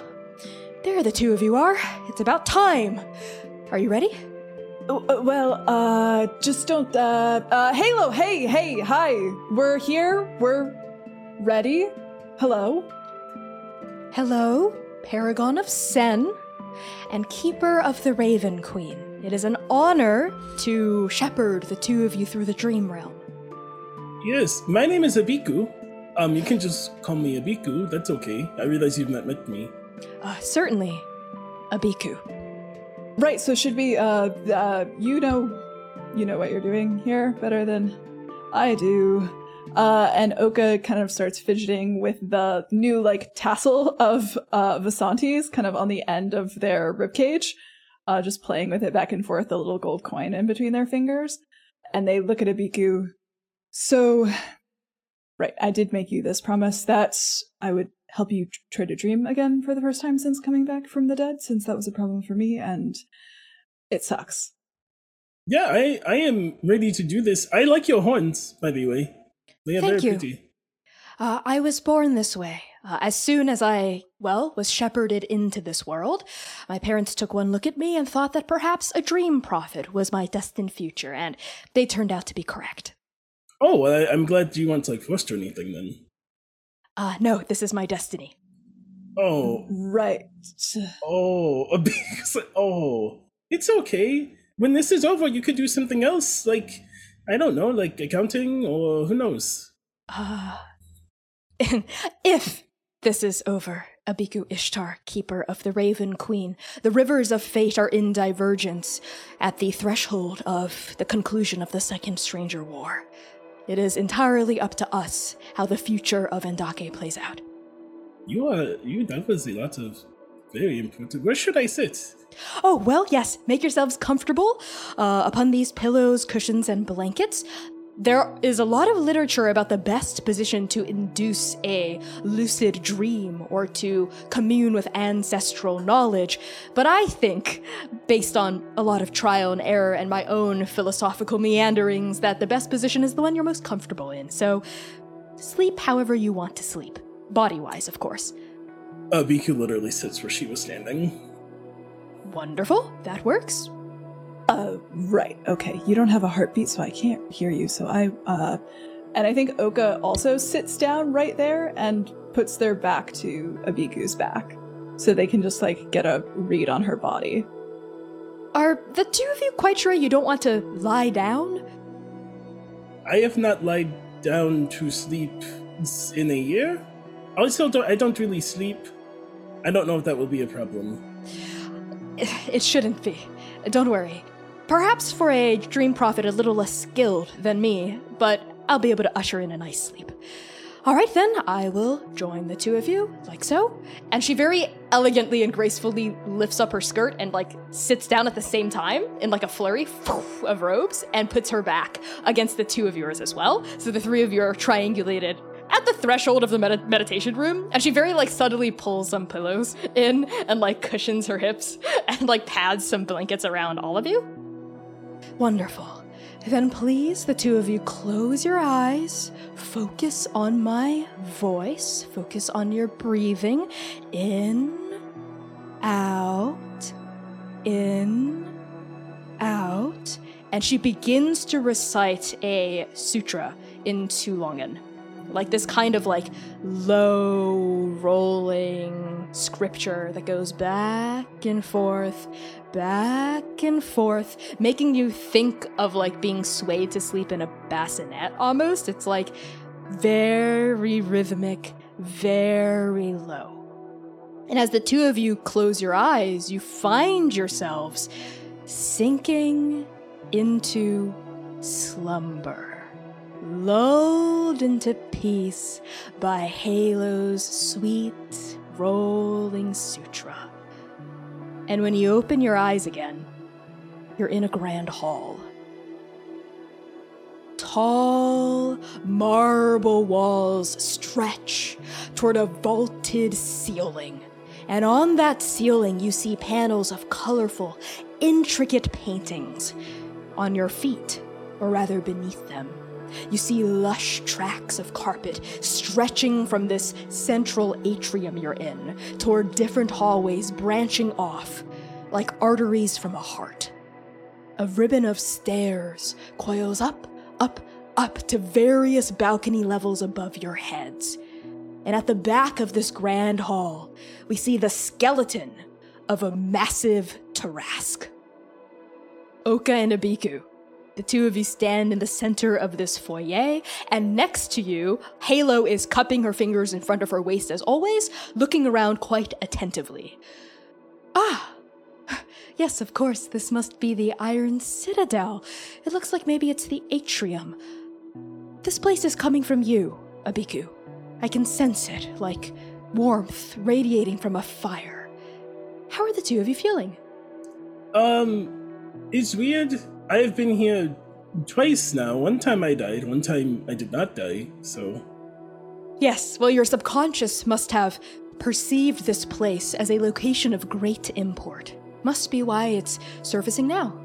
there the two of you are. It's about time. Are you ready? Oh, uh, well, uh, just don't, uh, uh, Halo, hey, hey, hi. We're here. We're ready. Hello. Hello, Paragon of Sen, and Keeper of the Raven Queen. It is an honor to shepherd the two of you through the dream realm. Yes, my name is Abiku. Um, you can just call me Abiku. That's okay. I realize you've not met me. Uh, certainly, Abiku. Right, so should we, uh, uh, you know, you know what you're doing here better than I do. Uh, and Oka kind of starts fidgeting with the new, like, tassel of, uh, Vasanti's kind of on the end of their ribcage, uh, just playing with it back and forth, the little gold coin in between their fingers. And they look at Abiku. So, right, I did make you this promise that I would help you try to dream again for the first time since coming back from the dead, since that was a problem for me, and it sucks. Yeah, I, I am ready to do this. I like your horns, by the way. They are Thank very you. pretty. Uh, I was born this way. Uh, as soon as I, well, was shepherded into this world, my parents took one look at me and thought that perhaps a dream prophet was my destined future, and they turned out to be correct. Oh, well, I, I'm glad you weren't like forced or anything then. Uh, no, this is my destiny. Oh, Right. oh, because oh, it's okay. When this is over, you could do something else, like I don't know, like accounting or who knows. Uh, if this is over, Abiku Ishtar, keeper of the Raven Queen, the rivers of fate are in divergence at the threshold of the conclusion of the Second Stranger War. It is entirely up to us how the future of Andake plays out. You are you. That was a lot of very important. Where should I sit? Oh, well, yes, make yourselves comfortable uh, upon these pillows, cushions, and blankets. There is a lot of literature about the best position to induce a lucid dream or to commune with ancestral knowledge, but I think, based on a lot of trial and error and my own philosophical meanderings, that the best position is the one you're most comfortable in. So, sleep however you want to sleep. Body wise, of course. Abiku literally sits where she was standing. Wonderful, that works. Uh, right. Okay. You don't have a heartbeat, so I can't hear you. So I, uh, and I think Oka also sits down right there and puts their back to Abiku's back, so they can just like get a read on her body. Are the two of you quite sure you don't want to lie down? I have not lied down to sleep in a year. Also, don't, I don't really sleep. I don't know if that will be a problem. It shouldn't be. Don't worry. Perhaps for a dream prophet a little less skilled than me, but I'll be able to usher in a nice sleep. All right, then, I will join the two of you, like so. And she very elegantly and gracefully lifts up her skirt and, like, sits down at the same time in, like, a flurry of robes and puts her back against the two of yours as well. So the three of you are triangulated at the threshold of the med- meditation room. And she very, like, subtly pulls some pillows in and, like, cushions her hips and, like, pads some blankets around all of you. Wonderful. Then please, the two of you, close your eyes, focus on my voice, focus on your breathing. In, out, in, out, and she begins to recite a sutra in Tulongan. Like this kind of like low rolling scripture that goes back and forth, back and forth, making you think of like being swayed to sleep in a bassinet almost. It's like very rhythmic, very low. And as the two of you close your eyes, you find yourselves sinking into slumber, lulled into peace by Halo's sweet, rolling sutra. And when you open your eyes again, you're in a grand hall. Tall marble walls stretch toward a vaulted ceiling. And on that ceiling, you see panels of colorful, intricate paintings. On your feet, or rather beneath them, you see lush tracks of carpet stretching from this central atrium you're in toward different hallways branching off like arteries from a heart. A ribbon of stairs coils up, up, up to various balcony levels above your heads. And at the back of this grand hall, we see the skeleton of a massive Tarrasque. Oka and Abiku, the two of you stand in the center of this foyer, and next to you, Halo is cupping her fingers in front of her waist as always, looking around quite attentively. Ah, yes, of course, this must be the Iron Citadel. It looks like maybe it's the atrium. This place is coming from you, Abiku. I can sense it, like warmth radiating from a fire. How are the two of you feeling? Um, it's weird. I've been here twice now. One time I died, one time I did not die, so. Yes, well, your subconscious must have perceived this place as a location of great import. Must be why it's surfacing now.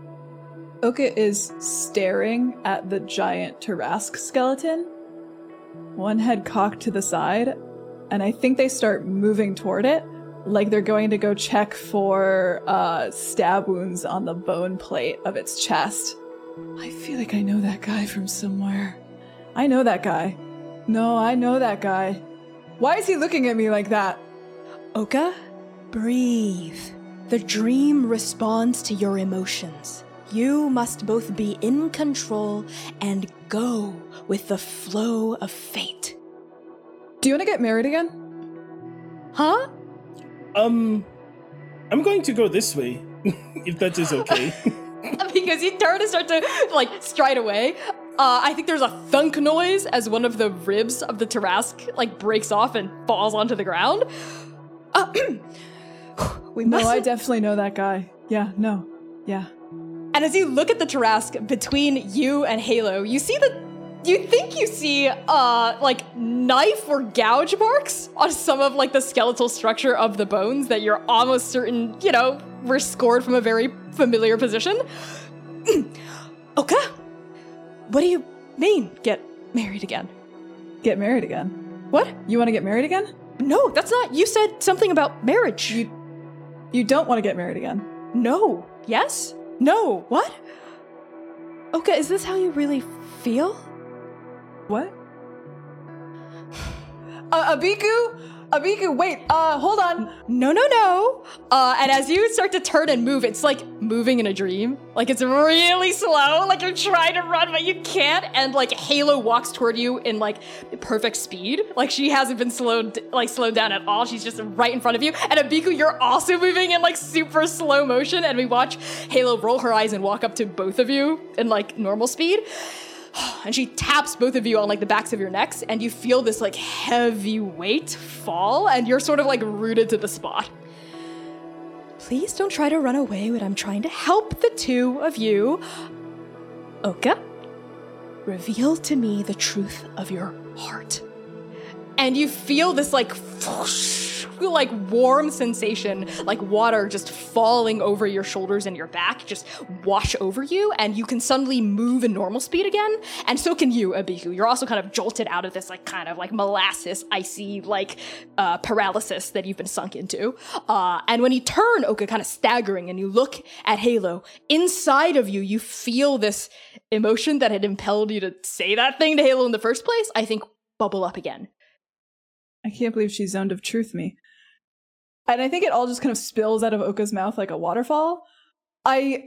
Oka is staring at the giant Tarrasque skeleton, one head cocked to the side, and I think they start moving toward it, like they're going to go check for uh, stab wounds on the bone plate of its chest. I feel like I know that guy from somewhere. I know that guy. No, I know that guy. Why is he looking at me like that? Oka, breathe. The dream responds to your emotions. You must both be in control and go with the flow of fate. Do you want to get married again? Huh? Um, I'm going to go this way, if that is okay. because you turn and start to like stride away. Uh, I think there's a thunk noise as one of the ribs of the Tarrasque like breaks off and falls onto the ground. Uh, we No. I definitely know that guy. Yeah, no. Yeah. and as you look at the Tarrasque between you and Halo, you see that you think you see uh like knife or gouge marks on some of like the skeletal structure of the bones that you're almost certain you know were scored from a very familiar position. okay, what do you mean get married again? Get married again. What? You want to get married again? No, that's not. You said something about marriage. You you don't want to get married again. No. Yes? No. What? Okay, is this how you really feel? What? Uh, Abiku? Abiku, wait, uh, hold on. No, no, no. Uh, and as you start to turn and move, it's like moving in a dream. Like it's really slow. Like you're trying to run, but you can't. And like Halo walks toward you in like perfect speed. Like she hasn't been slowed, like slowed down at all. She's just right in front of you. And Abiku, you're also moving in like super slow motion. And we watch Halo roll her eyes and walk up to both of you in like normal speed. and she taps both of you on like the backs of your necks and you feel this like heavy weight fall and you're sort of like rooted to the spot. Please don't try to run away when i'm trying to help the two of you. Oka reveal to me the truth of your heart. And you feel this like whoosh, like warm sensation, like water just falling over your shoulders and your back, just wash over you, and you can suddenly move in normal speed again. And so can you, Abiku. You're also kind of jolted out of this like kind of like molasses, icy like uh, paralysis that you've been sunk into. Uh, and when you turn, Oka kind of staggering, and you look at Halo, inside of you, you feel this emotion that had impelled you to say that thing to Halo in the first place. I think bubble up again. I can't believe she zoned of truth me. And I think it all just kind of spills out of Oka's mouth like a waterfall. I,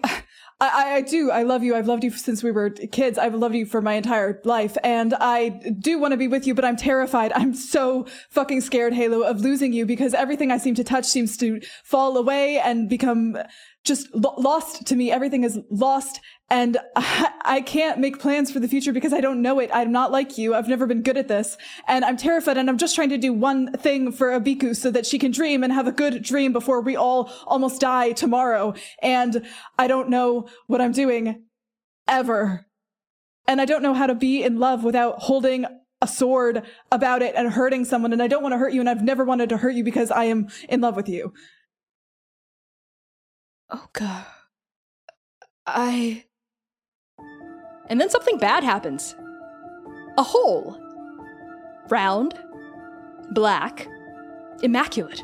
I, I do. I love you. I've loved you since we were kids. I've loved you for my entire life, and I do want to be with you. But I'm terrified. I'm so fucking scared, Halo, of losing you because everything I seem to touch seems to fall away and become just lo- lost to me. Everything is lost, and I, I can't make plans for the future because I don't know it. I'm not like you. I've never been good at this, and I'm terrified. And I'm just trying to do one thing for Abiku so that she can dream and have a good dream before we all almost die tomorrow. And I don't know what I'm doing ever, and I don't know how to be in love without holding a sword about it and hurting someone. And I don't want to hurt you, and I've never wanted to hurt you because I am in love with you. Oh, Oka. I. And then something bad happens. A hole. Round, black, immaculate.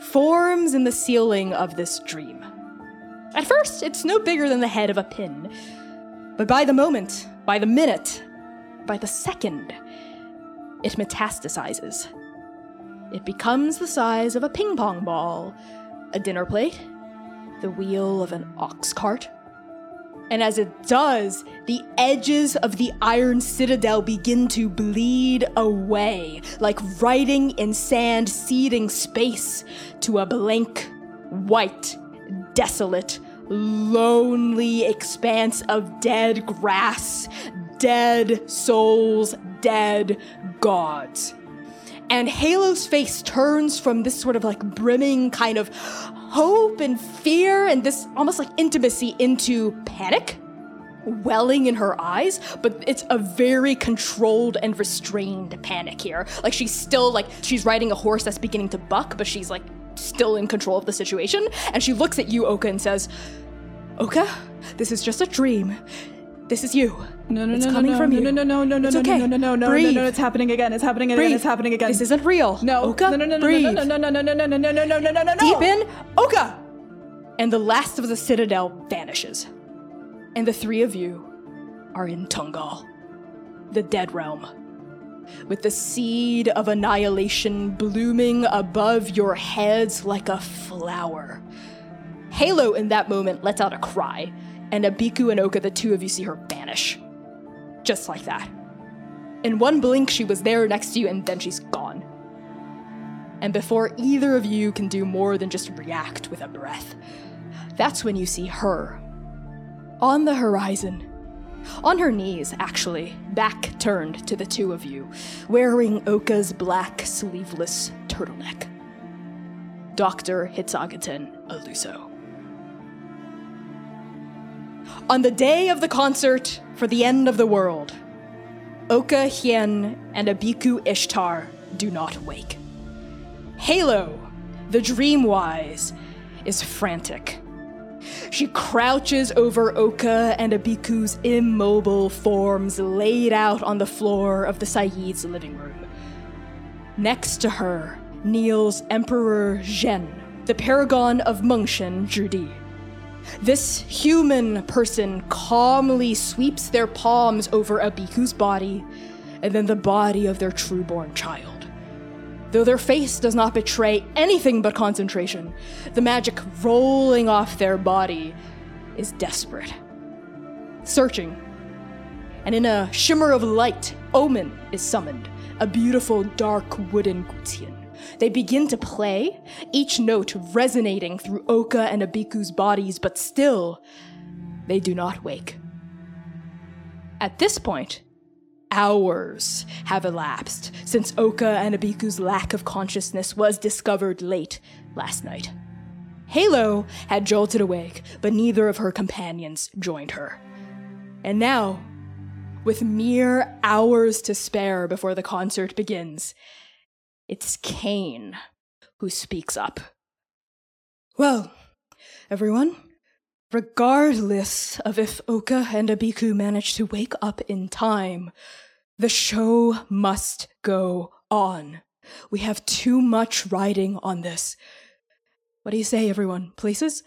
Forms in the ceiling of this dream. At first, it's no bigger than the head of a pin. But by the moment, by the minute, by the second, it metastasizes. It becomes the size of a ping pong ball, a dinner plate, the wheel of an ox cart. And as it does, the edges of the iron citadel begin to bleed away, like writing in sand seeding space to a blank, white, desolate, lonely expanse of dead grass, dead souls, dead gods. And Halo's face turns from this sort of like brimming kind of hope and fear and this almost like intimacy into panic welling in her eyes, but it's a very controlled and restrained panic here. Like she's still like she's riding a horse that's beginning to buck, but she's like still in control of the situation. And she looks at you, Oka, and says, Oka, this is just a dream. This is you. No, no, no. it's no, coming no, from no, you. no, no, no, no, no, It's no, okay. no, no, no, no, no, Breathe. no, it's happening again. It's happening again. Breathe. It's happening again. This isn't real. No, Oka, no, no, no, no, breathe. no, no, no, no, no, no, no, no, no, no, no, no, no, no. Deep in, Oka! And the last of the citadel vanishes. And the three of you are in Tungal, the dead realm, with the seed of annihilation blooming above your heads like a flower. Halo, in that moment, lets out a cry, and Abiku and Oka, the two of you, see her vanish. Just like that. In one blink, she was there next to you, and then she's gone. And before either of you can do more than just react with a breath, that's when you see her. On the horizon. On her knees, actually, back turned to the two of you, wearing Oka's black sleeveless turtleneck. Dr. Hitsagaten Aluso. On the day of the concert for the end of the world, Oka Hien and Abiku Ishtar do not wake. Halo, the Dreamwise, is frantic. She crouches over Oka and Abiku's immobile forms laid out on the floor of the Sayyid's living room. Next to her kneels Emperor Zhen, the paragon of Mengshen Zhudi. This human person calmly sweeps their palms over Abiku's body and then the body of their trueborn child. Though their face does not betray anything but concentration, the magic rolling off their body is desperate. Searching. And in a shimmer of light, Omen is summoned, a beautiful dark wooden gutian. They begin to play, each note resonating through Oka and Abiku's bodies, but still, they do not wake. At this point, hours have elapsed since Oka and Abiku's lack of consciousness was discovered late last night. Halo had jolted awake, but neither of her companions joined her. And now, with mere hours to spare before the concert begins, it's Kane who speaks up. Well, everyone, regardless of if Oka and Abiku manage to wake up in time, the show must go on. We have too much riding on this. What do you say, everyone? Places?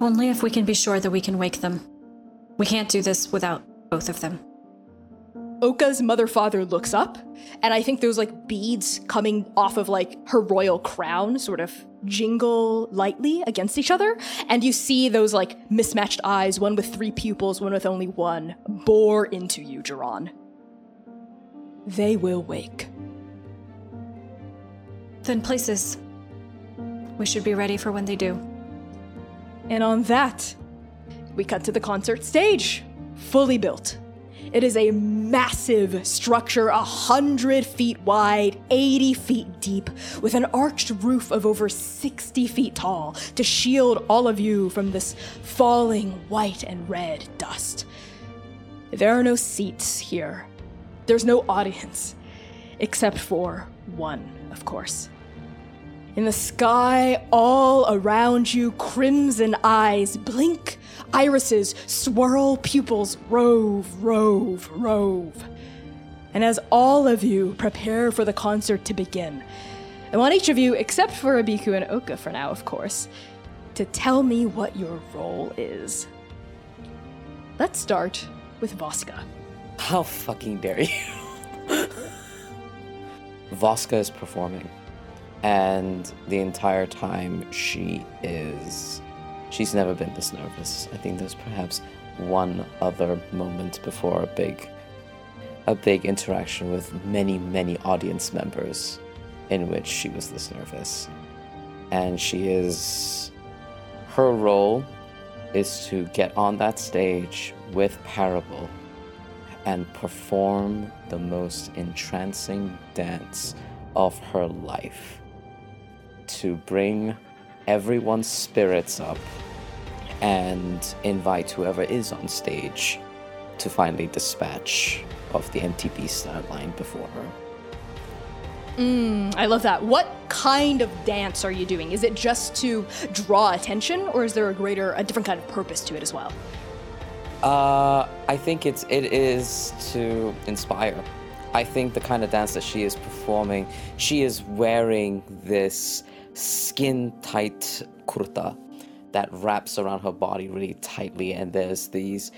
Only if we can be sure that we can wake them. We can't do this without both of them. Oka's mother father looks up, and I think those like beads coming off of like her royal crown sort of jingle lightly against each other, and you see those like mismatched eyes, one with three pupils, one with only one, bore into you, Jiran. They will wake. Then places. We should be ready for when they do. And on that, we cut to the concert stage, fully built. It is a massive structure, a hundred feet wide, 80 feet deep, with an arched roof of over 60 feet tall to shield all of you from this falling white and red dust. There are no seats here. There's no audience, except for one, of course. In the sky, all around you, crimson eyes blink, irises swirl, pupils rove, rove, rove. And as all of you prepare for the concert to begin, I want each of you, except for Abiku and Oka for now, of course, to tell me what your role is. Let's start with Voska. How fucking dare you? Voska is performing, and the entire time she is. She's never been this nervous. I think there's perhaps one other moment before a big. a big interaction with many, many audience members in which she was this nervous. And she is. Her role is to get on that stage with Parable and perform the most entrancing dance of her life to bring everyone's spirits up and invite whoever is on stage to finally dispatch of the MTB start line before her. Mm, I love that. What kind of dance are you doing? Is it just to draw attention, or is there a greater, a different kind of purpose to it as well? Uh, I think it's it is to inspire. I think the kind of dance that she is performing, she is wearing this skin tight kurta that wraps around her body really tightly, and there's these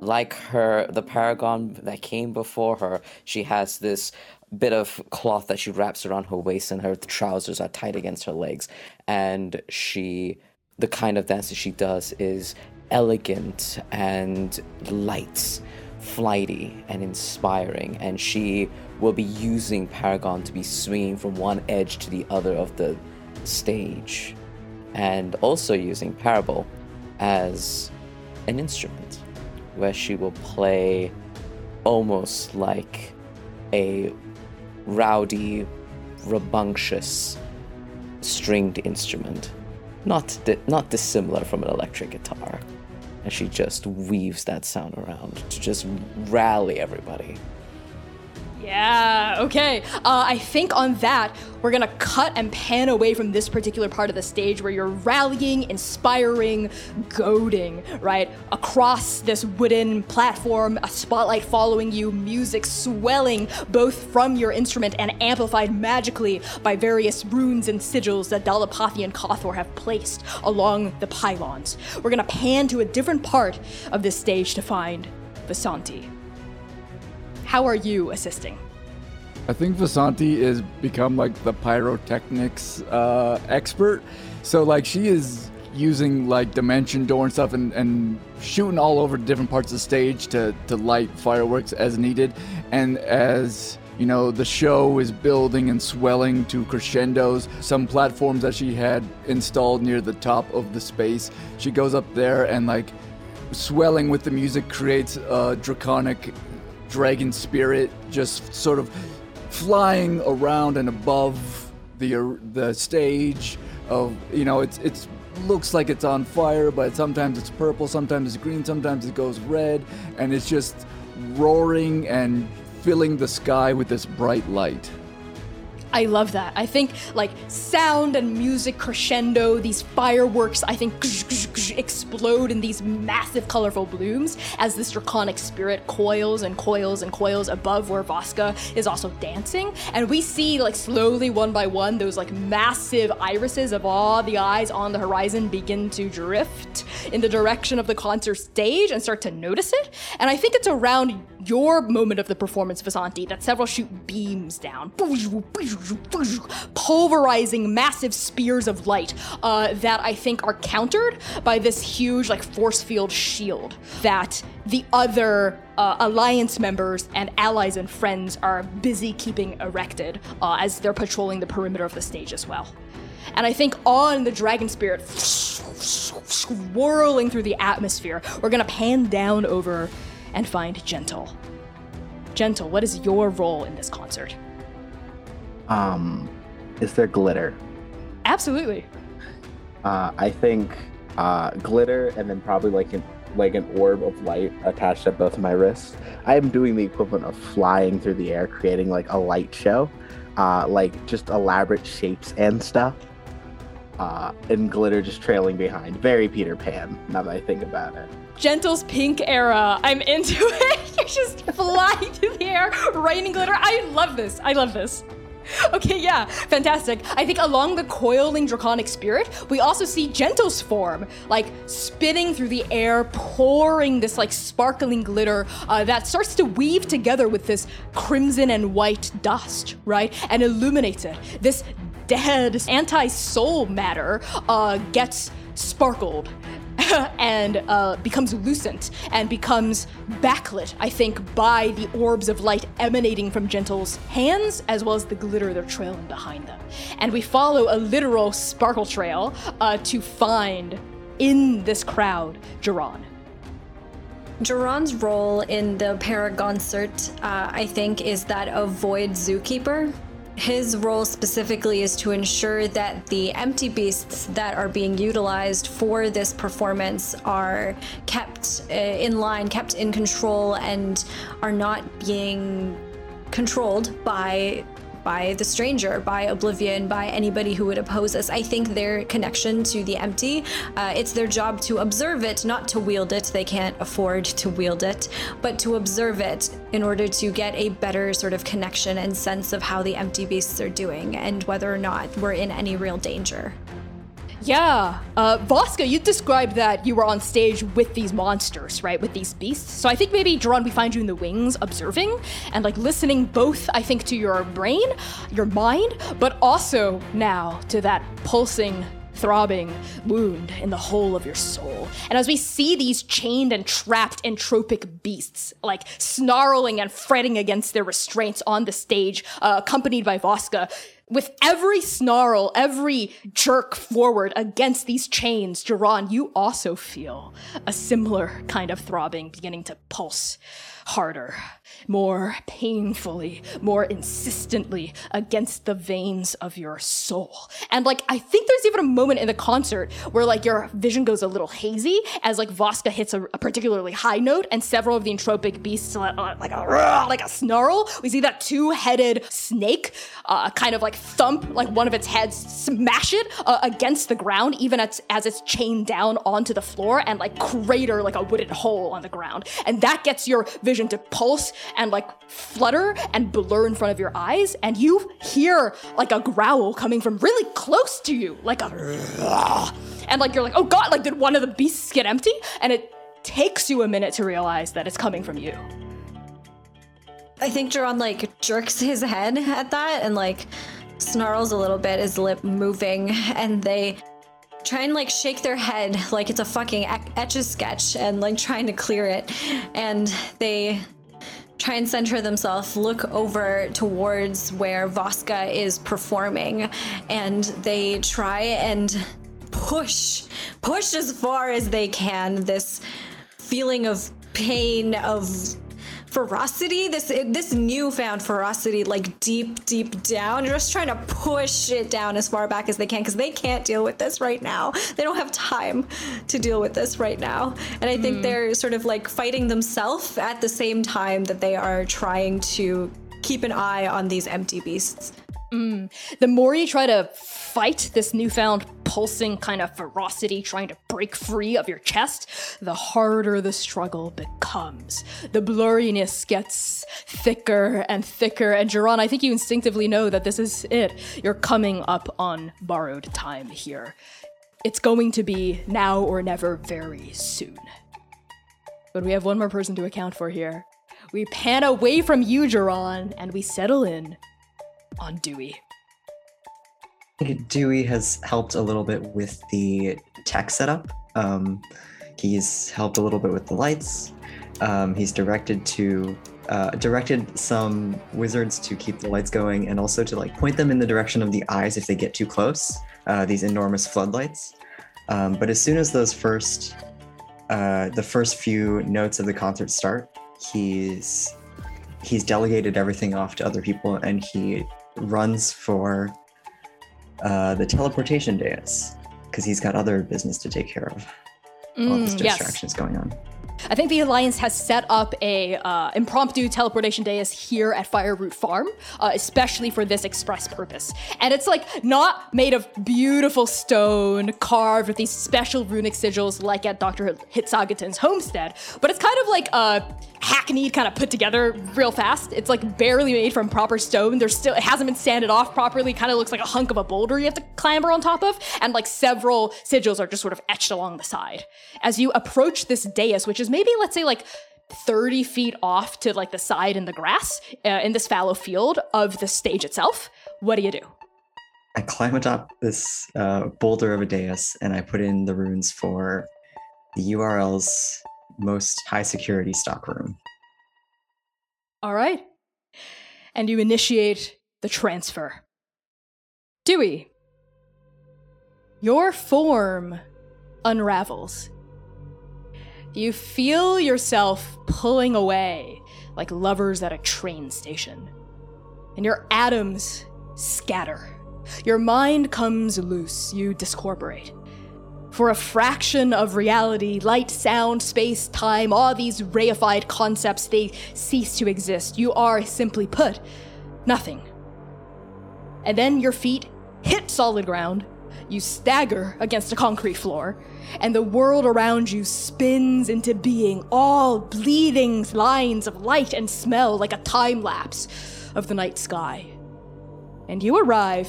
like her the paragon that came before her she has this bit of cloth that she wraps around her waist and her trousers are tight against her legs. And she the kind of dance that she does is elegant and light flighty and inspiring. And she will be using paragon to be swinging from one edge to the other of the stage and also using parable as an instrument where she will play almost like a rowdy, rambunctious stringed instrument, not di- not dissimilar from an electric guitar. And she just weaves that sound around to just rally everybody. Yeah, okay. Uh, I think on that, we're gonna cut and pan away from this particular part of the stage where you're rallying, inspiring, goading, right? Across this wooden platform, a spotlight following you, music swelling both from your instrument and amplified magically by various runes and sigils that Dalapathy and Kothor have placed along the pylons. We're gonna pan to a different part of this stage to find Vasanti. How are you assisting? I think Vasanti is become like the pyrotechnics uh, expert. So like she is using like dimension door and stuff and, and shooting all over different parts of the stage to, to light fireworks as needed. And as you know, the show is building and swelling to crescendos. Some platforms that she had installed near the top of the space, she goes up there and like swelling with the music creates a draconic dragon spirit just sort of flying around and above the the stage of you know it's it's looks like it's on fire but sometimes it's purple sometimes it's green sometimes it goes red and it's just roaring and filling the sky with this bright light I love that. I think like sound and music crescendo, these fireworks, I think explode in these massive colorful blooms as this draconic spirit coils and coils and coils above where Voska is also dancing. And we see like slowly one by one those like massive irises of all the eyes on the horizon begin to drift in the direction of the concert stage and start to notice it. And I think it's around your moment of the performance, Vasanti, that several shoot beams down, pulverizing massive spears of light uh, that I think are countered by this huge, like, force field shield that the other uh, alliance members and allies and friends are busy keeping erected uh, as they're patrolling the perimeter of the stage as well. And I think on the dragon spirit, swirling through the atmosphere, we're gonna pan down over and find Gentle. Gentle, what is your role in this concert? Um, is there glitter? Absolutely. Uh, I think uh, glitter, and then probably like an like an orb of light attached at both of my wrists. I am doing the equivalent of flying through the air, creating like a light show, uh, like just elaborate shapes and stuff. Uh, and glitter just trailing behind. Very Peter Pan, now that I think about it. Gentle's pink era. I'm into it. You're just flying through the air, raining glitter. I love this. I love this. Okay, yeah, fantastic. I think along the coiling draconic spirit, we also see Gentle's form, like spinning through the air, pouring this like sparkling glitter uh, that starts to weave together with this crimson and white dust, right? And illuminates it. This dead anti-soul matter uh, gets sparkled and uh, becomes lucent and becomes backlit, I think, by the orbs of light emanating from Gentle's hands as well as the glitter they're trailing behind them. And we follow a literal sparkle trail uh, to find in this crowd Jiran. Jiran's role in the Paragonsert, uh, I think, is that of Void Zookeeper. His role specifically is to ensure that the empty beasts that are being utilized for this performance are kept uh, in line, kept in control, and are not being controlled by by the stranger, by Oblivion, by anybody who would oppose us. I think their connection to the empty, uh, it's their job to observe it, not to wield it. They can't afford to wield it, but to observe it in order to get a better sort of connection and sense of how the empty beasts are doing and whether or not we're in any real danger. Yeah, uh, Voska, you described that you were on stage with these monsters, right? With these beasts. So I think maybe, Jiran, we find you in the wings observing and like listening both, I think, to your brain, your mind, but also now to that pulsing throbbing wound in the whole of your soul. And as we see these chained and trapped entropic beasts, like snarling and fretting against their restraints on the stage, uh, accompanied by Voska, with every snarl, every jerk forward against these chains, Jiran, you also feel a similar kind of throbbing beginning to pulse harder, more painfully, more insistently against the veins of your soul. And like, I think there's even a moment in the concert where like your vision goes a little hazy as like Voska hits a, a particularly high note and several of the entropic beasts uh, like a like a snarl. We see that two-headed snake uh, kind of like thump like one of its heads, smash it uh, against the ground, even as, as it's chained down onto the floor and like crater like a wooden hole on the ground. And that gets your vision to pulse and like flutter and blur in front of your eyes, and you hear like a growl coming from really close to you, like a and like you're like, oh god, like did one of the beasts get empty? And it takes you a minute to realize that it's coming from you. I think Jiran like jerks his head at that and like snarls a little bit, his lip moving, and they try and like shake their head like it's a fucking etch a sketch and like trying to clear it. And they try and center themselves, look over towards where Voska is performing, and they try and push, push as far as they can this feeling of pain, of ferocity, this this newfound ferocity, like deep, deep down. Just trying to push it down as far back as they can because they can't deal with this right now. They don't have time to deal with this right now. And I think mm. they're sort of like fighting themselves at the same time that they are trying to keep an eye on these empty beasts. Mm. The more you try to fight this newfound pulsing kind of ferocity trying to break free of your chest, the harder the struggle becomes. The blurriness gets thicker and thicker. And Jiran, I think you instinctively know that this is it. You're coming up on borrowed time here. It's going to be now or never very soon. But we have one more person to account for here. We pan away from you, Jiran, and we settle in on Dewey. Dewey has helped a little bit with the tech setup. Um, he's helped a little bit with the lights. Um, he's directed to uh, directed some wizards to keep the lights going and also to like point them in the direction of the eyes if they get too close. Uh, these enormous floodlights. Um, but as soon as those first uh, the first few notes of the concert start, he's he's delegated everything off to other people and he runs for uh, the teleportation dais because he's got other business to take care of All these distractions yes. going on. I think the Alliance has set up a uh, impromptu teleportation dais here at Fireroot Farm, uh, especially for this express purpose. And it's like not made of beautiful stone carved with these special runic sigils like at Dr. Hitsagaten's homestead, but it's kind of like uh, hackneyed, kind of put together real fast. It's like barely made from proper stone. There's still it hasn't been sanded off properly. Kind of looks like a hunk of a boulder you have to clamber on top of, and like several sigils are just sort of etched along the side. As you approach this dais, which is maybe let's say like 30 feet off to like the side in the grass uh, in this fallow field of the stage itself, what do you do? I climb atop this uh, boulder of a dais and I put in the runes for the URL's most high security stock room. All right. And you initiate the transfer. Dewey, your form unravels. You feel yourself pulling away like lovers at a train station. And your atoms scatter. Your mind comes loose. You discorporate. For a fraction of reality, light, sound, space, time, all these reified concepts, they cease to exist. You are, simply put, nothing. And then your feet hit solid ground, you stagger against a concrete floor, and the world around you spins into being, all bleeding lines of light and smell like a time lapse of the night sky. And you arrive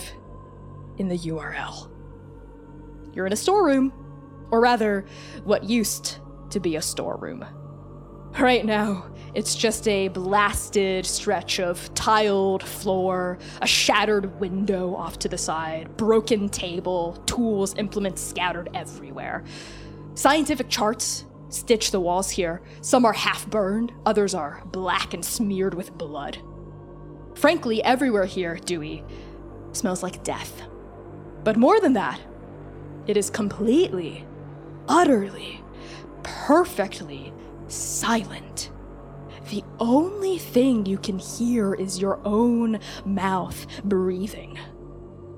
in the URL. You're in a storeroom, or rather, what used to be a storeroom. Right now, it's just a blasted stretch of tiled floor, a shattered window off to the side, broken table, tools, implements scattered everywhere. Scientific charts stitch the walls here. Some are half burned, others are black and smeared with blood. Frankly, everywhere here, Dewey, smells like death. But more than that, it is completely, utterly, perfectly silent. The only thing you can hear is your own mouth breathing.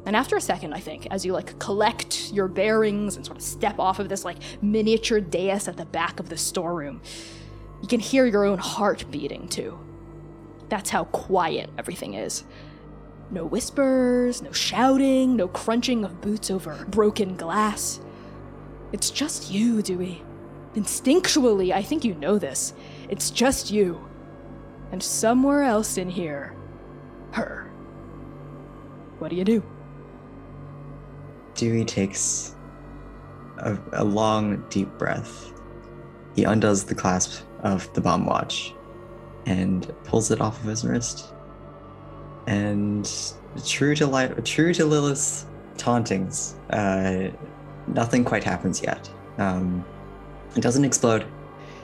And after a second, I think, as you like collect your bearings and sort of step off of this like miniature dais at the back of the storeroom, you can hear your own heart beating too. That's how quiet everything is. No whispers, no shouting, no crunching of boots over broken glass. It's just you, Dewey. Instinctually, I think you know this. It's just you. And somewhere else in here, her. What do you do? Dewey takes a, a long, deep breath. He undoes the clasp of the bomb watch and pulls it off of his wrist. And true to li- true to Lilith's tauntings, uh, nothing quite happens yet. Um, it doesn't explode.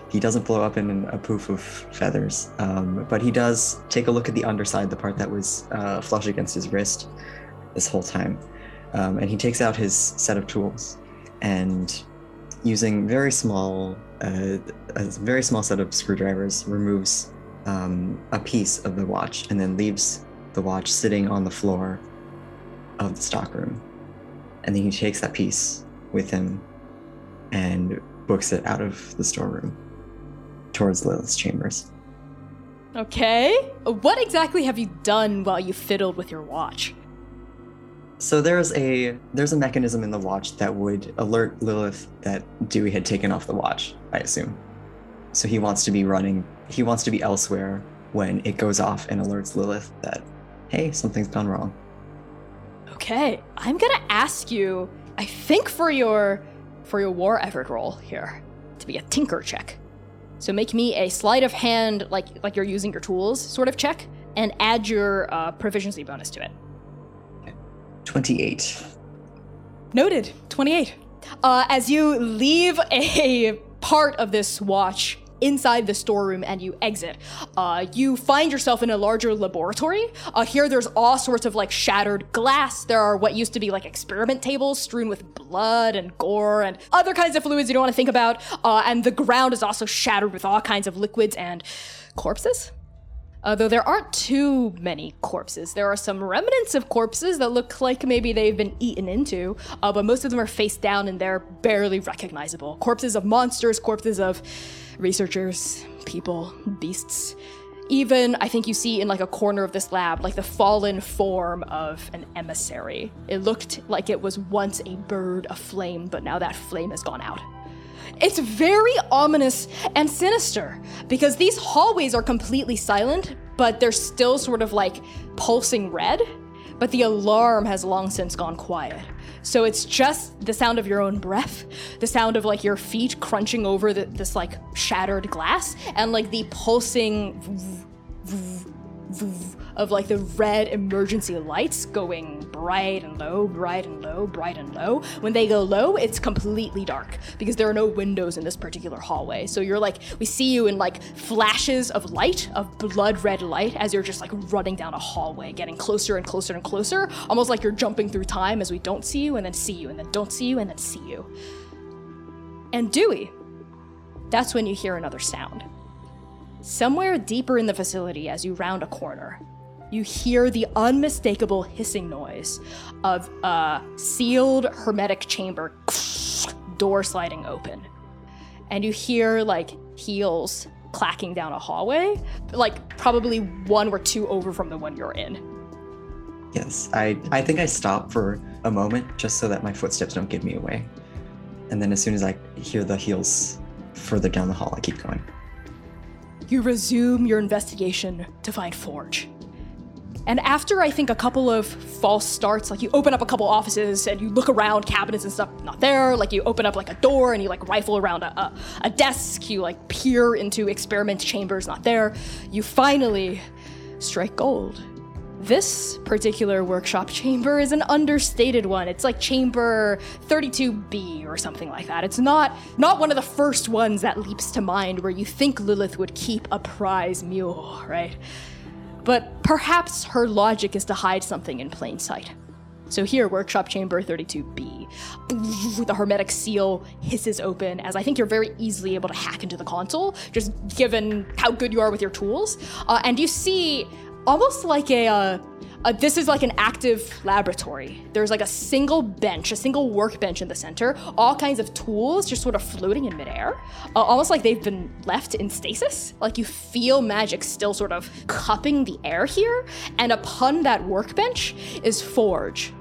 He doesn't blow up in a poof of feathers, um, but he does take a look at the underside, the part that was uh, flush against his wrist this whole time. Um, and he takes out his set of tools and using very small, uh, a very small set of screwdrivers, removes um, a piece of the watch and then leaves the watch sitting on the floor of the stockroom. And then he takes that piece with him and books it out of the storeroom towards Lilith's chambers. Okay. What exactly have you done while you fiddled with your watch? So there's a there's a mechanism in the watch that would alert Lilith that Dewey had taken off the watch, I assume. So he wants to be running he wants to be elsewhere when it goes off and alerts Lilith that hey, something's gone wrong. Okay, I'm gonna ask you. I think for your for your war effort roll here to be a tinker check. So make me a sleight of hand, like like you're using your tools, sort of check, and add your uh, proficiency bonus to it. 28. Noted. 28. Uh, as you leave a part of this watch inside the storeroom and you exit, uh, you find yourself in a larger laboratory. Uh, here, there's all sorts of like shattered glass. There are what used to be like experiment tables strewn with blood and gore and other kinds of fluids you don't want to think about. Uh, and the ground is also shattered with all kinds of liquids and corpses. Though there aren't too many corpses. There are some remnants of corpses that look like maybe they've been eaten into, uh, but most of them are face down and they're barely recognizable. Corpses of monsters, corpses of researchers, people, beasts. Even, I think you see in like a corner of this lab, like the fallen form of an emissary. It looked like it was once a bird aflame, but now that flame has gone out. It's very ominous and sinister because these hallways are completely silent, but they're still sort of like pulsing red. But the alarm has long since gone quiet. So it's just the sound of your own breath, the sound of like your feet crunching over the, this like shattered glass, and like the pulsing of like the red emergency lights going bright and low, bright and low, bright and low. When they go low, it's completely dark because there are no windows in this particular hallway. So you're like, we see you in like flashes of light, of blood red light, as you're just like running down a hallway, getting closer and closer and closer, almost like you're jumping through time as we don't see you and then see you and then don't see you and then see you. And Dewey, that's when you hear another sound. Somewhere deeper in the facility, as you round a corner, you hear the unmistakable hissing noise of a sealed hermetic chamber door sliding open. And you hear like heels clacking down a hallway, like probably one or two over from the one you're in. Yes, I, I think I stop for a moment just so that my footsteps don't give me away. And then as soon as I hear the heels further down the hall, I keep going. You resume your investigation to find Forge. And after I think a couple of false starts, like you open up a couple offices and you look around cabinets and stuff, not there. Like you open up like a door and you like rifle around a, a, a desk, you like peer into experiment chambers, not there. You finally strike gold. This particular workshop chamber is an understated one. It's like chamber 32B or something like that. It's not not one of the first ones that leaps to mind where you think Lilith would keep a prize mule, right? But perhaps her logic is to hide something in plain sight. So here, workshop chamber 32B, the hermetic seal hisses open as I think you're very easily able to hack into the console, just given how good you are with your tools. Uh, and you see almost like a, uh, uh, this is like an active laboratory. There's like a single bench, a single workbench in the center, all kinds of tools just sort of floating in midair, uh, almost like they've been left in stasis. Like you feel magic still sort of cupping the air here. And upon that workbench is Forge.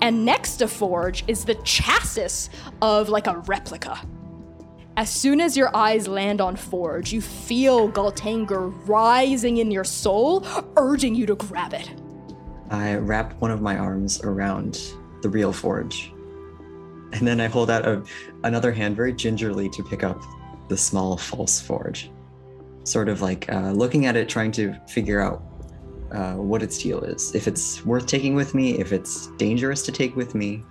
And next to Forge is the chassis of like a replica. As soon as your eyes land on Forge, you feel Galtanger rising in your soul, urging you to grab it. I wrap one of my arms around the real Forge. And then I hold out a, another hand very gingerly to pick up the small false Forge. Sort of like uh, looking at it, trying to figure out uh, what its deal is. If it's worth taking with me, if it's dangerous to take with me,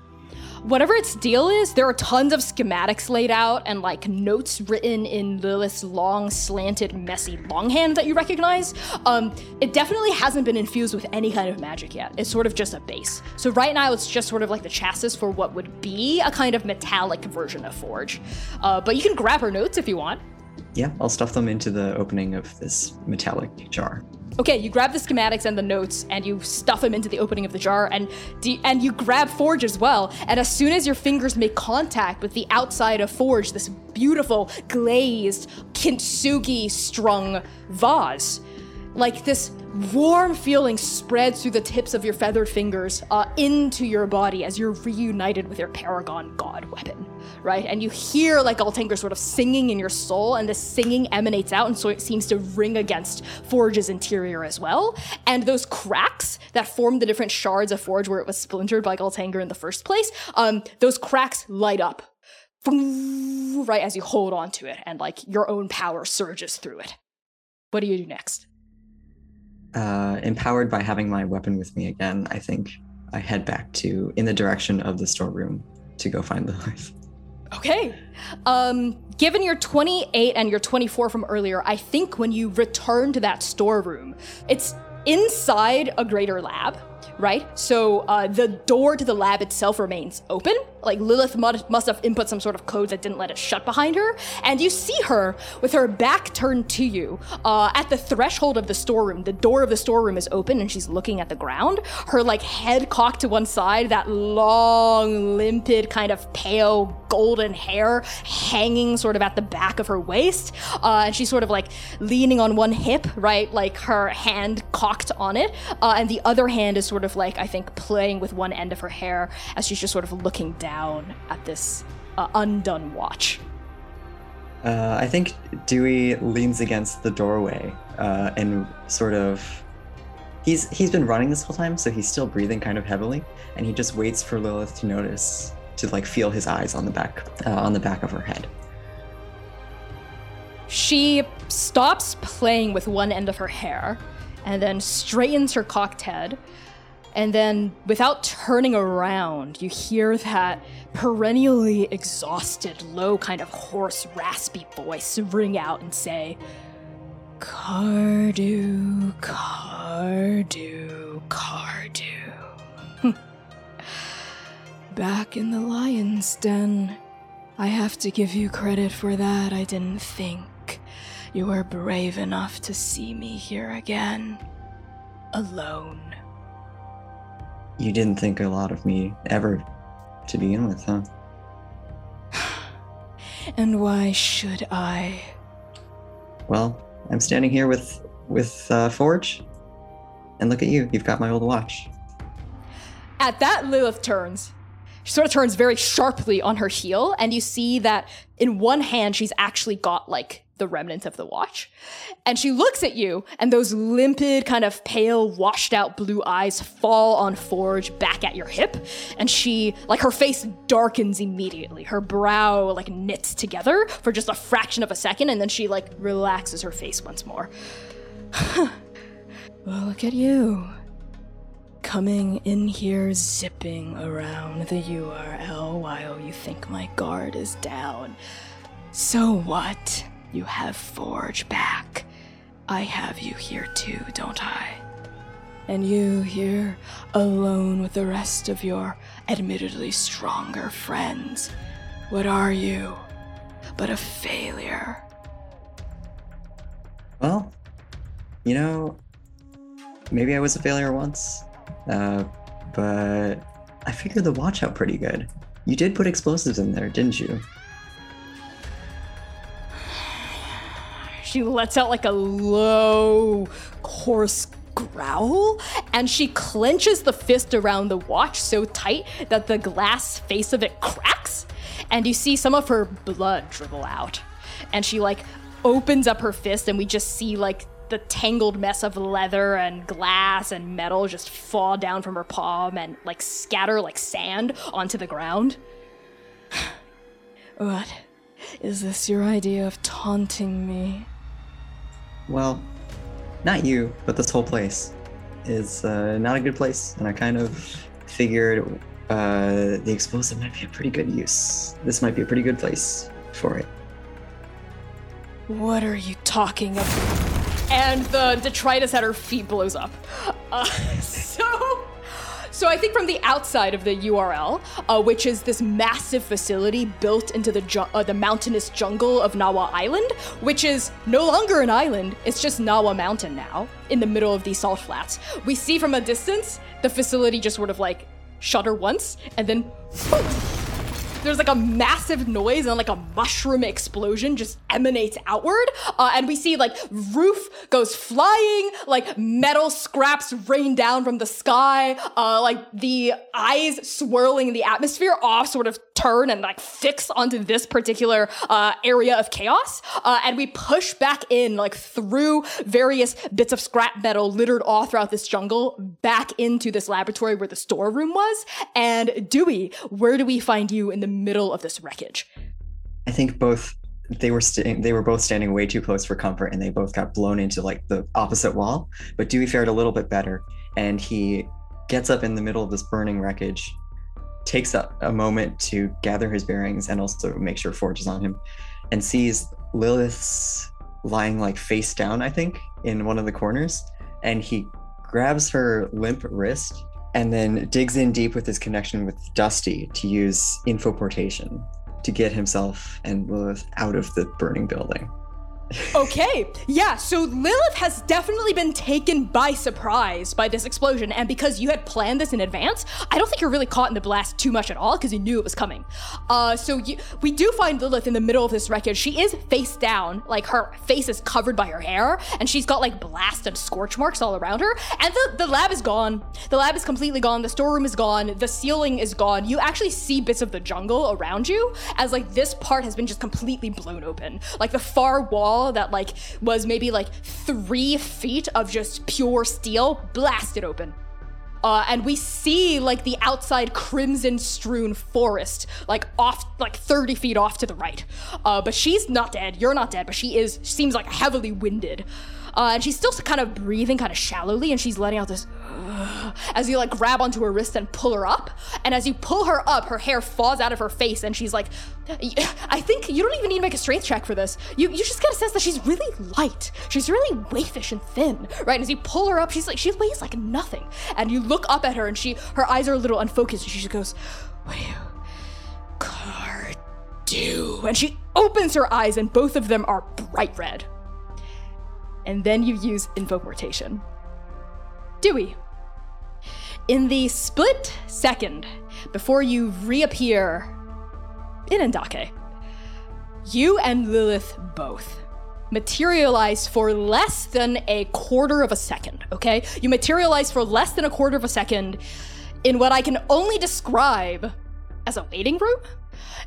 whatever its deal is, there are tons of schematics laid out and like notes written in Lilith's long, slanted, messy longhand that you recognize. Um, it definitely hasn't been infused with any kind of magic yet. It's sort of just a base. So right now, it's just sort of like the chassis for what would be a kind of metallic version of Forge. Uh, but you can grab her notes if you want. Yeah, I'll stuff them into the opening of this metallic jar. Okay, you grab the schematics and the notes and you stuff them into the opening of the jar and de- and you grab Forge as well. And as soon as your fingers make contact with the outside of Forge, this beautiful glazed kintsugi strung vase, like this warm feeling spreads through the tips of your feathered fingers uh, into your body as you're reunited with your Paragon God weapon, right? And you hear like Altanger sort of singing in your soul, and the singing emanates out, and so it seems to ring against Forge's interior as well. And those cracks that form the different shards of Forge where it was splintered by Altanger in the first place, um, those cracks light up. Right as you hold on to it, and like your own power surges through it. What do you do next? Uh, empowered by having my weapon with me again, I think I head back to in the direction of the storeroom to go find Lilith. Okay. Um, given your 28 and your 24 from earlier, I think when you return to that storeroom, it's inside a greater lab, right? So uh, the door to the lab itself remains open. Like Lilith must, have input some sort of code that didn't let it shut behind her. And you see her with her back turned to you uh, at the threshold of the storeroom. The door of the storeroom is open and she's looking at the ground. Her like head cocked to one side, that long, limpid, kind of pale golden hair hanging sort of at the back of her waist. Uh, and she's sort of like leaning on one hip, right? Like her hand cocked on it. Uh, and the other hand is sort of like, I think, playing with one end of her hair as she's just sort of looking down at this uh, undone watch. Uh, I think Dewey leans against the doorway uh, and sort of he's he's been running this whole time, so he's still breathing kind of heavily, and he just waits for Lilith to notice to like feel his eyes on the back uh, on the back of her head. She stops playing with one end of her hair and then straightens her cocked head. And then, without turning around, you hear that perennially exhausted, low, kind of hoarse, raspy voice ring out and say, Cardu, Cardu, Cardu. Back in the lion's den. I have to give you credit for that. I didn't think you were brave enough to see me here again. Alone. You didn't think a lot of me ever to begin with, huh? And why should I? Well, I'm standing here with with uh, Forge, and look at you. You've got my old watch. At that, Lilith turns. She sort of turns very sharply on her heel, and you see that in one hand she's actually got like the remnants of the watch. And she looks at you, and those limpid, kind of pale, washed out blue eyes fall on Forge back at your hip. And she, like, her face darkens immediately. Her brow, like, knits together for just a fraction of a second, and then she, like, relaxes her face once more. well, look at you. Coming in here, zipping around the URL while you think my guard is down. So what? You have Forge back. I have you here too, don't I? And you here, alone with the rest of your admittedly stronger friends. What are you? But a failure. Well, you know, maybe I was a failure once, uh, but I figured the watch out pretty good. You did put explosives in there, didn't you? She lets out like a low, coarse growl, and she clenches the fist around the watch so tight that the glass face of it cracks, and you see some of her blood dribble out. And she like opens up her fist, and we just see like the tangled mess of leather and glass and metal just fall down from her palm and like scatter like sand onto the ground. what? Is this your idea of taunting me? Well, not you, but this whole place is uh, not a good place, and I kind of figured uh, the explosive might be a pretty good use. This might be a pretty good place for it. What are you talking about? And the detritus at her feet blows up. Uh, so, so I think from the outside of the URL, uh, which is this massive facility built into the ju- uh, the mountainous jungle of Nawa Island, which is no longer an island; it's just Nawa Mountain now, in the middle of these salt flats. We see from a distance the facility just sort of like shudder once, and then there's like a massive noise and like a mushroom explosion just emanates outward. Uh, and we see like roof goes flying, like metal scraps rain down from the sky, uh, like the eyes swirling in the atmosphere off sort of turn and like fix onto this particular uh, area of chaos. Uh, and we push back in like through various bits of scrap metal littered all throughout this jungle back into this laboratory where the storeroom was. And Dewey, where do we find you in the middle of this wreckage? I think both they were sta- they were both standing way too close for comfort, and they both got blown into like the opposite wall. But Dewey fared a little bit better, and he gets up in the middle of this burning wreckage, takes a, a moment to gather his bearings and also make sure Forge is on him, and sees Lilith's lying like face down, I think, in one of the corners, and he grabs her limp wrist and then digs in deep with his connection with Dusty to use infoportation to get himself and Lilith out of the burning building. Okay, yeah, so Lilith has definitely been taken by surprise by this explosion, and because you had planned this in advance, I don't think you're really caught in the blast too much at all because you knew it was coming. Uh, so you, we do find Lilith in the middle of this wreckage. She is face down, like her face is covered by her hair, and she's got like blast and scorch marks all around her. And the, the lab is gone. The lab is completely gone. The storeroom is gone. The ceiling is gone. You actually see bits of the jungle around you as like this part has been just completely blown open. Like the far wall that like was maybe like three feet of just pure steel blasted open. Uh, and we see like the outside crimson strewn forest, like off, like 30 feet off to the right. Uh, but she's not dead. You're not dead, but she is, seems like heavily winded. Uh, and she's still kind of breathing kind of shallowly, and she's letting out this as you like grab onto her wrist and pull her up. And as you pull her up, her hair falls out of her face, and she's like, I think you don't even need to make a strength check for this. You you just get a sense that she's really light. She's really waifish and thin, right? And as you pull her up, she's like she weighs like nothing. And you look up at her, and she her eyes are a little unfocused, and she just goes, "What do you, car do?" And she opens her eyes, and both of them are bright red and then you use invoportation. Dewey. In the split second before you reappear in Andake, you and Lilith both materialize for less than a quarter of a second, okay? You materialize for less than a quarter of a second in what I can only describe as a waiting room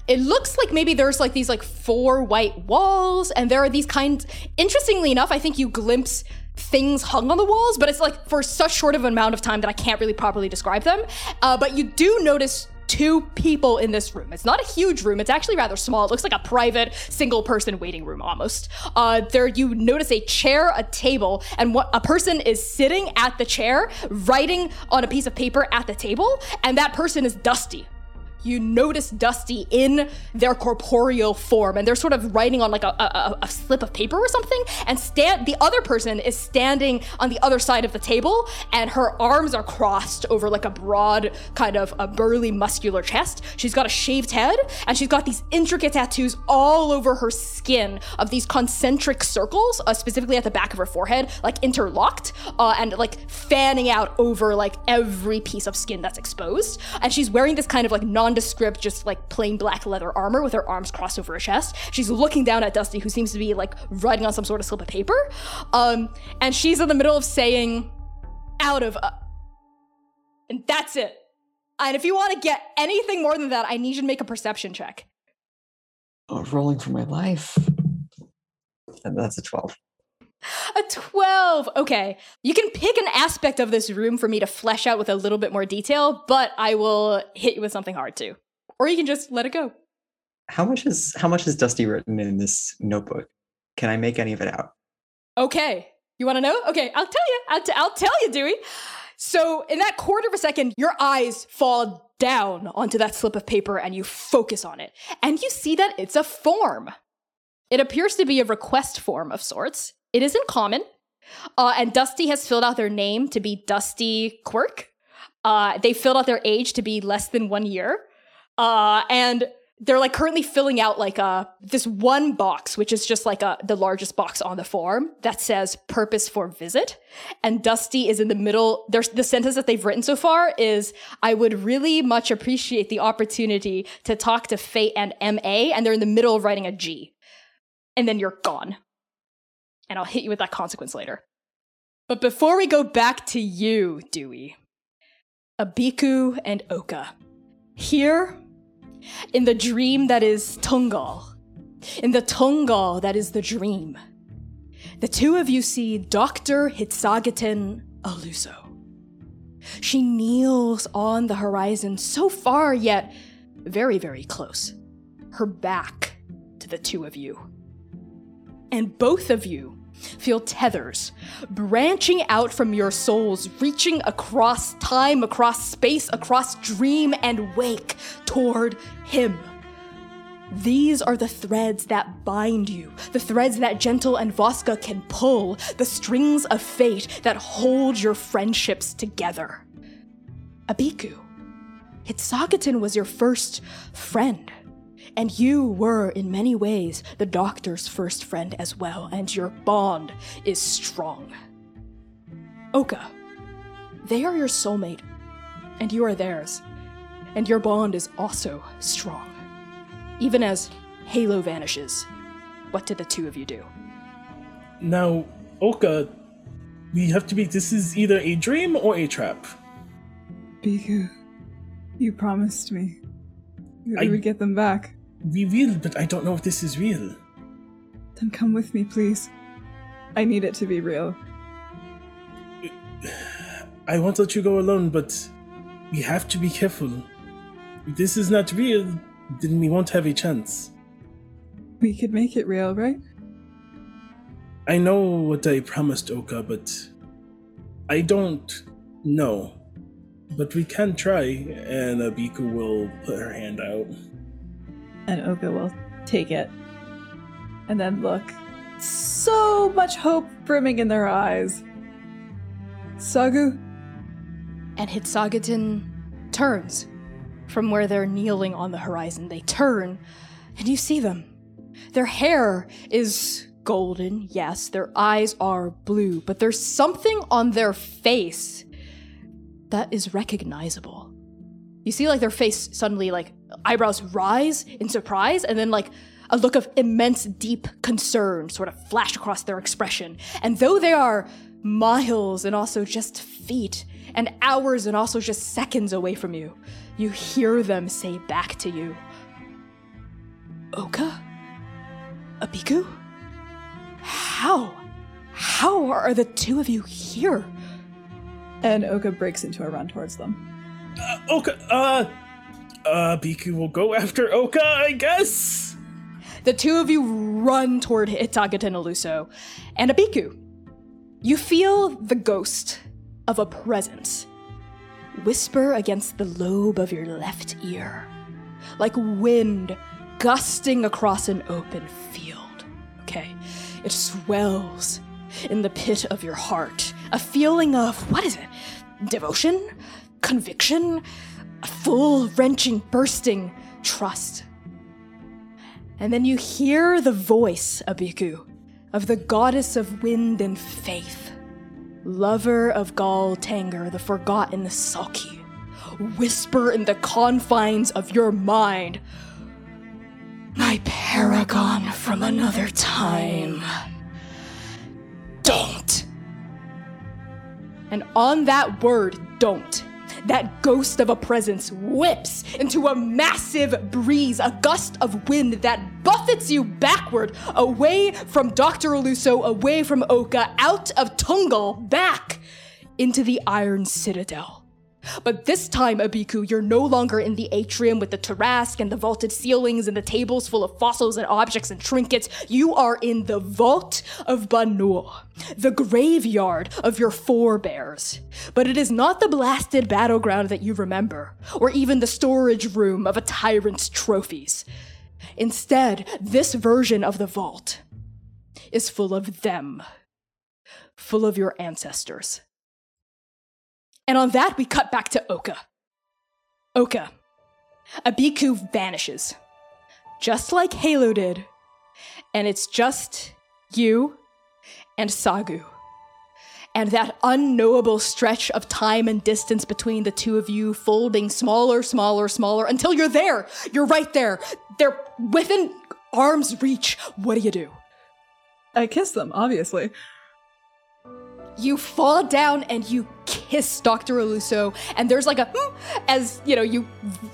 it looks like maybe there's like these like four white walls and there are these kinds interestingly enough i think you glimpse things hung on the walls but it's like for such short of an amount of time that i can't really properly describe them uh, but you do notice two people in this room. It's not a huge room. It's actually rather small. It looks like a private single person waiting room almost. Uh, there you notice a chair, a table, and what a person is sitting at the chair, writing on a piece of paper at the table, and that person is Dusty you notice Dusty in their corporeal form, and they're sort of writing on like a, a, a, slip of paper or something. And stand the other person is standing on the other side of the table, and her arms are crossed over like a broad, kind of a burly, muscular chest. She's got a shaved head, and she's got these intricate tattoos all over her skin of these concentric circles, uh, specifically at the back of her forehead, like interlocked, uh, and like fanning out over like every piece of skin that's exposed. And she's wearing this kind of like non nondescript, just like plain black leather armor with her arms crossed over her chest. She's looking down at Dusty, who seems to be like writing on some sort of slip of paper. Um, and she's in the middle of saying, out of. Uh, and that's it. And if you want to get anything more than that, I need you to make a perception check. Oh, rolling for my life. And that's a 12. A 12. Okay. You can pick an aspect of this room for me to flesh out with a little bit more detail, but I will hit you with something hard too. Or you can just let it go. How much is how much is Dusty written in this notebook? Can I make any of it out? Okay. You want to know? Okay, I'll tell you. I'll, t- I'll tell you, Dewey. So, in that quarter of a second, your eyes fall down onto that slip of paper and you focus on it. And you see that it's a form. It appears to be a request form of sorts. It isn't common. Uh, and Dusty has filled out their name to be Dusty Quirk. Uh, they filled out their age to be less than one year. Uh, and they're like currently filling out like a this one box which is just like a the largest box on the form that says purpose for visit and dusty is in the middle there's the sentence that they've written so far is i would really much appreciate the opportunity to talk to fate and ma and they're in the middle of writing a g and then you're gone and i'll hit you with that consequence later but before we go back to you dewey abiku and oka here in the dream that is Tulong, in the Tulong that is the dream. The two of you see Dr. Hitsagatan Aluso. She kneels on the horizon, so far yet very, very close, her back to the two of you. And both of you feel tethers branching out from your souls, reaching across time, across space, across dream and wake toward Him. These are the threads that bind you, the threads that Gentle and Voska can pull, the strings of fate that hold your friendships together. Abiku, Hitsagatan was your first friend. And you were, in many ways, the doctor's first friend as well, and your bond is strong. Oka, they are your soulmate, and you are theirs, and your bond is also strong. Even as Halo vanishes, what did the two of you do? Now, Oka, we have to be. This is either a dream or a trap. Biku, you promised me that I- we would get them back. We will, but I don't know if this is real. Then come with me, please. I need it to be real. I won't let you go alone, but we have to be careful. If this is not real, then we won't have a chance. We could make it real, right? I know what I promised Oka, but I don't know. But we can try, and Abiku will put her hand out. And Oka will take it. And then look. So much hope brimming in their eyes. Sagu, And Hitsagatan turns from where they're kneeling on the horizon. They turn, and you see them. Their hair is golden, yes, their eyes are blue, but there's something on their face that is recognizable. You see, like, their face suddenly, like, eyebrows rise in surprise, and then, like, a look of immense, deep concern sort of flash across their expression. And though they are miles and also just feet, and hours and also just seconds away from you, you hear them say back to you Oka? Abiku? How? How are the two of you here? and Oka breaks into a run towards them. Uh, Oka, uh, uh, Biku will go after Oka, I guess. The two of you run toward Hitsagatan Aluso. And Abiku, you feel the ghost of a presence whisper against the lobe of your left ear, like wind gusting across an open field. Okay, it swells in the pit of your heart, a feeling of what is it? Devotion? Conviction? A full, wrenching, bursting trust. And then you hear the voice, Abiku, of the goddess of wind and faith, lover of Gal Tanger, the forgotten Sulky, whisper in the confines of your mind, my paragon from another time. Don't. And on that word, don't, that ghost of a presence whips into a massive breeze, a gust of wind that buffets you backward, away from Dr. Aluso, away from Oka, out of Tulong, back into the Iron Citadel. But this time, Abiku, you're no longer in the atrium with the terrace and the vaulted ceilings and the tables full of fossils and objects and trinkets. You are in the vault of Banur, the graveyard of your forebears. But it is not the blasted battleground that you remember, or even the storage room of a tyrant's trophies. Instead, this version of the vault is full of them, full of your ancestors. And on that, we cut back to Oka. Oka. Abiku vanishes. just like Halo did. And it's just you and Sagu. And that unknowable stretch of time and distance between the two of you folding smaller, smaller, smaller until you're there. You're right there. They're within arm's reach. What do you do? I kiss them, obviously. You fall down and you kiss Dr. Aluso, and there's like a "Hmm," as you know you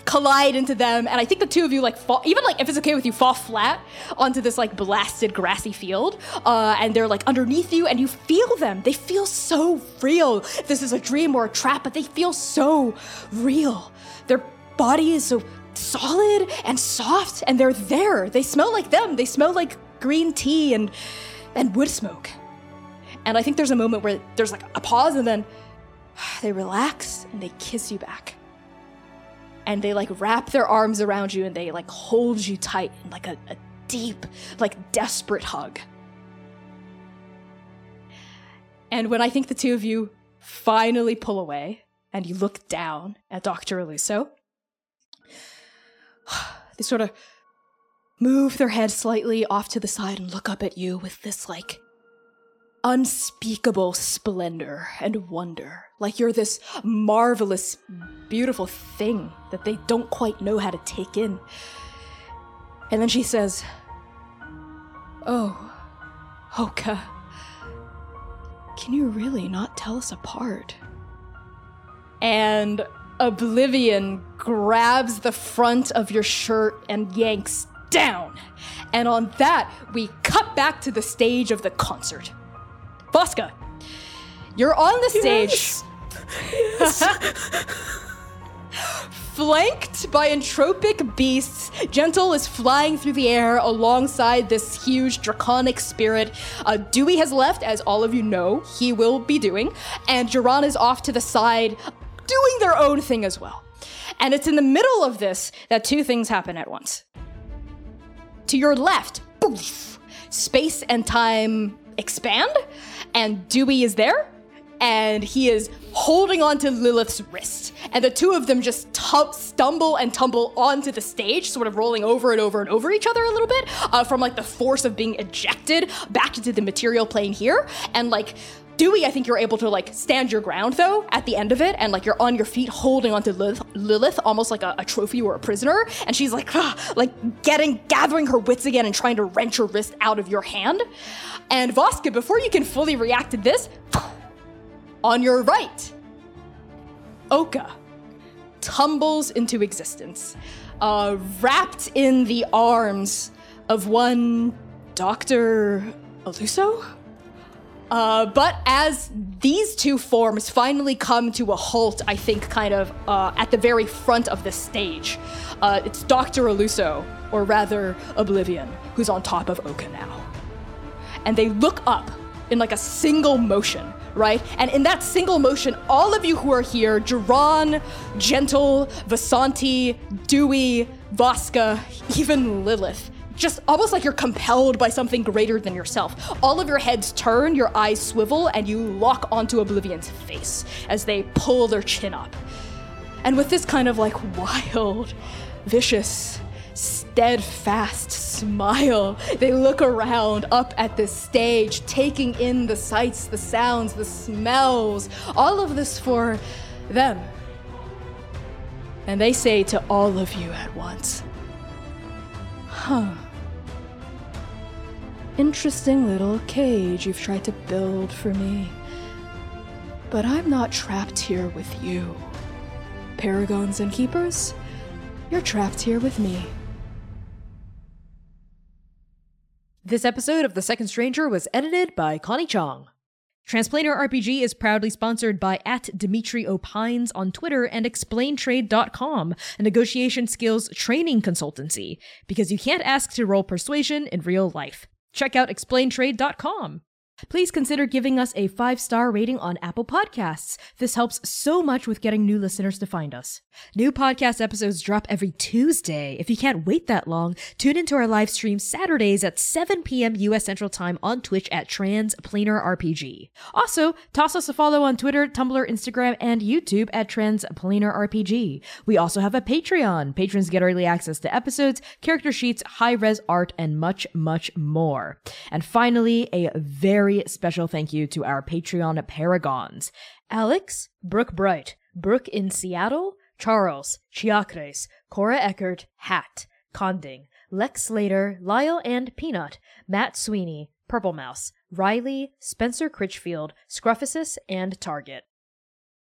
collide into them, and I think the two of you like fall, even like if it's okay with you, fall flat onto this like blasted grassy field, uh, and they're like underneath you, and you feel them. They feel so real. This is a dream or a trap, but they feel so real. Their body is so solid and soft, and they're there. They smell like them. They smell like green tea and and wood smoke. And I think there's a moment where there's like a pause and then they relax and they kiss you back. And they like wrap their arms around you and they like hold you tight in like a, a deep, like desperate hug. And when I think the two of you finally pull away and you look down at Dr. Aluso, they sort of move their head slightly off to the side and look up at you with this like unspeakable splendor and wonder. Like you're this marvelous, beautiful thing that they don't quite know how to take in. And then she says, Oh, Oka, can you really not tell us apart? And Oblivion grabs the front of your shirt and yanks down. And on that, we cut back to the stage of the concert. Voska, you're on the stage. Flanked by entropic beasts, Gentle is flying through the air alongside this huge draconic spirit. Uh, Dewey has left, as all of you know he will be doing, and Jiran is off to the side, doing their own thing as well. And it's in the middle of this that two things happen at once. To your left, poof, space and time expand, and Dewey is there, and he is holding onto Lilith's wrist. And the two of them just tum- stumble and tumble onto the stage, sort of rolling over and over and over each other a little bit uh, from like the force of being ejected back into the material plane here. And like, Dewey, I think you're able to like stand your ground though at the end of it, and like you're on your feet holding onto Lilith, Lilith almost like a, a trophy or a prisoner, and she's like, "Ah," like getting, gathering her wits again and trying to wrench her wrist out of your hand. And Voska, before you can fully react to this, on your right, Oka tumbles into existence, uh, wrapped in the arms of one Dr. Aluso? Uh, but as these two forms finally come to a halt, I think, kind of uh, at the very front of the stage, uh, it's Dr. Aluso, or rather Oblivion, who's on top of Oka now. And they look up in like a single motion, right? And in that single motion, all of you who are here, Jiran, Gentle, Vasanti, Dewey, Voska, even Lilith, just almost like you're compelled by something greater than yourself. All of your heads turn, your eyes swivel, and you lock onto Oblivion's face as they pull their chin up. And with this kind of like wild, vicious, steadfast smile, they look around up at this stage, taking in the sights, the sounds, the smells, all of this for them. And they say to all of you at once, Huh. Interesting little cage you've tried to build for me. But I'm not trapped here with you. Paragons and Keepers, you're trapped here with me. This episode of The Second Stranger was edited by Connie Chang. Transplanar RPG is proudly sponsored by at Dmitry Opines on Twitter and ExplainTrade.com, a negotiation skills training consultancy, because you can't ask to roll persuasion in real life. Check out ExplainTrade.com. Please consider giving us a five star rating on Apple Podcasts. This helps so much with getting new listeners to find us. New podcast episodes drop every Tuesday. If you can't wait that long, tune into our live stream Saturdays at 7 p.m. US Central Time on Twitch at Transplanar RPG. Also, toss us a follow on Twitter, Tumblr, Instagram, and YouTube at Transplanar RPG. We also have a Patreon. Patrons get early access to episodes, character sheets, high res art, and much, much more. And finally, a very special thank you to our Patreon paragons Alex, Brooke Brite, Brooke in Seattle, Charles, chillacres, Cora Eckert, Hat, Kanding, Lex Slater, Lyle and Peanut, Matt Sweeney, Purple Mouse, Riley, Spencer Critchfield, Scruffasus, and Targott.